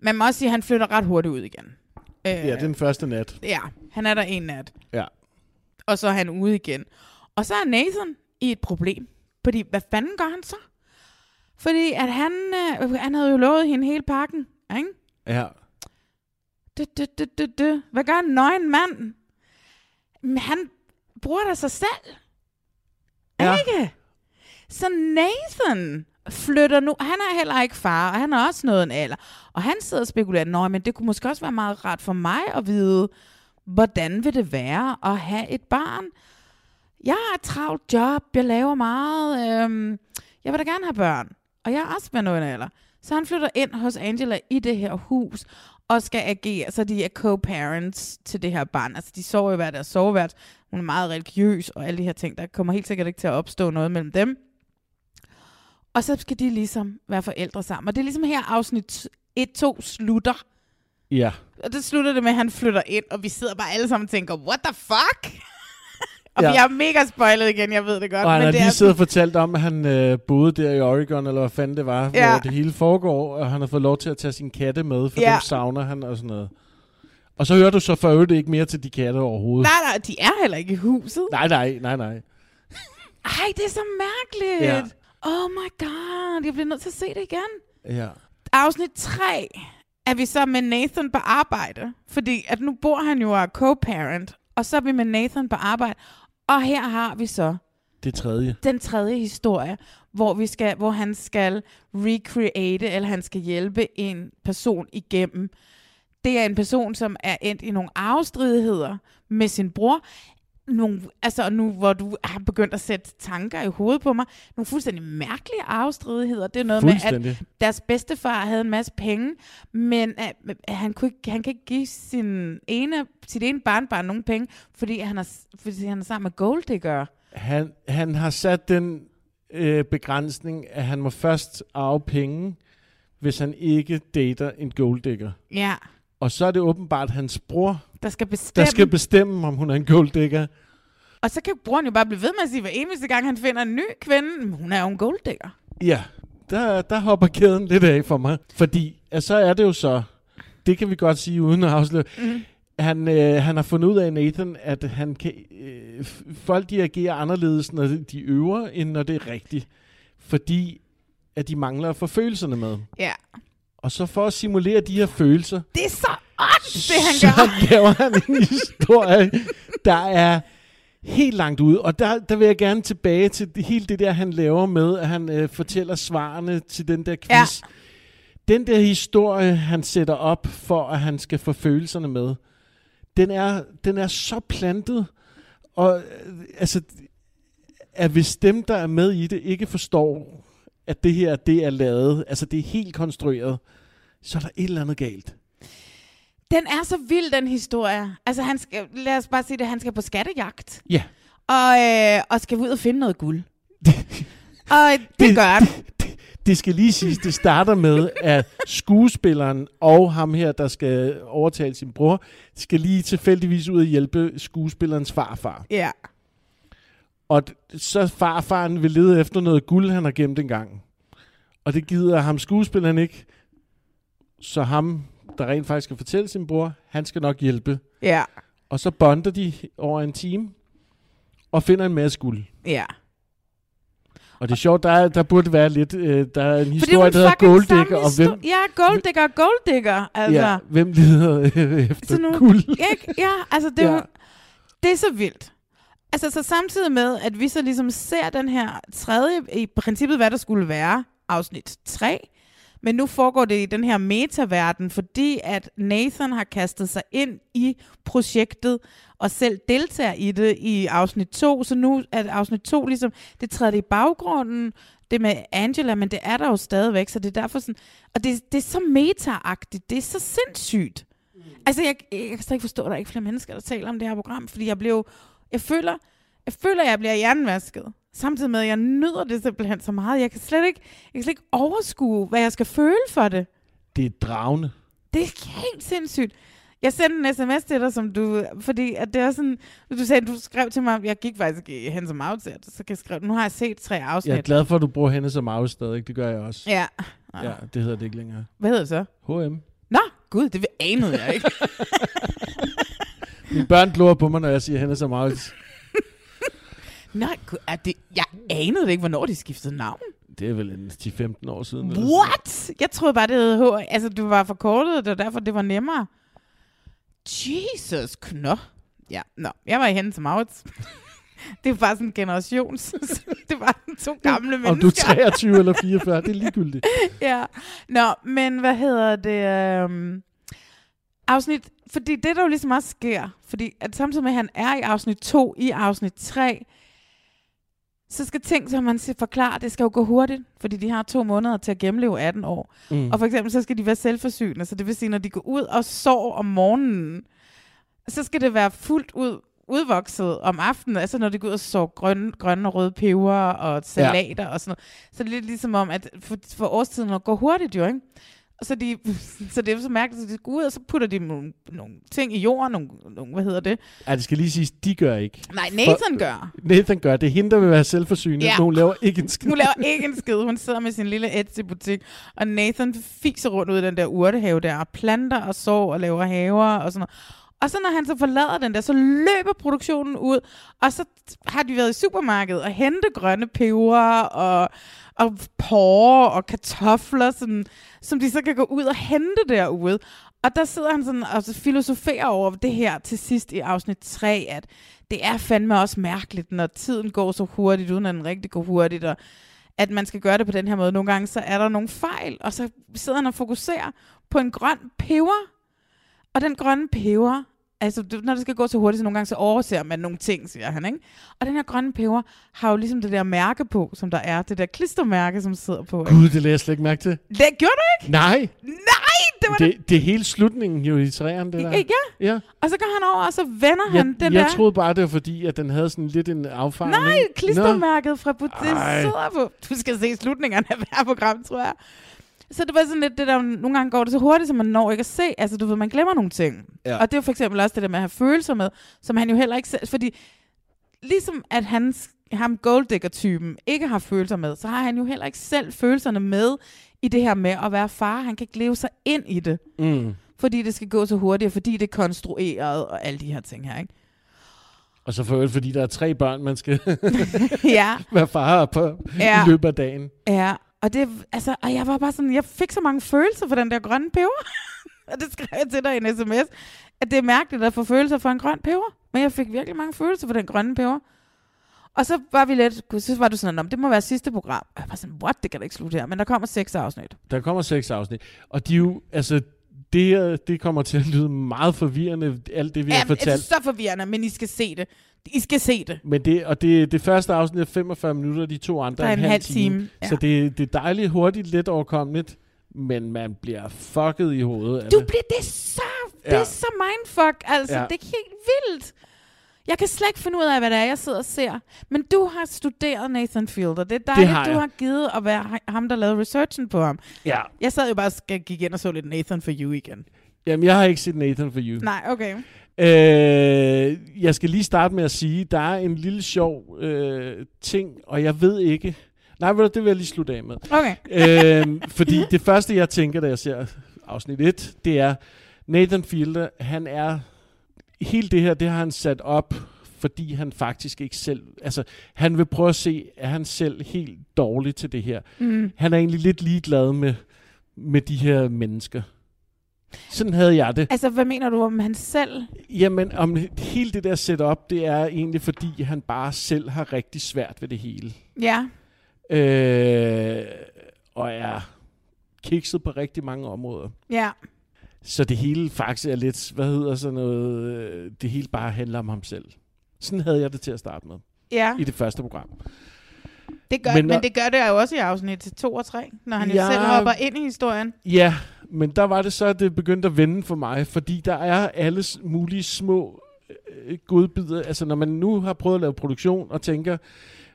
Man må også sige, at han flytter ret hurtigt ud igen. Øh, Ja, det er den første nat. Ja, han er der en nat Ja. og så er han ude igen. Og så er Nathan i et problem. Fordi, hvad fanden gør han så? Fordi at han, øh, han havde jo lovet hende hele pakken, ikke? Ja. Du, du, du, du, du. Hvad gør en nøgen mand? Han bruger da sig selv. Ja. Ikke? Så Nathan flytter nu. Han er heller ikke far, og han har også nået en alder. Og han sidder og spekulerer, Nå, men det kunne måske også være meget rart for mig at vide, hvordan vil det være at have et barn? Jeg har et travlt job, jeg laver meget. Øhm, jeg vil da gerne have børn. Og jeg er også med noget alder. Så han flytter ind hos Angela i det her hus, og skal agere, så de er co-parents til det her barn. Altså, de sover i hver deres sovevært. Hun er meget religiøs, og alle de her ting. Der kommer helt sikkert ikke til at opstå noget mellem dem. Og så skal de ligesom være forældre sammen. Og det er ligesom her afsnit 1-2 slutter. Ja. Og det slutter det med, at han flytter ind, og vi sidder bare alle sammen og tænker, what the fuck? Og Ja. vi har mega spoilet igen, jeg ved det godt. Og han men har det lige er siddet og fortalt om, at han øh, boede der i Oregon, eller hvad fanden det var, Ja. hvor det hele foregår, og han har fået lov til at tage sin katte med, for Ja. dem savner han og sådan noget. Og så hører du så for øvrigt ikke mere til de katte overhovedet. Nej, nej, de er heller ikke i huset. Nej, nej, nej, nej. Ej, det er så mærkeligt. Ja. Oh my god, jeg bliver nødt til at se det igen. Ja. Afsnit 3 er vi så med Nathan på arbejde. Fordi at nu bor han jo og er co-parent. Og så er vi med Nathan på arbejde. Og her har vi så Det tredje. den tredje historie, hvor, vi skal, hvor han skal recreate, eller han skal hjælpe en person igennem. Det er en person, som er endt i nogle arvestridigheder med sin bror. Nogle, altså nu, hvor du har begyndt at sætte tanker i hovedet på mig. Nogle fuldstændig mærkelige arvestridigheder. Det er noget med, at deres bedstefar havde en masse penge, men at, at han, kunne ikke, han kan ikke give sin ene, sit ene barnbarn nogen penge, fordi han er, fordi han er sammen med golddigger. Han, han har sat den øh, begrænsning, at han må først arve penge, hvis han ikke dater en golddigger. Ja, Og så er det åbenbart hans bror, der skal bestemme. der skal bestemme, om hun er en golddigger. Og så kan broren jo bare blive ved med at sige, hver eneste gang han finder en ny kvinde, "Men hun er jo en golddigger. Ja, der, der hopper kæden lidt af for mig. Fordi at så er det jo så, det kan vi godt sige uden at afsløre, Mhm. han, øh, han har fundet ud af, Nathan, at han kan, øh, folk de agerer anderledes, når de øver, end når det er rigtigt. Fordi at de mangler at få følelserne med. Ja. Og så for at simulere de her følelser, Det er så ondt, det han så gør. laver han en historie, der er helt langt ude. Og der, der vil jeg gerne tilbage til det, hele det der, han laver med, at han øh, fortæller svarene til den der quiz. Ja. Den der historie, han sætter op for, at han skal få følelserne med, den er, den er så plantet. Og øh, altså, at hvis dem, der er med i det, ikke forstår, at det her, det er lavet, altså det er helt konstrueret, så er der et eller andet galt. Den er så vild, den historie. Altså, han skal, lad os bare sige det, han skal på skattejagt. Ja. Og, øh, og skal ud og finde noget guld. og det, det gør han. Det skal lige siges, det starter med, at skuespilleren og ham her, der skal overtale sin bror, skal lige tilfældigvis ud og hjælpe skuespillerens farfar. Ja. Og så farfaren vil lede efter noget guld, han har gemt engang. Og det gider ham skuespilleren ikke. Så ham, der rent faktisk skal fortælle sin bror, han skal nok hjælpe. Ja. Og så bonder de over en time og finder en masse guld. Ja. Og det er sjovt, der, er, der burde være lidt... Øh, der er en historie, der hedder Golddigger, og hvem, Ja, golddigger, golddigger. Altså. ja, hvem lider øh, efter Så nu, guld? Ikke? Ja, altså det Ja. det er så vildt. Altså så samtidig med, at vi så ligesom ser den her tredje, i princippet hvad der skulle være, afsnit 3, men nu foregår det i den her metaverden, fordi at Nathan har kastet sig ind i projektet og selv deltager i det i afsnit 2, så nu er afsnit 2 ligesom, det træder i baggrunden, det med Angela, men det er der jo stadigvæk, så det er derfor sådan, og det, det er så meta-agtigt, det er så sindssygt. Altså, jeg, jeg kan slet ikke forstå, at der er ikke flere mennesker, der taler om det her program, fordi jeg blev, jeg føler, jeg føler, at jeg bliver hjernevasket. Samtidig med, at jeg nyder det simpelthen så meget. Jeg kan slet ikke, jeg kan slet ikke overskue, hvad jeg skal føle for det. Det er dragende. Det er helt sindssygt. Jeg sendte en sms til dig, som du, fordi at det er sådan, du sagde, du skrev til mig, jeg gik faktisk i hen som afsæt, så kan jeg skrive, nu har jeg set tre afsnit. Jeg er glad for, at du bruger hende som mouse stadig. Det gør jeg også. Ja. Ja, det hedder det ikke længere. Hvad hedder det så? H&M. Nå, gud, det anede jeg ikke. Mine børn glor på mig, når jeg siger hende som mouse. Nej, er det, jeg anede ikke, hvornår de skiftede navn. Det er vel en 10-15 år siden. eller What? Jeg troede bare, det hed H. Altså, du var forkortet, det var derfor, det var nemmere. Jesus, knå. Ja, nå. Jeg var i hende som Maurits. det er bare sådan en generations. det var to gamle mennesker. Om du er 23 eller 44, det er ligegyldigt. ja. Nå, men hvad hedder det? Øhm, afsnit, fordi det der jo ligesom også sker, fordi at samtidig med, at han er i afsnit 2, i afsnit 3, så skal ting, som man siger, forklare, det skal jo gå hurtigt, fordi de har to måneder til at gennemleve 18 år. Mm. Og for eksempel, så skal de være selvforsynende, så det vil sige, når de går ud og sover om morgenen, så skal det være fuldt ud udvokset om aftenen, altså når de går ud og så grønne, grønne og røde peber og salater ja. og sådan noget. Så det er lidt ligesom om, at for, for årstiden går hurtigt jo, ikke? Så, de, så det er så mærkeligt, at de går ud, og så putter de nogle, nogle ting i jorden, nogle, nogle, hvad hedder det? Ja, det skal lige siges, de gør ikke. Nej, Nathan gør. Nathan gør. Det er hende, der vil være selvforsynende, Ja. hun laver ikke en skid. Hun laver ikke en skid. Hun sidder med sin lille Etsy-butik, og Nathan fiser rundt ud i den der urtehave der, og planter og sår og laver haver og sådan noget. Og så når han så forlader den der, så løber produktionen ud, og så har de været i supermarkedet og hente grønne peber og, og porre og kartofler, sådan, som de så kan gå ud og hente derude. Og der sidder han sådan og så filosoferer over det her til sidst i afsnit 3, at det er fandme også mærkeligt, når tiden går så hurtigt, uden at den rigtig går hurtigt, og at man skal gøre det på den her måde. Nogle gange så er der nogle fejl, og så sidder han og fokuserer på en grøn peber. Og den grønne peber, altså det- når det skal gå så hurtigt, så nogle gange så overser man nogle ting, siger han, ikke? Og den her grønne peber har jo ligesom det der mærke på, som der er, det der klistermærke, som sidder på. ikke? Gud, det lader jeg slet ikke mærke til. Det gjorde du ikke? Nej, Nej, det var det. det, det er hele slutningen jo i træerne, det der. Ja, Ja. og så går han over, og så vender Jeg, han den jeg der... troede bare, det var fordi, at den havde sådan lidt en affaring. Nej, klistermærket fra Buddhist Ej. sidder på. Du skal se slutningerne af hver program, tror jeg. Så det var sådan lidt det der, nogle gange går det så hurtigt, så man når ikke at se. Altså, du ved, man glemmer nogle ting. Ja. Og det er jo for eksempel også det der med at have følelser med, som han jo heller ikke selv, fordi ligesom at hans, ham golddigger-typen ikke har følelser med, så har han jo heller ikke selv følelserne med i det her med at være far. Han kan ikke leve sig ind i det, Mm. fordi det skal gå så hurtigt, og fordi det er konstrueret og alle de her ting her, ikke? Og så for øvrigt, fordi der er tre børn, man skal Ja. være far på Ja. i løbet af dagen. Ja, og, det, altså, og jeg var bare sådan, jeg fik så mange følelser for den der grønne peber. og det skrev jeg til dig i en sms, at det er mærkeligt at få følelser for en grøn peber. Men jeg fik virkelig mange følelser for den grønne peber. Og så var vi lidt, så var du sådan, "Nå, men det må være sidste program. Og jeg var sådan, what, det kan da ikke slutte her. Men der kommer seks afsnit. Der kommer seks afsnit. Og de er jo, altså, det, her, det kommer til at lyde meget forvirrende, alt det, vi har Jamen, det er fortalt. så forvirrende, men I skal se det. I skal se det. Men det, og det, det første afsnit er 45 minutter, de to andre Der er en, en halv time, time. ja. Så det, det er dejligt, hurtigt, let overkommeligt, men man bliver fucket i hovedet Du det. bliver, det så, det Ja. er så mindfuck, altså. Ja. Det er helt vildt. Jeg kan slet ikke finde ud af, hvad det er, jeg sidder og ser. Men du har studeret Nathan Fielder. Det er dejligt, har du jeg. har givet at være ham, der lavede researchen på ham. Ja. Jeg sad jo bare og gik ind og så lidt Nathan for You igen. Jamen, jeg har ikke set Nathan for You. Nej, okay. Øh, jeg skal lige starte med at sige, der er en lille sjov øh, ting, og jeg ved ikke... Nej, det vil jeg lige slutte af med. Okay. øh, fordi det første, jeg tænker, da jeg ser afsnit 1, det er, Nathan Fielder, han er... Helt det her, det har han sat op, fordi han faktisk ikke selv... Altså, han vil prøve at se, er han selv helt dårlig til det her. Mm. Han er egentlig lidt ligeglad med, med de her mennesker. Sådan havde jeg det. Altså, hvad mener du om han selv? Jamen, om hele det der setup, det er egentlig fordi, han bare selv har rigtig svært ved det hele. Ja. Øh, og er kikset på rigtig mange områder. Ja. Så det hele faktisk er lidt, hvad hedder sådan noget, øh, det hele bare handler om ham selv. Sådan havde jeg det til at starte med. Ja. I det første program. Det gør, Men men, det gør det jo også i afsnit 2 og 3, når han ja. Selv hopper ind i historien. Ja, men der var det så, at det begyndte at vende for mig, fordi der er alle mulige små øh, godbidder. Altså når man nu har prøvet at lave produktion og tænker,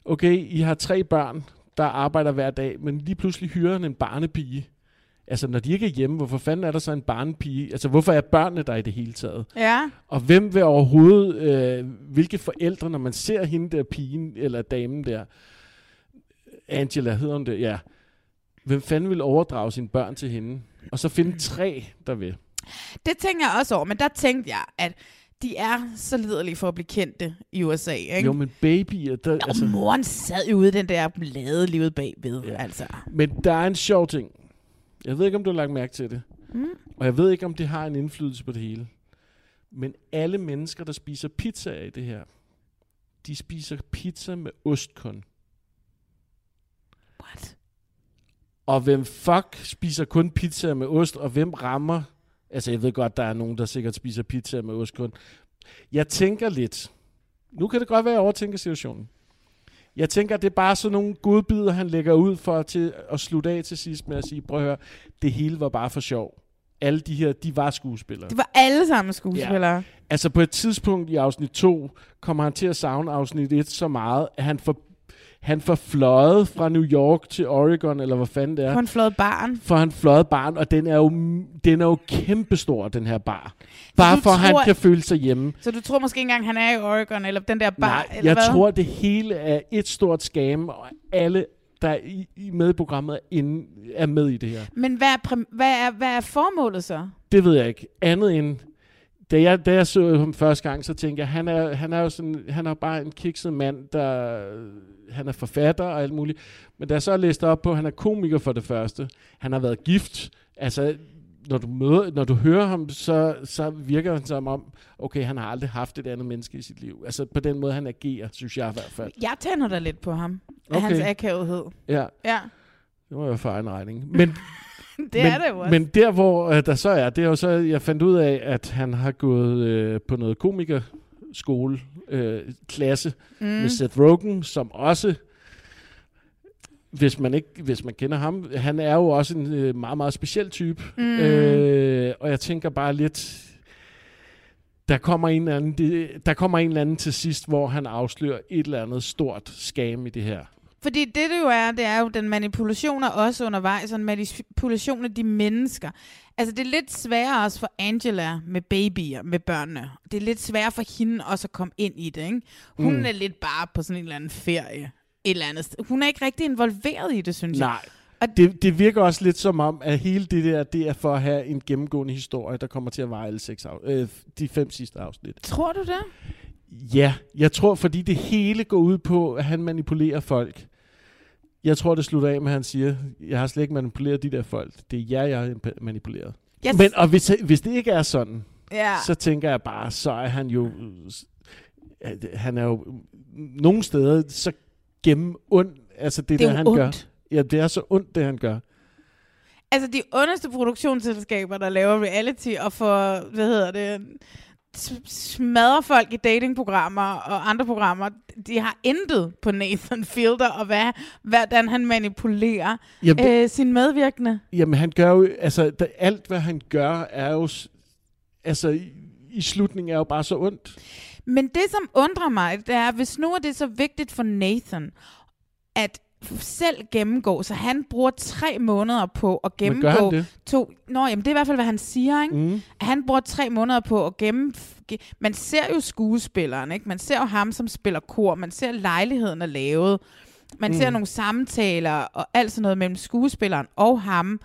okay, I har tre børn, der arbejder hver dag, men lige pludselig hyrer en barnepige. Altså når de ikke er hjemme, hvorfor fanden er der så en barnepige? Altså hvorfor er børnene der i det hele taget? Ja. Og hvem vil overhovedet, øh, hvilke forældre, når man ser hende der pigen, eller damen der, Angela hedder hun det, ja. Hvem fanden vil overdrage sine børn til hende? Og så finde tre, der vil. Det tænker jeg også over, men der tænkte jeg, at de er så liderlige for at blive kendte i USA, ikke? Jo, men babyer, der, Og altså, moren sad jo ude den der lade livet bagved, ja. altså. men der er en sjov ting. Jeg ved ikke, om du har lagt mærke til det. Mm. Og jeg ved ikke, om det har en indflydelse på det hele. Men alle mennesker, der spiser pizza i det her, de spiser pizza med ost kun. What? Og hvem fuck spiser kun pizza med ost, og hvem rammer... Altså, jeg ved godt, der er nogen, der sikkert spiser pizza med ost kun. Jeg tænker lidt... Nu kan det godt være, at jeg overtænker situationen. Jeg tænker, det er bare sådan nogle godbidder, han lægger ud for til at slutte af til sidst med at sige, prøv at høre, det hele var bare for sjov. Alle de her, de var skuespillere. Det var alle sammen skuespillere. Ja. Altså på et tidspunkt i afsnit 2 kommer han til at savne afsnit 1 så meget, at han får han får fløjet fra New York til Oregon, eller hvad fanden det er. For han fløjet barn. For han fløjet barn, og den er jo, den er jo kæmpestor, den her bar. Bare for, at han kan føle sig hjemme. Så du tror måske ikke engang, han er i Oregon, eller den der bar, Nej, eller jeg hvad? tror, det hele er et stort scam, og alle, der er i, med i programmet, er, inde, er med i det her. Men hvad er, hvad, er, hvad er formålet så? Det ved jeg ikke. Andet end, da jeg, da jeg så ham første gang, så tænkte jeg, han er, han er jo sådan, han er bare en kikset mand, der, han er forfatter og alt muligt. Men da jeg så læste op på, han er komiker for det første, han har været gift, altså, når du, møder, når du hører ham, så, så virker han som om, okay, han har aldrig haft et andet menneske i sit liv. Altså på den måde, han agerer, synes jeg i hvert fald. Jeg tænder da lidt på ham. Af Okay. hans akavethed. Ja, Ja, det var jo for egen regning. Men, det men, er det jo også. Men der, hvor øh, der så er, det er jo så, jeg fandt ud af, at han har gået øh, på noget komikerskole, øh, klasse Mm. med Seth Rogen, som også, hvis man ikke, hvis man kender ham, han er jo også en øh, meget, meget speciel type. Mm. Øh, og jeg tænker bare lidt, der kommer, en eller anden, der kommer en eller anden til sidst, hvor han afslører et eller andet stort scam i det her. Fordi det, det jo er, det er jo den manipulation er også undervejs, og manipulation af de mennesker. Altså, det er lidt sværere også for Angela med babyer, med børnene. Det er lidt sværere for hende også at komme ind i det, ikke? Hun Mm. er lidt bare på sådan en eller anden ferie. Et eller andet sted. Hun er ikke rigtig involveret i det, synes jeg. Nej. Og Det, det virker også lidt som om, at hele det der, det er for at have en gennemgående historie, der kommer til at vare alle seks af, øh, de fem sidste afsnit. Tror du det? Ja, jeg tror, fordi det hele går ud på, at han manipulerer folk. Jeg tror, det slutter af med, at han siger, jeg har slet ikke manipuleret de der folk. Det er jer, jeg har manipuleret. Yes. Men og hvis, hvis det ikke er sådan, Ja. så tænker jeg bare, så er han jo... Han er jo nogle steder så gennem ond. Altså det, Det er der, han gør. ondt. Ja, det er så ondt, det han gør. Altså, de ondeste produktionsselskaber, der laver reality og får, hvad hedder det, smadrer folk i datingprogrammer og andre programmer, de har intet på Nathan Fielder, og hvad, hvordan han manipulerer Jamen, øh, sin medvirkende. Jamen, han gør jo... Altså, der, alt, hvad han gør, er jo... Altså, i, i slutningen er jo bare så ondt. Men det, som undrer mig, det er, hvis nu er det så vigtigt for Nathan, at selv gennemgå, så han bruger tre måneder på at gennemgå to... Nå, jamen det er i hvert fald, hvad han siger, ikke? Mm. Han bruger tre måneder på at gennem... ge- Man ser jo skuespilleren, ikke? Man ser jo ham, som spiller kor. Man ser lejligheden er lavet. Man Mm. ser nogle samtaler og alt sådan noget mellem skuespilleren og ham.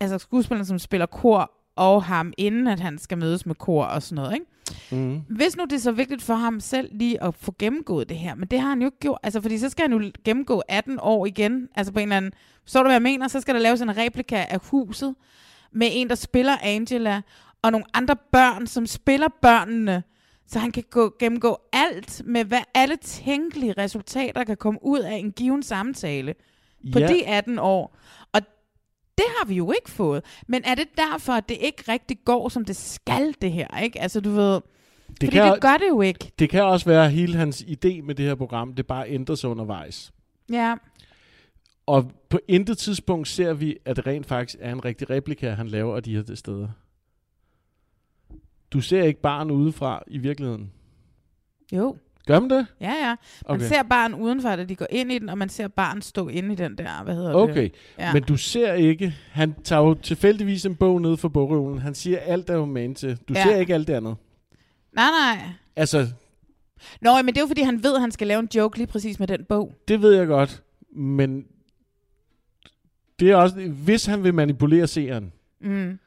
Altså skuespilleren, som spiller kor og ham, inden at han skal mødes med kor og sådan noget, ikke? Mm. Hvis nu det er så vigtigt for ham selv lige at få gennemgået det her, men det har han jo ikke gjort, altså fordi så skal han jo gennemgå 18 år igen, altså på en eller anden, så du hvad jeg mener, så skal der laves en replika af huset, med en, der spiller Angela, og nogle andre børn, som spiller børnene, så han kan gå, gennemgå alt med, hvad alle tænkelige resultater kan komme ud af en given samtale på Ja. de 18 år. Det har vi jo ikke fået. Men er det derfor, at det ikke rigtig går, som det skal, det her? Ikke? Altså, du ved... Det fordi kan- det gør det jo ikke. Det kan også være hele hans idé med det her program, det bare ændrer sig undervejs. Ja. Og på intet tidspunkt ser vi, at det rent faktisk er en rigtig replika, han laver af de her steder. Du ser ikke barn udefra i virkeligheden. Jo. Gør man det? Ja, ja. Man Okay. ser barn udenfor, da de går ind i den, og man ser barn stå inde i den der, hvad hedder Okay, det? Ja. men du ser ikke, han tager jo tilfældigvis en bog ned fra bogreolen, han siger alt er jo man til. Du Ja. ser ikke alt det andet. Nej, nej. Altså, Nå, men det er jo fordi, han ved, at han skal lave en joke lige præcis med den bog. det ved jeg godt, men det er også, hvis han vil manipulere seeren, Mm.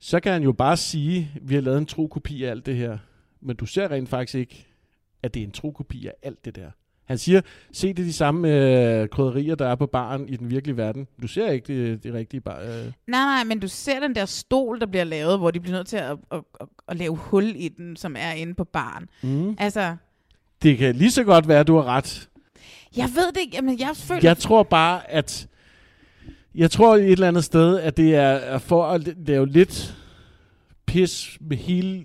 så kan han jo bare sige, vi har lavet en tro kopi af alt det her. Men du ser rent faktisk ikke, at det er en tro kopi af alt det der. Han siger, se det de samme øh, krydderier, der er på baren i den virkelige verden. Du ser ikke det, det rigtige bar. Øh. Nej, nej, men du ser den der stol, der bliver lavet, hvor de bliver nødt til at, at, at, at lave hul i den, som er inde på baren. Mm. Altså, Det kan lige så godt være, at du har ret. jeg ved det ikke, jamen jeg føler... Jeg tror bare, at... Jeg tror et eller andet sted, at det er er for at lave lidt pis med hele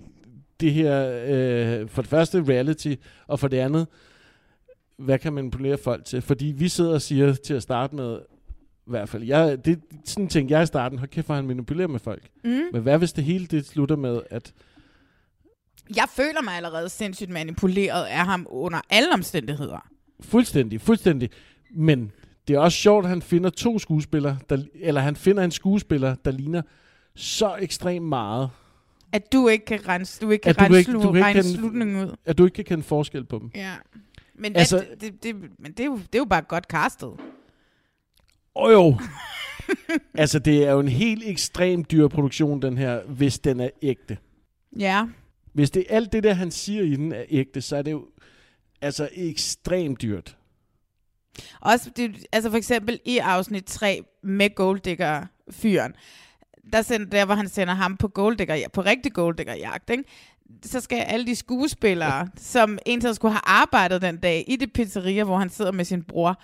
det her, øh, for det første reality, og for det andet, hvad kan man manipulere folk til? Fordi vi sidder og siger til at starte med, i hvert fald, jeg, det, sådan tænkte jeg i starten, hold kæft, han manipulerer med folk. Mm. Men hvad hvis det hele det slutter med, at Jeg føler mig allerede sindssygt manipuleret af ham under alle omstændigheder. fuldstændig, fuldstændig, men det er også sjovt, at han finder to skuespillere, der, eller han finder en skuespiller, der ligner så ekstremt meget, At du ikke kan regne, du ikke kan at du regne, ikke, du ikke kan, slutningen ud. at du ikke kan kende forskel på dem. Ja. Men, Altså- altså, det, det, men det, er jo, det er jo bare godt castet. Åh jo. altså, det er jo en helt ekstrem dyr produktion, den her, hvis den er ægte. Ja. Hvis det alt det der, han siger i den, er ægte, så er det jo altså ekstremt dyrt. Også, det, altså for eksempel i afsnit 3 med Golddigger-fyren, der, sender, der hvor han sender ham på Golddigger, på rigtig Golddigger-jagt, ikke? så skal alle de skuespillere, som egentlig skulle have arbejdet den dag i det pizzeria, hvor han sidder med sin bror,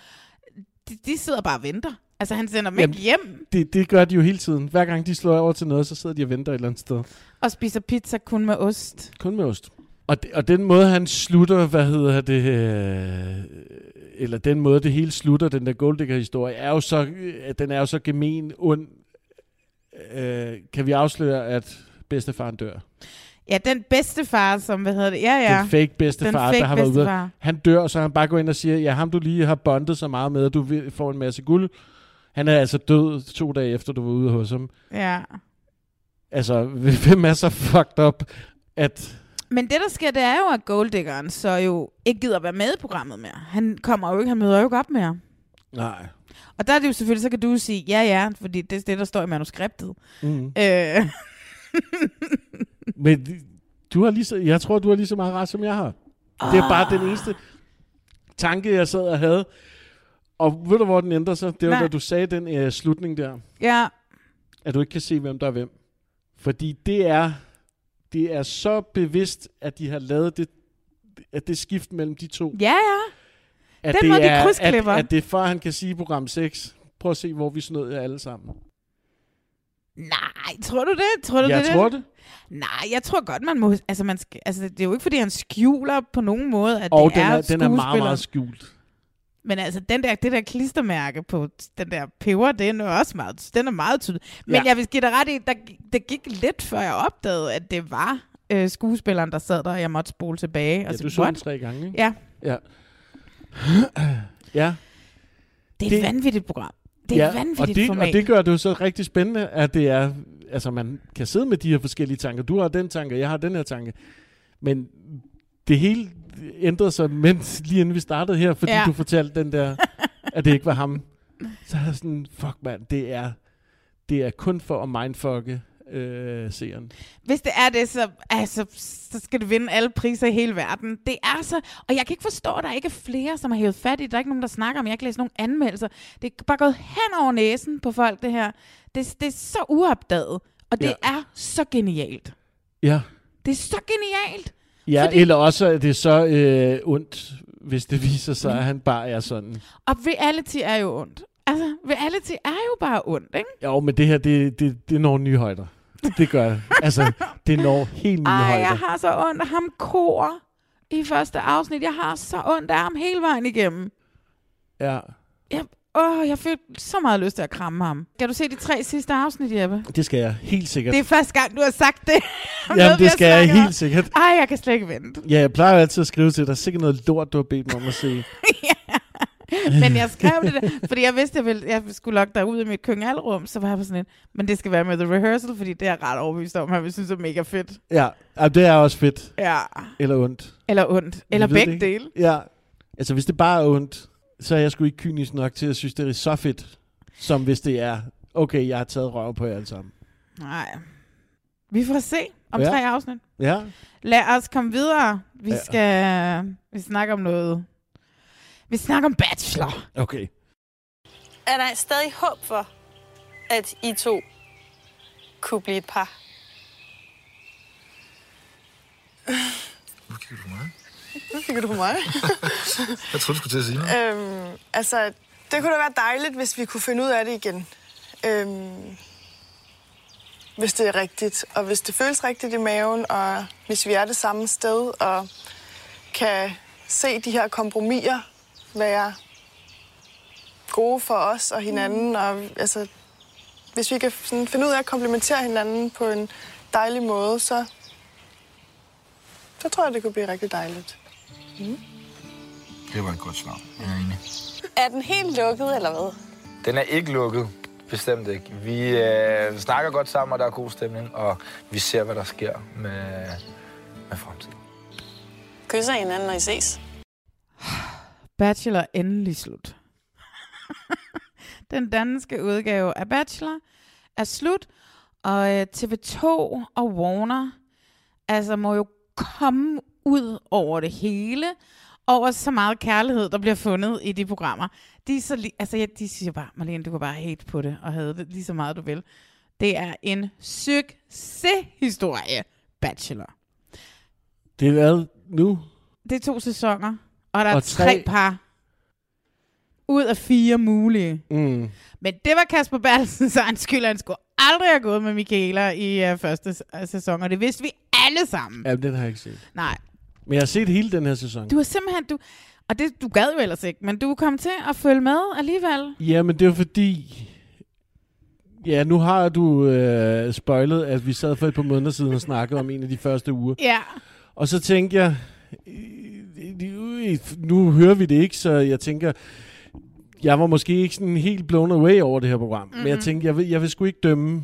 de, de sidder bare og venter. Altså han sender dem ikke hjem Det, det gør de jo hele tiden. Hver gang de slår over til noget, så sidder de og venter et eller andet sted. og spiser pizza kun med ost. Kun med ost. Og, det, og den måde, han slutter, hvad hedder det, øh, eller den måde, det hele slutter, den der Golddigger-historie, er jo så, øh, den er jo så gemen, ond. Øh, kan vi afsløre, at bedstefaren dør? Ja, den bedste far, som, hvad hedder det? Ja, ja. Den fake bedstefar, Den fake der har været ude. Han dør, så han bare går ind og siger, ja, ham du lige har bondet så meget med, at du får en masse guld. Han er altså død to dage efter, du var ude hos ham. Ja. Altså, hvem er så fucked up, at... Men det, der sker, det er jo, at Golddiggeren så jo ikke gider være med i programmet mere. Han kommer jo ikke, han møder jo ikke op mere. Nej. Og der er det jo selvfølgelig, så kan du sige, ja, ja, fordi det er det, der står i manuskriptet. Mm. Øh, Men du har lige så, jeg tror, du har lige så meget ret, som jeg har. Det er bare den eneste tanke, jeg sad og havde. Og ved du, hvor den ændrer sig? Det var, Nej. da du sagde den uh, slutning der. ja, At du ikke kan se, hvem der er hvem. Fordi det er, det er så bevidst, at de har lavet det, at det skift mellem de to. ja, ja. At Den det måde, de er, at, krydsklipper. at det er for, han kan sige program 6, prøv at se, hvor vi snød jer alle sammen. Nej, tror du det? Tror du jeg det, tror det. Nej, jeg tror godt, man må... Altså, man skal, altså, det er jo ikke, fordi han skjuler på nogen måde, at Og det den er, er, den er meget, meget skjult. Men altså, den der, det der klistermærke på den der peber, den er også meget, den er meget tydelig. Men Ja. jeg vil give dig ret i, der, det gik lidt før jeg opdagede, at det var øh, skuespilleren, der sad der, og jeg måtte spole tilbage. Ja, og sige, du så den tre gange, ikke? Ja, Ja. Ja. det er Det- et vanvittigt program. Det er et vanvittigt og det, format. Og det gør det jo så rigtig spændende, at det er, altså man kan sidde med de her forskellige tanker. Du har den tanke, jeg har den her tanke. Men det hele ændrede sig, mens lige inden vi startede her, fordi Ja. du fortalte den der, at det ikke var ham. Så er jeg sådan, fuck mand, det er, det er kun for at mindfucke øh, seeren. Hvis det er det, så, altså, så skal det vinde alle priser i hele verden. Det er så... Og jeg kan ikke forstå, at der ikke er flere, som har hævet fat i det. Der er ikke nogen, der snakker om. Jeg har ikke læst nogen anmeldelser. Det er bare gået hen over næsen på folk, det her. Det, det er så uopdaget. Og det Ja. ja. er så genialt. Ja. Det er så genialt. Ja, Fordi- eller også er det så øh, ondt, hvis det viser sig, at han bare er sådan. Og reality er jo ondt. Altså, reality er jo bare ondt, ikke? Jo, men det her, det, det, det når nye højder. Det gør. Altså, det når helt nye Ej, højder. jeg har så ondt af ham kor i første afsnit. Jeg har så ondt af ham hele vejen igennem. Ja. Jeg, åh, jeg fik så meget lyst til at kramme ham. Kan du se de tre sidste afsnit, Jeppe? Det skal jeg helt sikkert. Det er første gang, du har sagt det. Jamen, noget, det skal jeg om. helt sikkert. Ej, jeg kan slet ikke vente. Ja, jeg plejer altid at skrive til dig. Sikkert noget lort, du har bedt mig om at se. Men jeg skrev det, der, fordi jeg vidste, at jeg, ville, jeg skulle lokke dig ud i mit køkkenalrum, så var jeg på sådan en, men det skal være med The Rehearsal, fordi det er jeg ret overbevist om, at vil synes er mega fedt. Ja, ja, det er også fedt. Ja. Eller ondt. Eller ondt. Eller Jeg det begge dele. Ja. Altså, hvis det bare er ondt, så er jeg sgu ikke kynisk nok til at synes, det er så fedt, som hvis det er, okay, jeg har taget røv på jer alle sammen. Nej. Vi får se om Ja. tre afsnit. Ja. Lad os komme videre. Vi Ja. skal vi snakker om noget. Vi snakker om Bachelor. Okay. Er der stadig håb for, at I to kunne blive et par? Nu kigger du på mig. Nu kigger du på mig. Jeg troede, du skulle til at sige noget. øhm, altså, det kunne da være dejligt, hvis vi kunne finde ud af det igen. Øhm, hvis det er rigtigt, og hvis det føles rigtigt i maven, og hvis vi er det samme sted, og kan se de her kompromiser være gode for os og hinanden. Og altså, hvis vi kan sådan finde ud af at komplementere hinanden på en dejlig måde, så, så tror jeg, det kunne blive rigtig dejligt. Mm. Det var et godt svar. Jeg er enig. Er den helt lukket, eller hvad? Den er ikke lukket. Bestemt ikke. Vi øh, snakker godt sammen, og der er god stemning, og vi ser, hvad der sker med, med fremtiden. Kysser hinanden, når I ses? Bachelor endelig slut. Den danske udgave af Bachelor er slut, og øh, TV2 og Warner altså må jo komme ud over det hele, over så meget kærlighed, der bliver fundet i de programmer. De, er så li- altså, ja, de siger bare, Marlene, du kan bare hate på det, og have det lige så meget, du vil. Det er en succeshistorie, Bachelor. Det er hvad nu? Det er to sæsoner, og der er Og tre, tre- par ud af fire mulige. Mm. Men det var Kasper Bertelsens egen skyld, han skulle aldrig have gået med Michaela i uh, første uh, sæson, og det vidste vi alle sammen. Ja, den har jeg ikke set. Nej, Men jeg har set hele den her sæson. du har simpelthen, du, og det, du gad jo ellers ikke, men du kom til at følge med alligevel. Ja, men det er fordi... Ja, nu har du øh, spoilet, at vi sad for et par måneder siden og snakkede om en af de første uger. Ja. Og så tænkte jeg, øh, nu hører vi det ikke, så jeg tænker, jeg var måske ikke sådan helt blown away over det her program. Mm-hmm. Men jeg Mhm. tænkte, jeg vil, jeg vil sgu ikke dømme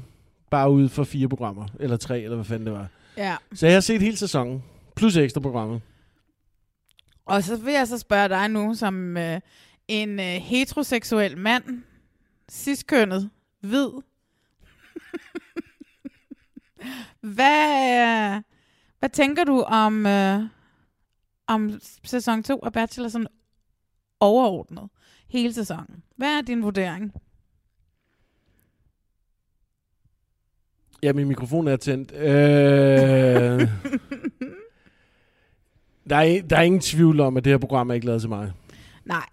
bare ud for fire programmer, eller tre, eller hvad fanden det var. Ja. Så jeg har set hele sæsonen, plus ekstra programmet. Og så vil jeg så spørge dig nu, som øh, en øh, heteroseksuel mand, ciskønnet, hvid. hvad, øh, hvad tænker du om, øh, om sæson 2 af Bachelor sådan overordnet? Hele sæsonen. Hvad er din vurdering? Ja, min mikrofon er tændt. Øh, der, er, der er ingen tvivl om, at det her program er ikke lavet til mig. Nej,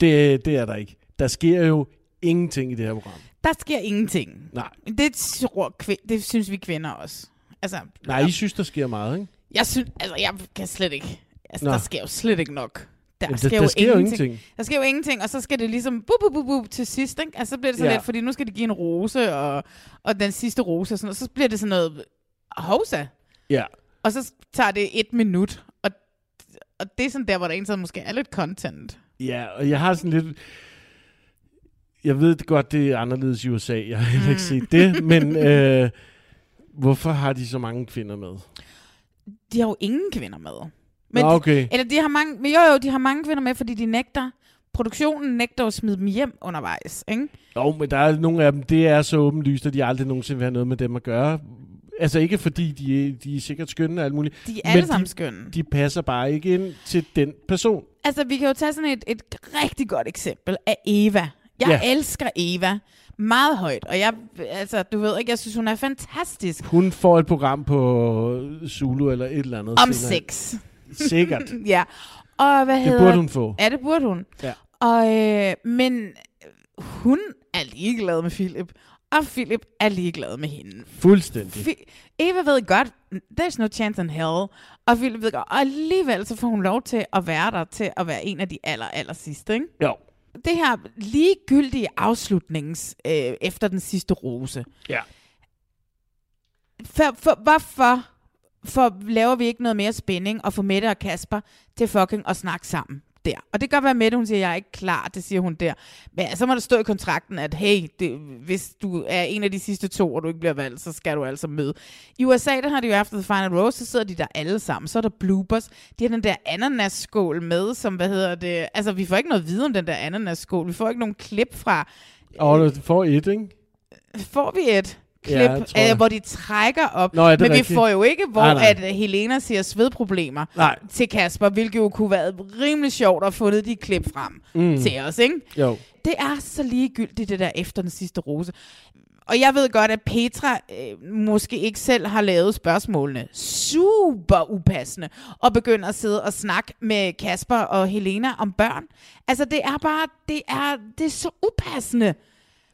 Det, det er der ikke. Der sker jo ingenting i det her program. der sker ingenting. Nej. Det, tror, det synes vi kvinder også. Altså, Nej, I synes, der sker meget, ikke? Jeg synes, altså jeg kan slet ikke. Altså, Nå. der sker jo slet ikke nok. Der, Jamen, sker, der- jo der sker jo ingenting. Der sker jo ingenting, og så skal det ligesom bup, bup, bup, bup til sidst, ikke? Altså, så bliver det sådan Ja. lidt, fordi nu skal de give en rose, og, og den sidste rose, og sådan noget. Så bliver det sådan noget hovsa. Ja. Og så tager det et minut, og, og det er sådan der, hvor der egentlig måske er lidt content. Ja, og jeg har sådan lidt... Jeg ved det godt, det er anderledes i USA. Jeg har heller ikke Mm. set det, men øh, hvorfor har de så mange kvinder med? De har jo ingen kvinder med. Nå, okay. De, eller de har mange, men jo jo, de har mange kvinder med, fordi de nægter, produktionen nægter at smide dem hjem undervejs, ikke? Jo, men der er nogle af dem, det er så åbenlyst, at de aldrig nogensinde vil have noget med dem at gøre. Altså ikke fordi de, de er sikkert skønne og alt muligt. De er alle men sammen de, skønne. De passer bare ikke ind til den person. Altså, vi kan jo tage sådan et, et rigtig godt eksempel af Eva. Jeg ja. elsker Eva meget højt, og jeg, altså, du ved ikke, jeg synes, hun er fantastisk. Hun får et program på Zulu eller et eller andet. Om senere. sex. Sikkert. ja. Og hvad Det hedder... burde hun få. Ja, det burde hun. Ja. Og, øh, men hun er ligeglad med Philip, og Philip er ligeglad med hende. Fuldstændig. Fi- Eva ved godt, there's no chance in hell. Og Philip ved godt, og alligevel så får hun lov til at være der, til at være en af de aller, aller sidste, ikke? Jo. Det her ligegyldige afslutnings øh, efter den sidste rose. Ja. For, for, hvorfor for laver vi ikke noget mere spænding og får Mette og Kasper til fucking at snakke sammen der? Og det kan godt være, Mette, hun siger, jeg er ikke klar, det siger hun der. Men så må der stå i kontrakten, at hey, det, hvis du er en af de sidste to, og du ikke bliver valgt, så skal du altså møde. I USA, der har de jo efter The Final Rose, så sidder de der alle sammen. Så er der bloopers. De har den der ananasskål med, som, hvad hedder det? Altså, vi får ikke noget vide om den der ananasskål. Vi får ikke nogen klip fra, Og du får et, ikke? får vi et klip, Ja, ja, jeg. hvor de trækker op. Nå, det men rigtigt? vi får jo ikke, hvor Nej, nej. at Helena siger svedproblemer Nej. til Kasper, hvilket jo kunne være rimelig sjovt at få de klip frem mm. til os, ikke? Jo. Det er så ligegyldigt, det der efter den sidste rose. Og jeg ved godt, at Petra øh, måske ikke selv har lavet spørgsmålene super upassende, og begynder at sidde og snakke med Kasper og Helena om børn. Altså, det er bare, det er, det er så upassende.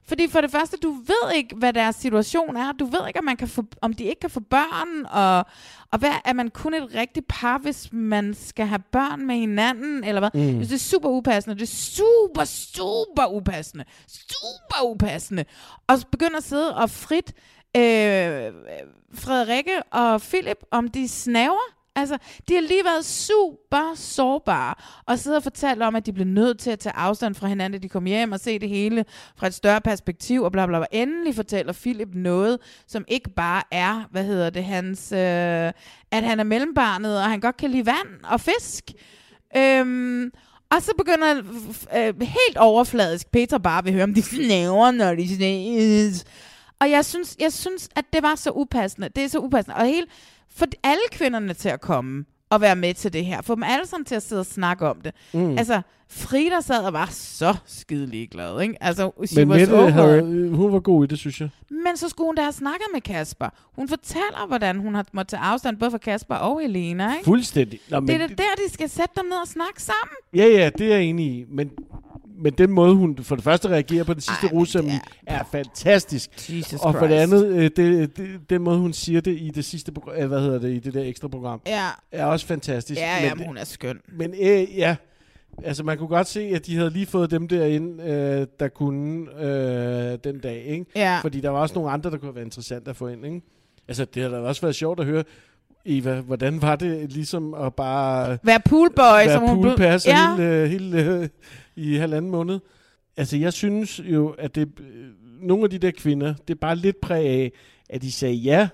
Fordi for det første, du ved ikke, hvad deres situation er. Du ved ikke, om, man kan få, om de ikke kan få børn, og, og hvad, er man kun et rigtigt par, hvis man skal have børn med hinanden, eller hvad? Mm. Det er super upassende. Det er super, super upassende. Super upassende. Og så begynder at sidde og frit øh, Frederikke og Philip, om de snaver. Altså, de har lige været super sårbare, og sidder og fortæller om, at de blev nødt til at tage afstand fra hinanden, da de kom hjem og se det hele fra et større perspektiv, og bla bla bla. Endelig fortæller Philip noget, som ikke bare er, hvad hedder det, hans, øh, at han er mellembarnet, og han godt kan lide vand og fisk. Øhm, og så begynder øh, øh helt overfladisk Peter bare vil høre, om de snæver, når de snæves. Og jeg synes, jeg synes, at det var så upassende. Det er så upassende. Og helt, for alle kvinderne til at komme og være med til det her. Få dem alle sammen til at sidde og snakke om det. Mm. Altså, Frida sad og var så skidelig glad, ikke? Altså, she Men was Mette, over. havde, hun var god i det, synes jeg. Men så skulle hun da have snakket med Kasper. Hun fortæller, hvordan hun har måttet tage afstand både fra Kasper og Helena, ikke? Fuldstændig. Nå, men det er da der, de skal sætte dem ned og snakke sammen. Ja, ja, det er jeg enig i. Men, men den måde, hun for det første reagerer på den sidste russeremoni, er fantastisk. Jesus og for det andet, øh, det, det, den måde, hun siger det i det sidste program, øh, hvad hedder det, i det der ekstra program, Ja. er også fantastisk. Ja, ja, men hun er skøn. Men øh, ja, altså man kunne godt se, at de havde lige fået dem derinde, øh, der kunne øh, den dag, ikke? Ja. Fordi der var også nogle andre, der kunne være interessant at få ind, ikke? Altså, det har da også været sjovt at høre, Eva, hvordan var det ligesom at bare... Være poolboy, være som hun blev- Ja. hele, hele øh, i halvanden måned. Altså, jeg synes jo, at det, øh, nogle af de der kvinder, det er bare lidt præg af, at de sagde ja,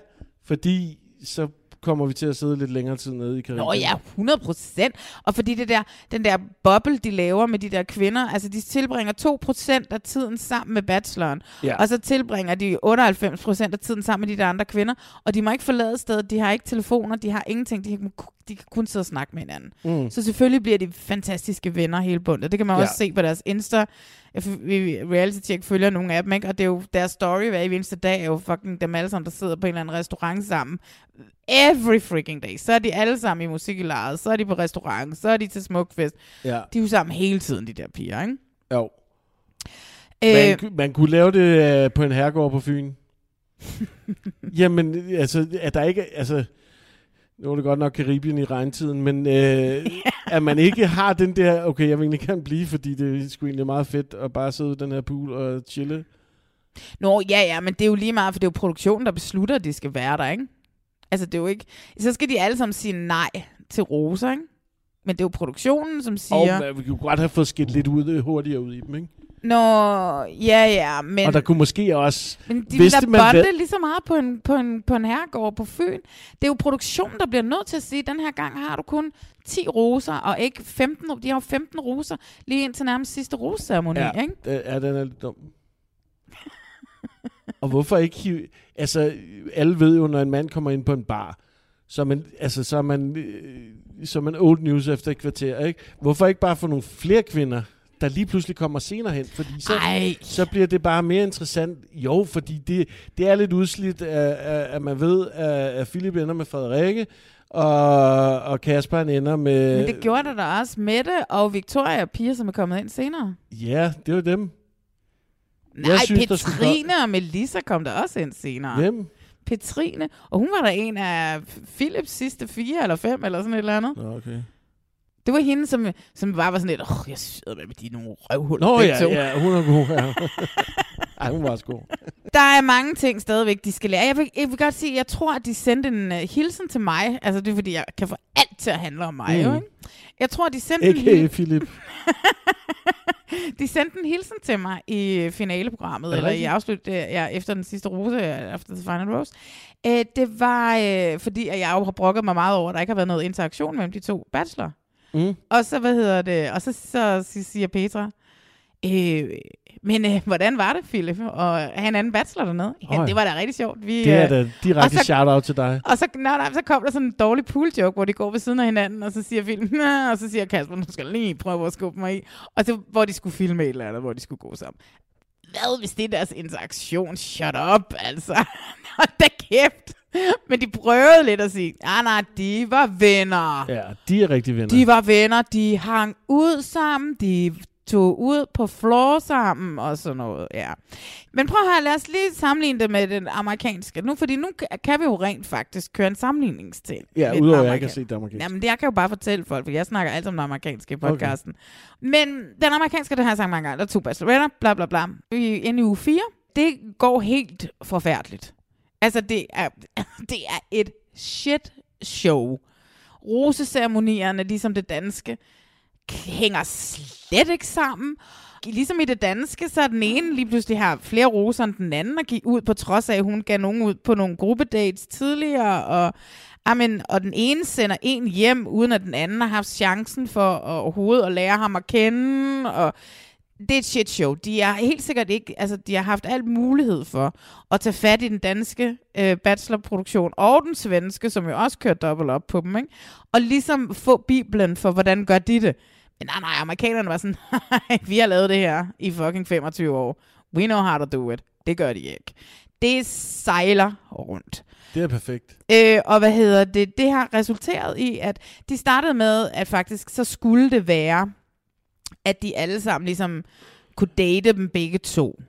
fordi så kommer vi til at sidde lidt længere tid nede i Karibien. Nå ja, 100 procent. Og fordi det der, den der boble, de laver med de der kvinder, altså de tilbringer 2 procent af tiden sammen med bacheloren. Ja. Og så tilbringer de 98 procent af tiden sammen med de der andre kvinder. Og de må ikke forlade stedet, de har ikke telefoner, de har ingenting, de kan, de kan kun sidde og snakke med hinanden. Mm. Så selvfølgelig bliver de fantastiske venner hele bundet. Det kan man Ja. også se på deres Insta. Reality Check følger nogle af dem, ikke? Og det er jo deres story hver eneste dag, er jo fucking dem alle sammen, der sidder på en eller anden restaurant sammen. Every freaking day. Så er de alle sammen i musiklejet, så er de på restaurant, så er de til smukfest. Ja. De er jo sammen hele tiden, de der piger, ikke? Jo. Øh, Man, man kunne lave det øh, på en herregård på Fyn. Jamen, altså, at der ikke... Altså, nu er det godt nok Karibien i regntiden, men øh, at man ikke har den der, okay, jeg vil egentlig gerne blive, fordi det er sgu egentlig meget fedt at bare sidde i den her pool og chille. Nå, ja, ja, men det er jo lige meget, for det er jo produktionen, der beslutter, at de skal være der, ikke? Altså, det er jo ikke... Så skal de alle sammen sige nej til Rosa, ikke? Men det er jo produktionen, som siger... Og man, vi kunne godt have fået skidt lidt ud, øh, hurtigere ud i dem, ikke? Nå, ja, ja, men... og der kunne måske også... Men de vidste vil da bonde hvad- lige så meget på en, på, en, på en herregård på Fyn. Det er jo produktionen, der bliver nødt til at sige, den her gang har du kun 10 roser, og ikke 15. De har jo 15 roser lige indtil nærmest sidste roseceremoni, Ja, ikke? ja, den er lidt dum. og hvorfor ikke. Altså, alle ved jo, når en mand kommer ind på en bar, så er man, altså, så er man, øh, så er man old news efter et kvarter, ikke? Hvorfor ikke bare få nogle flere kvinder, der lige pludselig kommer senere hen? Fordi så, Ej. så bliver det bare mere interessant. Jo, fordi det, det er lidt udslidt, at, at, man ved, at, Philip ender med Frederikke, og, og Kasper han ender med... Men det gjorde der da også Mette og Victoria, piger, som er kommet ind senere. Ja, det var dem. Nej, synes, der skulle Petrine og Melissa kom der også ind senere. Hvem? Petrine. Og hun var der en af Philips sidste fire eller fem, eller sådan et eller andet. Okay. Det var hende, som, som bare var sådan lidt, åh, oh, jeg sidder med, de nogle røvhuller. Nå ja, to." ja, hun er god. Ja. Ej, hun var også god. Der er mange ting stadigvæk, de skal lære. Jeg vil, jeg vil godt sige, jeg tror, at de sendte en uh, hilsen til mig. Altså, det er, fordi jeg kan få alt til at handle om mig, Mm. jo, ikke? Jeg tror, de sendte en A.k.a. hilsen. Philip. De sendte en hilsen til mig i øh, finaleprogrammet, Er eller i afslut, øh, ja, efter den sidste rose, efter The Final Rose. Øh, det var, øh, fordi at jeg jo har brokket mig meget over, at der ikke har været noget interaktion mellem de to bachelor. Mm. Og så, hvad hedder det, og så, så, så siger Petra, øh, men øh, hvordan var det, Philip? Og have en anden bachelor dernede? Ja, Øj. det var da rigtig sjovt. Vi, Det er øh, da direkte så- shout-out til dig. og så, nej, nej, så kom der sådan en dårlig pool joke, hvor de går ved siden af hinanden, og så siger Philip, og så siger Kasper, nu skal lige prøve at skubbe mig i. Og så, hvor de skulle filme et eller andet, hvor de skulle gå sammen. Hvad hvis det er deres interaktion? Shut up, altså. Hold da kæft. Men de prøvede lidt at sige, ah nej, de var venner. Ja, de er rigtig venner. De var venner, de hang ud sammen, de tog ud på floor sammen og sådan noget, ja. Men prøv at høre, lad os lige sammenligne det med den amerikanske. Nu, fordi nu kan vi jo rent faktisk køre en sammenligningsting. Ja, udover at jeg ikke har set det amerikanske. Jamen, det jeg kan jo bare fortælle folk, for jeg snakker altid om den amerikanske i podcasten. Okay. Men den amerikanske, det har jeg sagt mange gange, der er to bacheloretter, bla bla bla. Vi er inde i uge 4. Det går helt forfærdeligt. Altså, det er, det er et shit show. Roseceremonierne, ligesom det danske, hænger slet ikke sammen. Ligesom i det danske, så er den ene lige pludselig har flere roser end den anden, og give ud på trods af, at hun gav nogen ud på nogle gruppedates tidligere, og, amen, og den ene sender en hjem, uden at den anden har haft chancen for at, overhovedet at lære ham at kende, og det er et shit show. De er helt sikkert ikke, altså de har haft alt mulighed for at tage fat i den danske øh, bachelorproduktion og den svenske, som jo også kører dobbelt op på dem, ikke? og ligesom få biblen for, hvordan gør de det. Men nej, nej, amerikanerne var sådan, vi har lavet det her i fucking 25 år. We know how to do it. Det gør de ikke. Det sejler rundt. Det er perfekt. Øh, og hvad hedder det? Det har resulteret i, at de startede med, at faktisk så skulle det være, at de alle sammen ligesom kunne date dem begge to.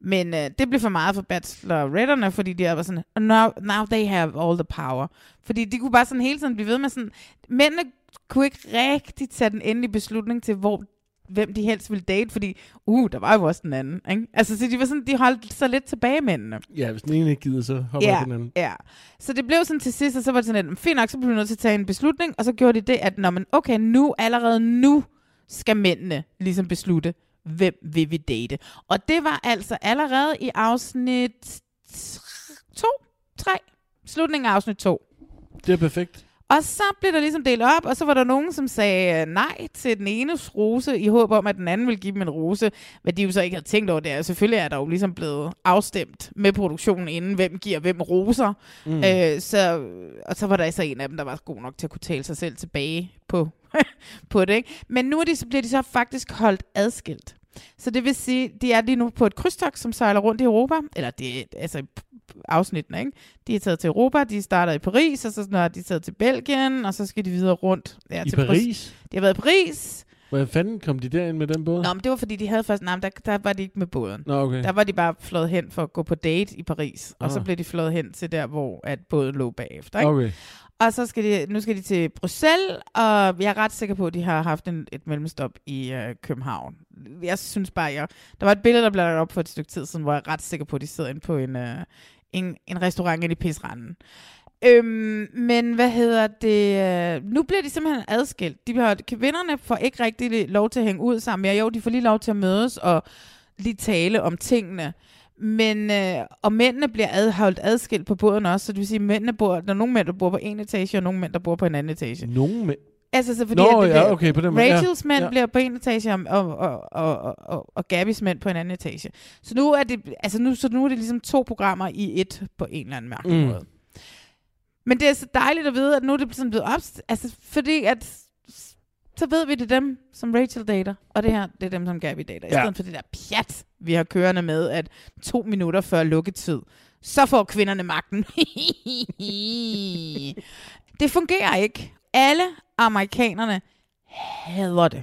Men øh, det blev for meget for bacheloretterne, fordi de var sådan, now, now they have all the power. Fordi de kunne bare sådan hele tiden blive ved med sådan, mændene kunne ikke rigtig tage den endelige beslutning til, hvor hvem de helst ville date, fordi, uh, der var jo også den anden, ikke? Altså, så de var sådan, de holdt sig lidt tilbage mændene. Ja, hvis den ene ikke gider, så hopper Ja, den anden. ja. Så det blev sådan til sidst, og så var det sådan, at fint nok, så blev vi nødt til at tage en beslutning, og så gjorde de det, at når man, okay, nu, allerede nu, skal mændene ligesom beslutte, hvem vil vi date. Og det var altså allerede i afsnit 2, 3, slutningen af afsnit 2. Det er perfekt. Og så blev der ligesom delt op, og så var der nogen, som sagde øh, nej til den enes rose, i håb om, at den anden ville give dem en rose. Hvad de jo så ikke havde tænkt over, det er, selvfølgelig er der jo ligesom blevet afstemt med produktionen inden, hvem giver hvem roser. Mm. Mm. Øh, så, og så var der så en af dem, der var god nok til at kunne tale sig selv tilbage på, på det. Ikke? Men nu er de, så bliver de så faktisk holdt adskilt. Så det vil sige, de er lige nu på et krydstogt, som sejler rundt i Europa. Eller det er altså afsnittene, ikke? De er taget til Europa, de starter i Paris, og så er de taget til Belgien, og så skal de videre rundt. Ja, I til Paris? De har været i Paris. Hvordan fanden kom de derind med den båd? Nå, men det var fordi, de havde først... Nej, der, der var de ikke med båden. Nå, okay. Der var de bare flået hen for at gå på date i Paris, og så Ah. blev de flået hen til der, hvor at båden lå bagefter. Ikke? Okay. Og så skal de, nu skal de til Bruxelles, og jeg er ret sikker på, at de har haft en, et mellemstop i øh, København. Jeg synes bare, jeg, der var et billede, der blev lagt op for et stykke tid siden, hvor jeg er ret sikker på, at de sidder inde på en, øh, en, en restaurant inde i Pisranden. Øhm, men hvad hedder det? Øh, nu bliver de simpelthen adskilt. De bliver, kvinderne får ikke rigtig lov til at hænge ud sammen mere. Jo, de får lige lov til at mødes og lige tale om tingene. Men, øh, og mændene bliver ad, holdt adskilt på båden også, så det vil sige, at mændene bor, der er nogle mænd, der bor på en etage, og nogle mænd, der bor på en anden etage. Nogle mænd? Altså, så fordi Nå, at ja, okay, på den måde, ja. Rachels mænd Ja. bliver på en etage, og, og, og, og, og, og Gabys mænd på en anden etage. Så nu er det, altså nu, så nu er det ligesom to programmer i et på en eller anden mærkelig Mm. måde. Men det er så dejligt at vide, at nu er det sådan blevet op, altså fordi at så ved vi, det er dem, som Rachel dater, og det her, det er dem, som Gabby dater. I Ja. stedet for det der pjat, vi har kørende med, at to minutter før lukketid, så får kvinderne magten. det fungerer ikke. Alle amerikanerne hader det.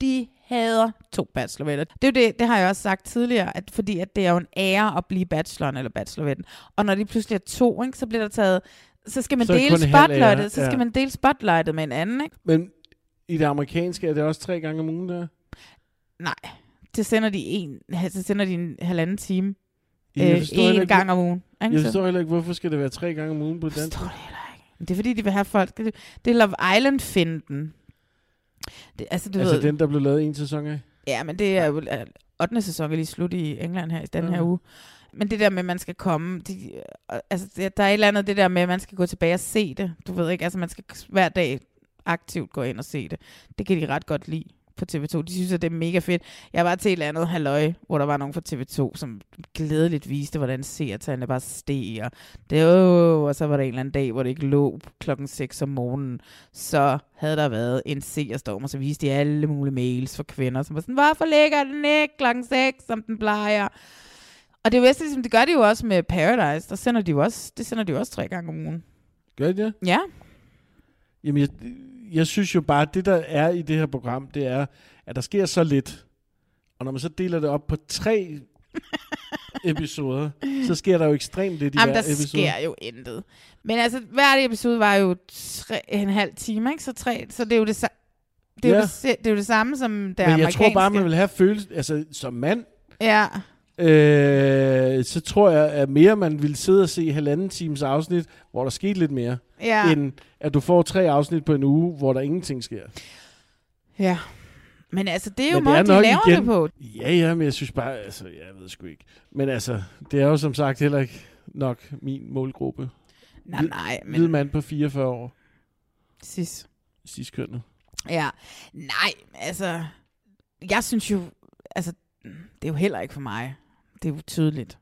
De hader to bachelorvetter. Det er jo det, det har jeg også sagt tidligere, at fordi at det er jo en ære at blive bacheloren eller bachelorvetten. Og når de pludselig er to, ikke, så bliver der taget, så skal man Så dele spotlightet, så ja. skal man dele spotlightet med en anden, ikke? Men i det amerikanske er det også tre gange om ugen der? Nej, det sender de en, så sender de en halvanden time. Jeg Øh, forstår heller en ikke, gang om ugen. ikke? Jeg forstår heller ikke, hvorfor skal det være tre gange om ugen på dansk? Det er fordi, de vil have folk. Det, det er Love Island-finden. Det, altså, du Altså ved, den, der blev lavet en sæson af? Ja, men det er jo... øh, 8. sæson er lige slut i England her i den her Ja. uge. Men det der med, at man skal komme... De, øh, altså, det- der er et eller andet det der med, at man skal gå tilbage og se det. Du ved ikke, altså man skal hver dag aktivt gå ind og se det. Det kan de ret godt lide på TV2. De synes, at det er mega fedt. Jeg var til et eller andet halløj, hvor der var nogen fra TV2, som glædeligt viste, hvordan seertallene bare steg. Og, det, åh, og så var der en eller anden dag, hvor det ikke lå klokken 6 om morgenen. Så havde der været en seerstorm, og så viste de alle mulige mails for kvinder, som var sådan, hvorfor ligger den ikke klokken 6, som den plejer? Og det er jo ligesom, det gør de jo også med Paradise. Der sender de jo også, det sender de jo også tre gange om ugen. Gør de det? Ja. Jamen, jeg, jeg synes jo bare, at det, der er i det her program, det er, at der sker så lidt. Og når man så deler det op på tre episoder, så sker der jo ekstremt lidt i Jamen, hver der episode. sker jo intet. Men altså, hver episode var jo tre, en halv time, ikke? Så, tre, så det er jo det, det, er Ja. jo det, det er jo det samme som det Men jeg tror bare, man vil have følelse, altså som mand, Ja. øh, så tror jeg, at mere man vil sidde og se halvanden times afsnit, hvor der skete lidt mere, Ja. end at du får tre afsnit på en uge, hvor der ingenting sker. Ja. Men altså, det er jo måden, de laver igen- det på. Ja, ja, men jeg synes bare, altså, jeg ved sgu ikke. Men altså, det er jo som sagt heller ikke nok min målgruppe. Nej, nej, men- Hvid mand på 44 år. Cis. Cis-kønnet. Ja. Nej, altså, jeg synes jo, altså, det er jo heller ikke for mig. Det er jo tydeligt.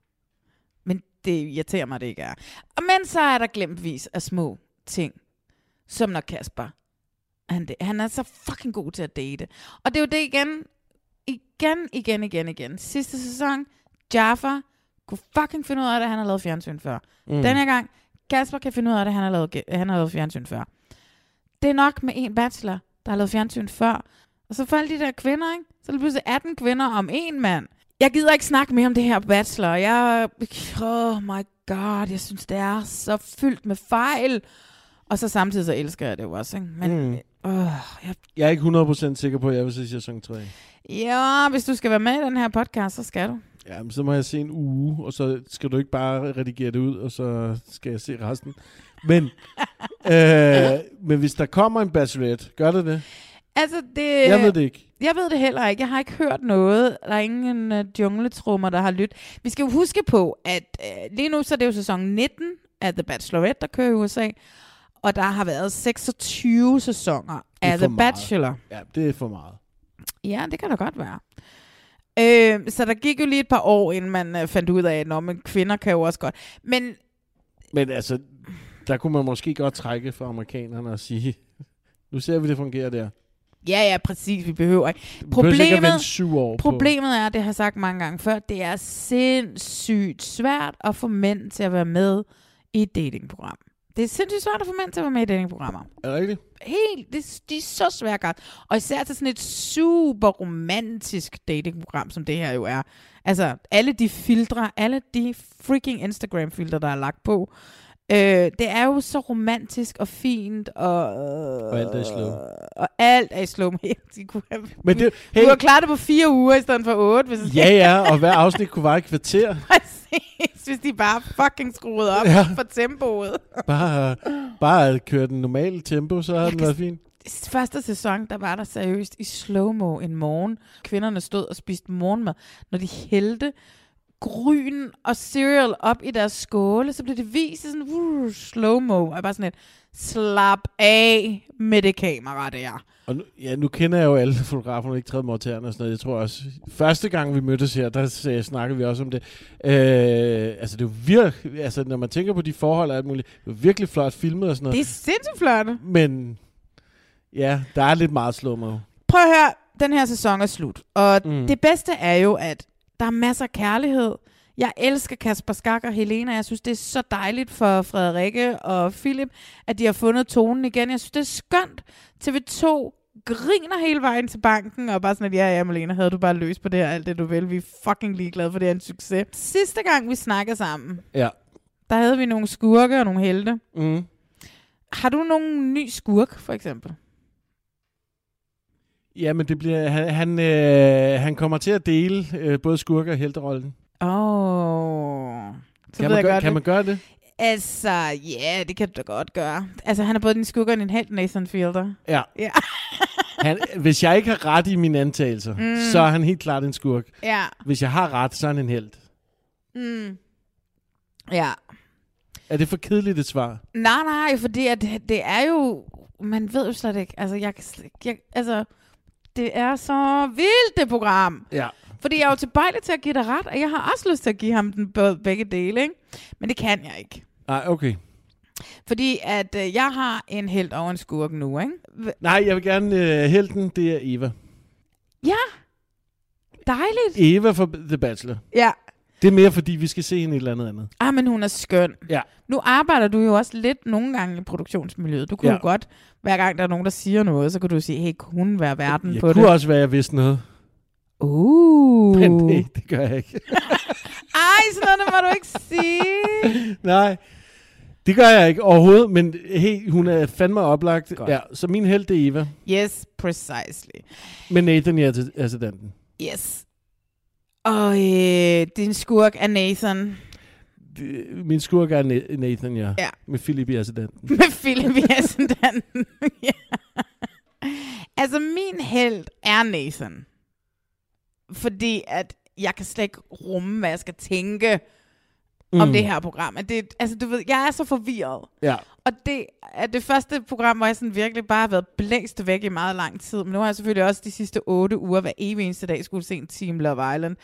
Men det irriterer mig, det ikke er. Og men så er der glemtvis af små ting, som når Kasper, han, han er så fucking god til at date. Og det er jo det igen, igen, igen, igen, igen. Sidste sæson, Jaffa kunne fucking finde ud af det, han har lavet fjernsyn før. Mm. Den her gang, Kasper kan finde ud af det, han har lavet, han har lavet fjernsyn før. Det er nok med en bachelor, der har lavet fjernsyn før. Og så faldt de der kvinder, ikke? Så er det pludselig 18 kvinder om en mand. Jeg gider ikke snakke mere om det her bachelor. Jeg, oh my god, jeg synes, det er så fyldt med fejl. Og så samtidig så elsker jeg det jo også, ikke? Men, Mm. øh, jeg, Jeg er ikke 100% sikker på, at jeg vil se sæson 3. ja, hvis du skal være med i den her podcast, så skal du. Ja, men så må jeg se en uge, og så skal du ikke bare redigere det ud, og så skal jeg se resten. Men, øh, men hvis der kommer en bachelorette, gør det det? Altså, det... Jeg ved det ikke. Jeg ved det heller ikke. Jeg har ikke hørt noget. Der er ingen uh, jungletrummer, der har lyttet. Vi skal jo huske på, at uh, lige nu så er det jo sæson 19 af The Bachelorette, der kører i USA. Og der har været 26 sæsoner er af The meget. Bachelor. Ja, det er for meget. Ja, det kan da godt være. Øh, så der gik jo lige et par år, inden man uh, fandt ud af, at men kvinder kan jo også godt. Men Men altså, der kunne man måske godt trække for amerikanerne og sige, nu ser vi, det fungerer der. Ja, ja, præcis. Vi behøver ikke. vente syv år på- problemet er, det har jeg sagt mange gange før, det er sindssygt svært at få mænd til at være med i et datingprogram. Det er sindssygt svært at få mænd til at være med i datingprogrammer. Er det rigtigt? Helt, det, de er så svært. Og især til sådan et super romantisk datingprogram, som det her jo er. Altså, alle de filtre, alle de freaking Instagram-filtre, der er lagt på, øh, det er jo så romantisk og fint, og... Øh, Og alt er i slow. Og alt er i slow. De kunne have, Men det- du hey- har klaret det på fire uger i stedet for otte, hvis Ja, ja, og hver afsnit kunne vare et kvarter. Præcis, hvis de bare fucking skruede op Ja. for tempoet. Bare, bare at køre den normale tempo, så har den været fint. Første sæson, der var der seriøst i slow-mo en morgen. Kvinderne stod og spiste morgenmad. Når de hældte gryn og cereal op i deres skåle, så blev det vist sådan uh, slow-mo. Og bare sådan et, slap af med det kamera der. Og nu, ja, nu kender jeg jo alle fotograferne, ikke træet morterne og sådan noget. Jeg tror også, første gang vi mødtes her, der sagde- snakkede vi også om det. Øh, altså det er virkelig, altså når man tænker på de forhold og alt muligt, det er virkelig flot filmet og sådan noget. Det er sindssygt flot. Men ja, der er lidt meget slow mo. Prøv at høre, den her sæson er slut. Og mm. det bedste er jo, at der er masser af kærlighed. Jeg elsker Kasper Skak og Helena. Jeg synes, det er så dejligt for Frederikke og Philip, at de har fundet tonen igen. Jeg synes, det er skønt. TV2 griner hele vejen til banken, og bare sådan, at ja, ja, Malene, havde du bare løst på det her, alt det du vil. Vi er fucking ligeglade for, det er en succes. Sidste gang, vi snakkede sammen, Ja. der havde vi nogle skurke og nogle helte. Mm. Har du nogen ny skurk, for eksempel? Ja, men det bliver, han, han, øh, han kommer til at dele øh, både skurke og helterollen. Åh. Oh. Kan man, gøre, kan man gøre det? Altså, ja, det kan du da godt gøre. Altså, han er både din skugger og din helt, Nathan Fielder. Ja. Ja. Han, hvis jeg ikke har ret i mine antagelser, mm. Så er han helt klart en skurk. Ja. Hvis jeg har ret, så er han en held. Mm. Ja. Er det for kedeligt et svar? Nej, nej, fordi at det, det er jo... Man ved jo slet ikke. Altså, jeg, jeg, altså, det er så vildt, det program. Ja. Fordi jeg er jo tilbøjelig til at give dig ret, og jeg har også lyst til at give ham den både, begge dele, ikke? Men det kan jeg ikke. Nej, okay. Fordi at øh, jeg har en held og en skurk nu, ikke? Nej, jeg vil gerne øh, helten, det er Eva. Ja. Dejligt. Eva fra The Bachelor. Ja. Det er mere, fordi vi skal se hende et eller andet andet. Ah, men hun er skøn. Ja. Nu arbejder du jo også lidt nogle gange i produktionsmiljøet. Du kunne Ja. ja. jo godt, hver gang der er nogen, der siger noget, så kunne du sige, hey, kunne hun være verden Jeg på kunne det? også være, jeg vidste noget. Uh. Men nej, det gør jeg ikke. Ej, sådan noget må du ikke sige. Nej, det gør jeg ikke overhovedet, men hey, hun er fandme oplagt. Godt. Ja, så min held det er Eva. Yes, precisely. Men Nathan er til assistanten. Yes. Og øh, din skurk er Nathan. Min skurk er Na- Nathan, ja. Ja. Med Philip i assistanten. Med Philip i assistanten. ja. Altså, min held er Nathan. Fordi at jeg kan slet ikke rumme, hvad jeg skal tænke mm. om det her program. At det, altså, du ved, jeg er så forvirret. Ja. Og det er det første program, hvor jeg sådan virkelig bare har været blæst væk i meget lang tid. Men nu har jeg selvfølgelig også de sidste otte uger, hver evig eneste dag, skulle se en Team Love Island.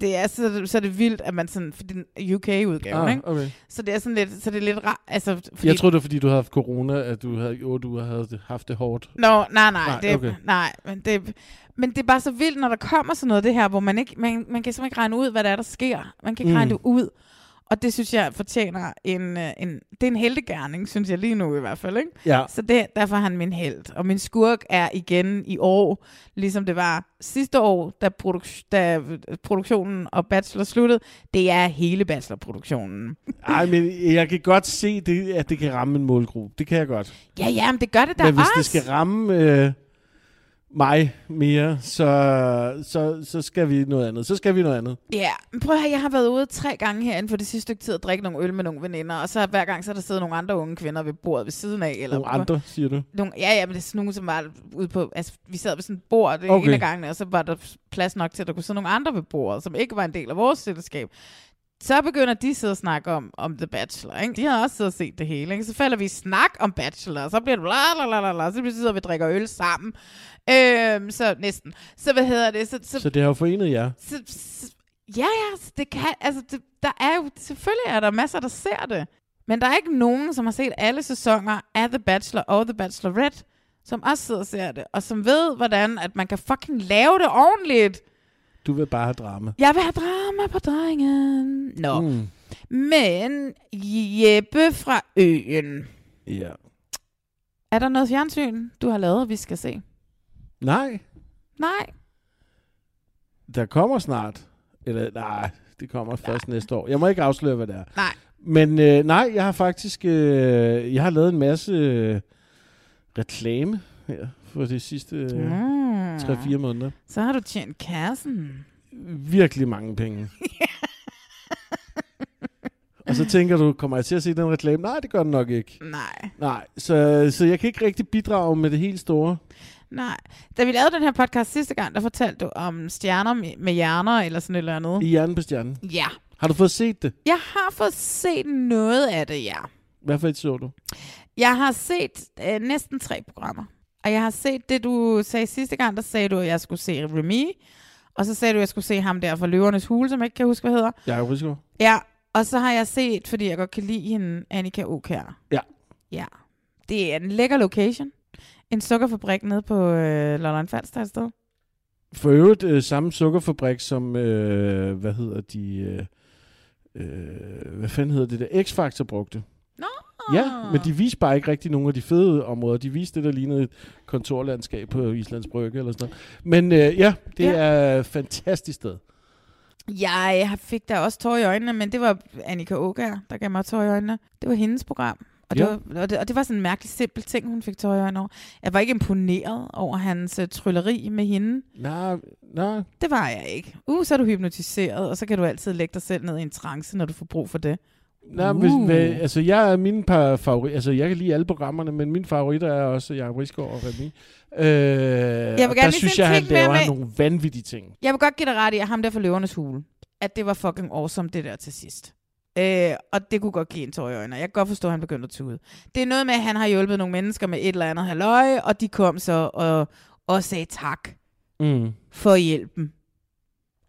Det er så, så er det vildt, at man sådan, for den UK-udgave, Ah, ikke? okay. Så det er sådan lidt, så det er lidt rart, altså, fordi, Jeg troede, det var, fordi du havde haft corona, at du havde, jo, du havde haft det hårdt. Nå, nej, nej, Nej, det, okay. nej men, det, men det er bare så vildt, når der kommer sådan noget det her, hvor man ikke, man, man kan simpelthen ikke regne ud, hvad der er, der sker. Man kan ikke mm. regne det ud. Og det synes jeg fortjener en, øh, en, det er en heldegærning, synes jeg lige nu i hvert fald. Ikke? Ja. Så det, derfor er han min held. Og min skurk er igen i år, ligesom det var sidste år, da, produk- da produktionen og Bachelor sluttede. Det er hele Bachelor-produktionen. Ej, men jeg kan godt se, det, at det kan ramme en målgruppe. Det kan jeg godt. Ja, ja, men det gør det da Men hvis også. det skal ramme øh, mig mere, så, så, så skal vi noget andet. Så skal vi noget andet. Ja, men prøv at høre, jeg har været ude tre gange herinde for det sidste stykke tid at drikke nogle øl med nogle veninder, og så hver gang så er der siddet nogle andre unge kvinder ved bordet ved siden af. Eller Nogle andre, siger du? Nogle, ja, ja, men det er sådan nogle, som var ude på... Altså, vi sad ved sådan et bord det okay. en af gangene, og så var der plads nok til, at der kunne sidde nogle andre ved bordet, som ikke var en del af vores selskab. Så begynder de sidde og snakke om, om The Bachelor, ikke? De har også siddet og set det hele, ikke? Så falder vi i snak om Bachelor, og så bliver det bla bla bla bla, så betyder vi drikker øl sammen. Øhm, så næsten. Så hvad hedder det? Så, så, Så det har jo forenet jer. så, så, ja, ja, så det kan, altså, det, der er jo, selvfølgelig er der masser, der ser det. Men der er ikke nogen, som har set alle sæsoner af The Bachelor og The Bachelorette, som også sidder og ser det, og som ved, hvordan at man kan fucking lave det ordentligt. Du vil bare have drama. Jeg vil have drama på drengen. Nå. Mm. Men Jeppe fra øen. Ja. Er der noget fjernsyn, du har lavet, vi skal se? Nej, Nej. der kommer snart. Eller nej, det kommer først næste år. Jeg må ikke afsløre, hvad det er. Nej. Men øh, nej, jeg har faktisk øh, jeg har lavet en masse øh, reklame her for de sidste øh, Mm. 3-4 måneder. Så har du tjent kassen. Virkelig mange penge. Og så tænker du, kommer jeg til at se den reklame? Nej, det gør den nok ikke. Nej. Nej, så, så jeg kan ikke rigtig bidrage med det helt store. Nej. Da vi lavede den her podcast sidste gang, der fortalte du om stjerner med- med hjerner, eller sådan et eller andet. I hjernen på stjernen. Ja. Har du fået set det? Jeg har fået set noget af det, ja. Hvad for et så du? Jeg har set øh, næsten tre programmer. Og jeg har set det, du sagde sidste gang, der sagde du, at jeg skulle se Remy. Og så sagde du, at jeg skulle se ham der fra Løvernes Hule, som jeg ikke kan huske, hvad hedder. Jacob Risgaard. Ja, og så har jeg set, fordi jeg godt kan lide hende, Annika Okær. Ja. Ja. Det er en lækker location. En sukkerfabrik nede på øh, Lolland Falster et sted. For øvrigt øh, samme sukkerfabrik som, øh, hvad hedder de, øh, øh, hvad fanden hedder det der, X-Factor brugte. Nå. Ja, men de viste bare ikke rigtig nogle af de fede områder. De viste det, der lignede et kontorlandskab på Islands Brygge eller sådan noget. Men øh, ja, det Ja. er et fantastisk sted. Jeg fik da også tår i øjnene, men det var Annika Ågaard, der gav mig tår i øjnene. Det var hendes program. Og det, Ja. var, og, det, og det var sådan en mærkelig simpel ting, hun fik øjnene over. Jeg var ikke imponeret over hans uh, trylleri med hende. Nej, nej. Det var jeg ikke. Uh, så er du hypnotiseret, og så kan du altid lægge dig selv ned i en trance, når du får brug for det. Nej, uh. hvis, hvad, altså jeg er mine par favorit, altså jeg kan lide alle programmerne, men mine favoritter er også Jacob Risgaard og Remy. Øh, jeg gerne der synes jeg, han laver med- nogle vanvittige ting. Jeg vil godt give dig ret i, at ham der for løvernes hule, at det var fucking awesome, det der til sidst. Øh, og det kunne godt give en tår i øjnene. Jeg kan godt forstå, at han begyndte at tude. Det er noget med, at han har hjulpet nogle mennesker med et eller andet halløj, og de kom så og, og sagde tak Mm. for hjælpen.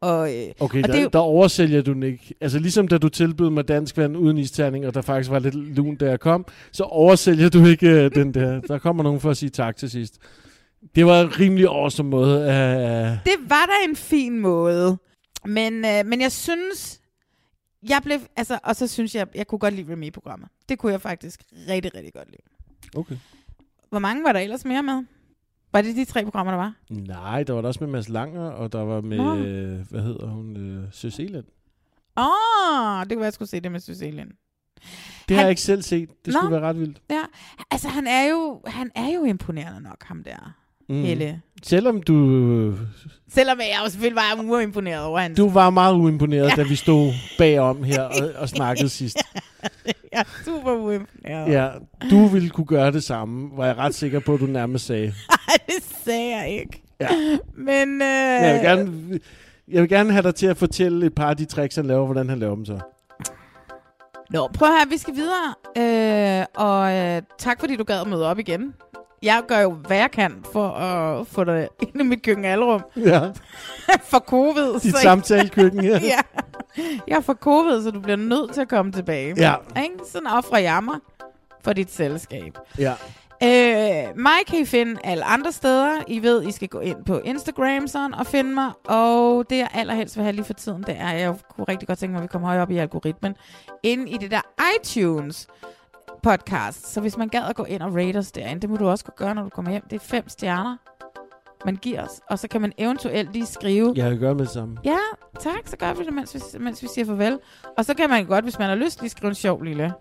Og, øh, Okay, og der, det er der oversælger du den ikke. Altså ligesom da du tilbød mig dansk vand uden isterning, og der faktisk var lidt lun, da jeg kom, så oversælger du ikke uh, den der. Der kommer nogen for at sige tak til sidst. Det var en rimelig awesome måde. Uh, Det var da en fin måde. Men, øh, men jeg synes, jeg blev, altså, og så synes jeg, jeg kunne godt lide Remy-programmet. Det kunne jeg faktisk rigtig, rigtig godt lide. okay. Hvor mange var der ellers mere med? Var det de tre programmer, der var? Nej, der var der også med Mads Langer, og der var med, Nå. øh, hvad hedder hun, øh, Søs. Åh, oh, det kunne være, jeg skulle se det med Sicilien. Det har Han- jeg ikke selv set. Det skulle Nå. være ret vildt. Ja, altså han er jo, han er jo imponerende nok, ham der. Mm. Helle. Selvom du, Selvom jeg jo selvfølgelig var uimponeret over hans... du var meget uimponeret, Ja. da vi stod bagom her og, og snakkede sidst. jeg er super uimponeret. Ja, du ville kunne gøre det samme, var jeg ret sikker på, at du nærmest sagde. Ej, det sagde jeg ikke. Ja. Men... Øh, Jeg vil, gerne, jeg vil gerne have dig til at fortælle et par af de tricks, han laver, hvordan han laver dem så. Nå, prøv her, vi skal videre. Øh, og øh, tak fordi du gad at møde op igen. Jeg gør jo, hvad jeg kan for at få dig ind i mit køkkenalrum. Ja. for covid. Dit så- samtalekøkken her. ja. Jeg er for covid, så du bliver nødt til at komme tilbage. Ja. Ikke? Sådan offrer jeg mig for dit selskab. Ja. Øh, mig kan I finde alle andre steder. I ved, I skal gå ind på Instagram sådan, og finde mig. Og det, jeg allerhelst vil have lige for tiden, det er, jeg kunne rigtig godt tænke mig, at vi kommer højere op i algoritmen, ind i det der iTunes podcast. Så hvis man gad at gå ind og rate os derinde, det må du også kunne gøre, når du kommer hjem. Det er fem stjerner, man giver os. Og så kan man eventuelt lige skrive... Jeg kan gøre med det samme. Ja, tak. Så gør vi det, mens vi, mens vi siger farvel. Og så kan man godt, hvis man har lyst, lige skrive en sjov lille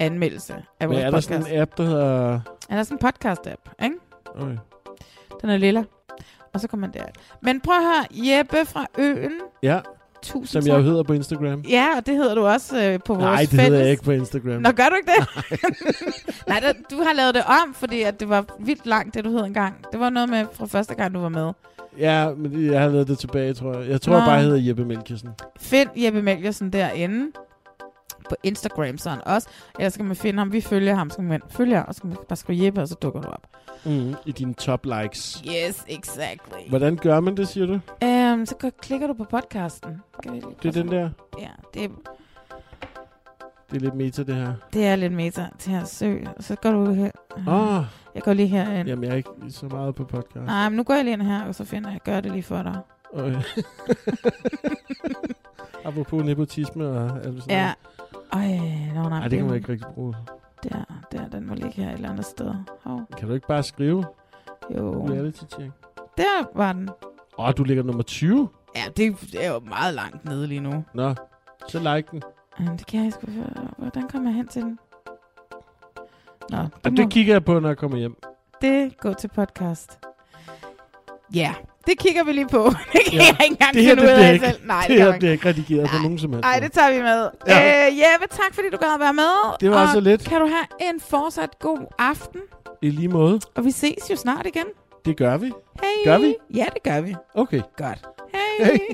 anmeldelse af vores er der podcast. sådan en app, der hedder... Ja, der er sådan en podcast-app, ikke? Okay. Den er lilla. Og så kommer man der. Men prøv at høre, Jeppe fra Øen. Ja, Tusind som tak. jeg jo hedder på Instagram. Ja, og det hedder du også øh, på vores Nej, det fælles. hedder jeg ikke på Instagram. Nå, gør du ikke det? Nej, der, du har lavet det om, fordi at det var vildt langt, det du hed engang. Det var noget med fra første gang, du var med. Ja, men jeg har lavet det tilbage, tror jeg. Jeg tror Nå. bare, jeg hedder Jeppe Melkesen. Find Jeppe Melgersen derinde på Instagram sådan også. Ellers skal man finde ham. Vi følger ham, så kan man følge ham, og så kan man bare skrive Jeppe, og så dukker du op. Mm, I dine top likes. Yes, exactly. Hvordan gør man det, siger du? Um, så klikker du på podcasten. Kan vi lige Det er den der? Ja, det, Det er lidt meta, det her. det er lidt meta til at søge. Og så går du her. Åh. Jeg går lige herind. Jamen, jeg er ikke så meget på podcast. Nej, men nu går jeg lige ind her, og så finder jeg, gør det lige for dig. Okay. Apropos nepotisme og alt sådan Ja. Ej, nå, nej. Ej, det kan man ikke rigtig bruge. Der, der, den må ligge her et eller andet sted. Hov. Kan du ikke bare skrive? Jo. Reality check. Der var den. Åh, du ligger nummer 20? Ja, det er jo meget langt nede lige nu. Nå, så like den. Jamen, det kan jeg sgu Hvordan kommer jeg hen til den? Nå, Og det, det må, kigger jeg på, når jeg kommer hjem. det går til podcast. Ja, det kigger vi lige på. det kan Ja. jeg ikke engang det her, finde det ud af ikke, selv. Nej, det, det, her bliver ikke. redigeret på nogen som helst. Ej, det tager vi med. Ja. Ja. Øh, Jeppe, tak fordi du gad at være med. Det var og så lidt. kan du have en fortsat god aften. I lige måde. Og vi ses jo snart igen. Det gør vi. Hey. Gør vi? Ja, det gør vi. Okay. Godt. Hey. Hey.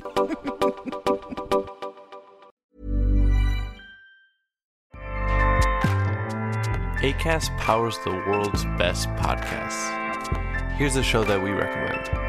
ACAST powers the world's best podcasts. Here's a show that we recommend.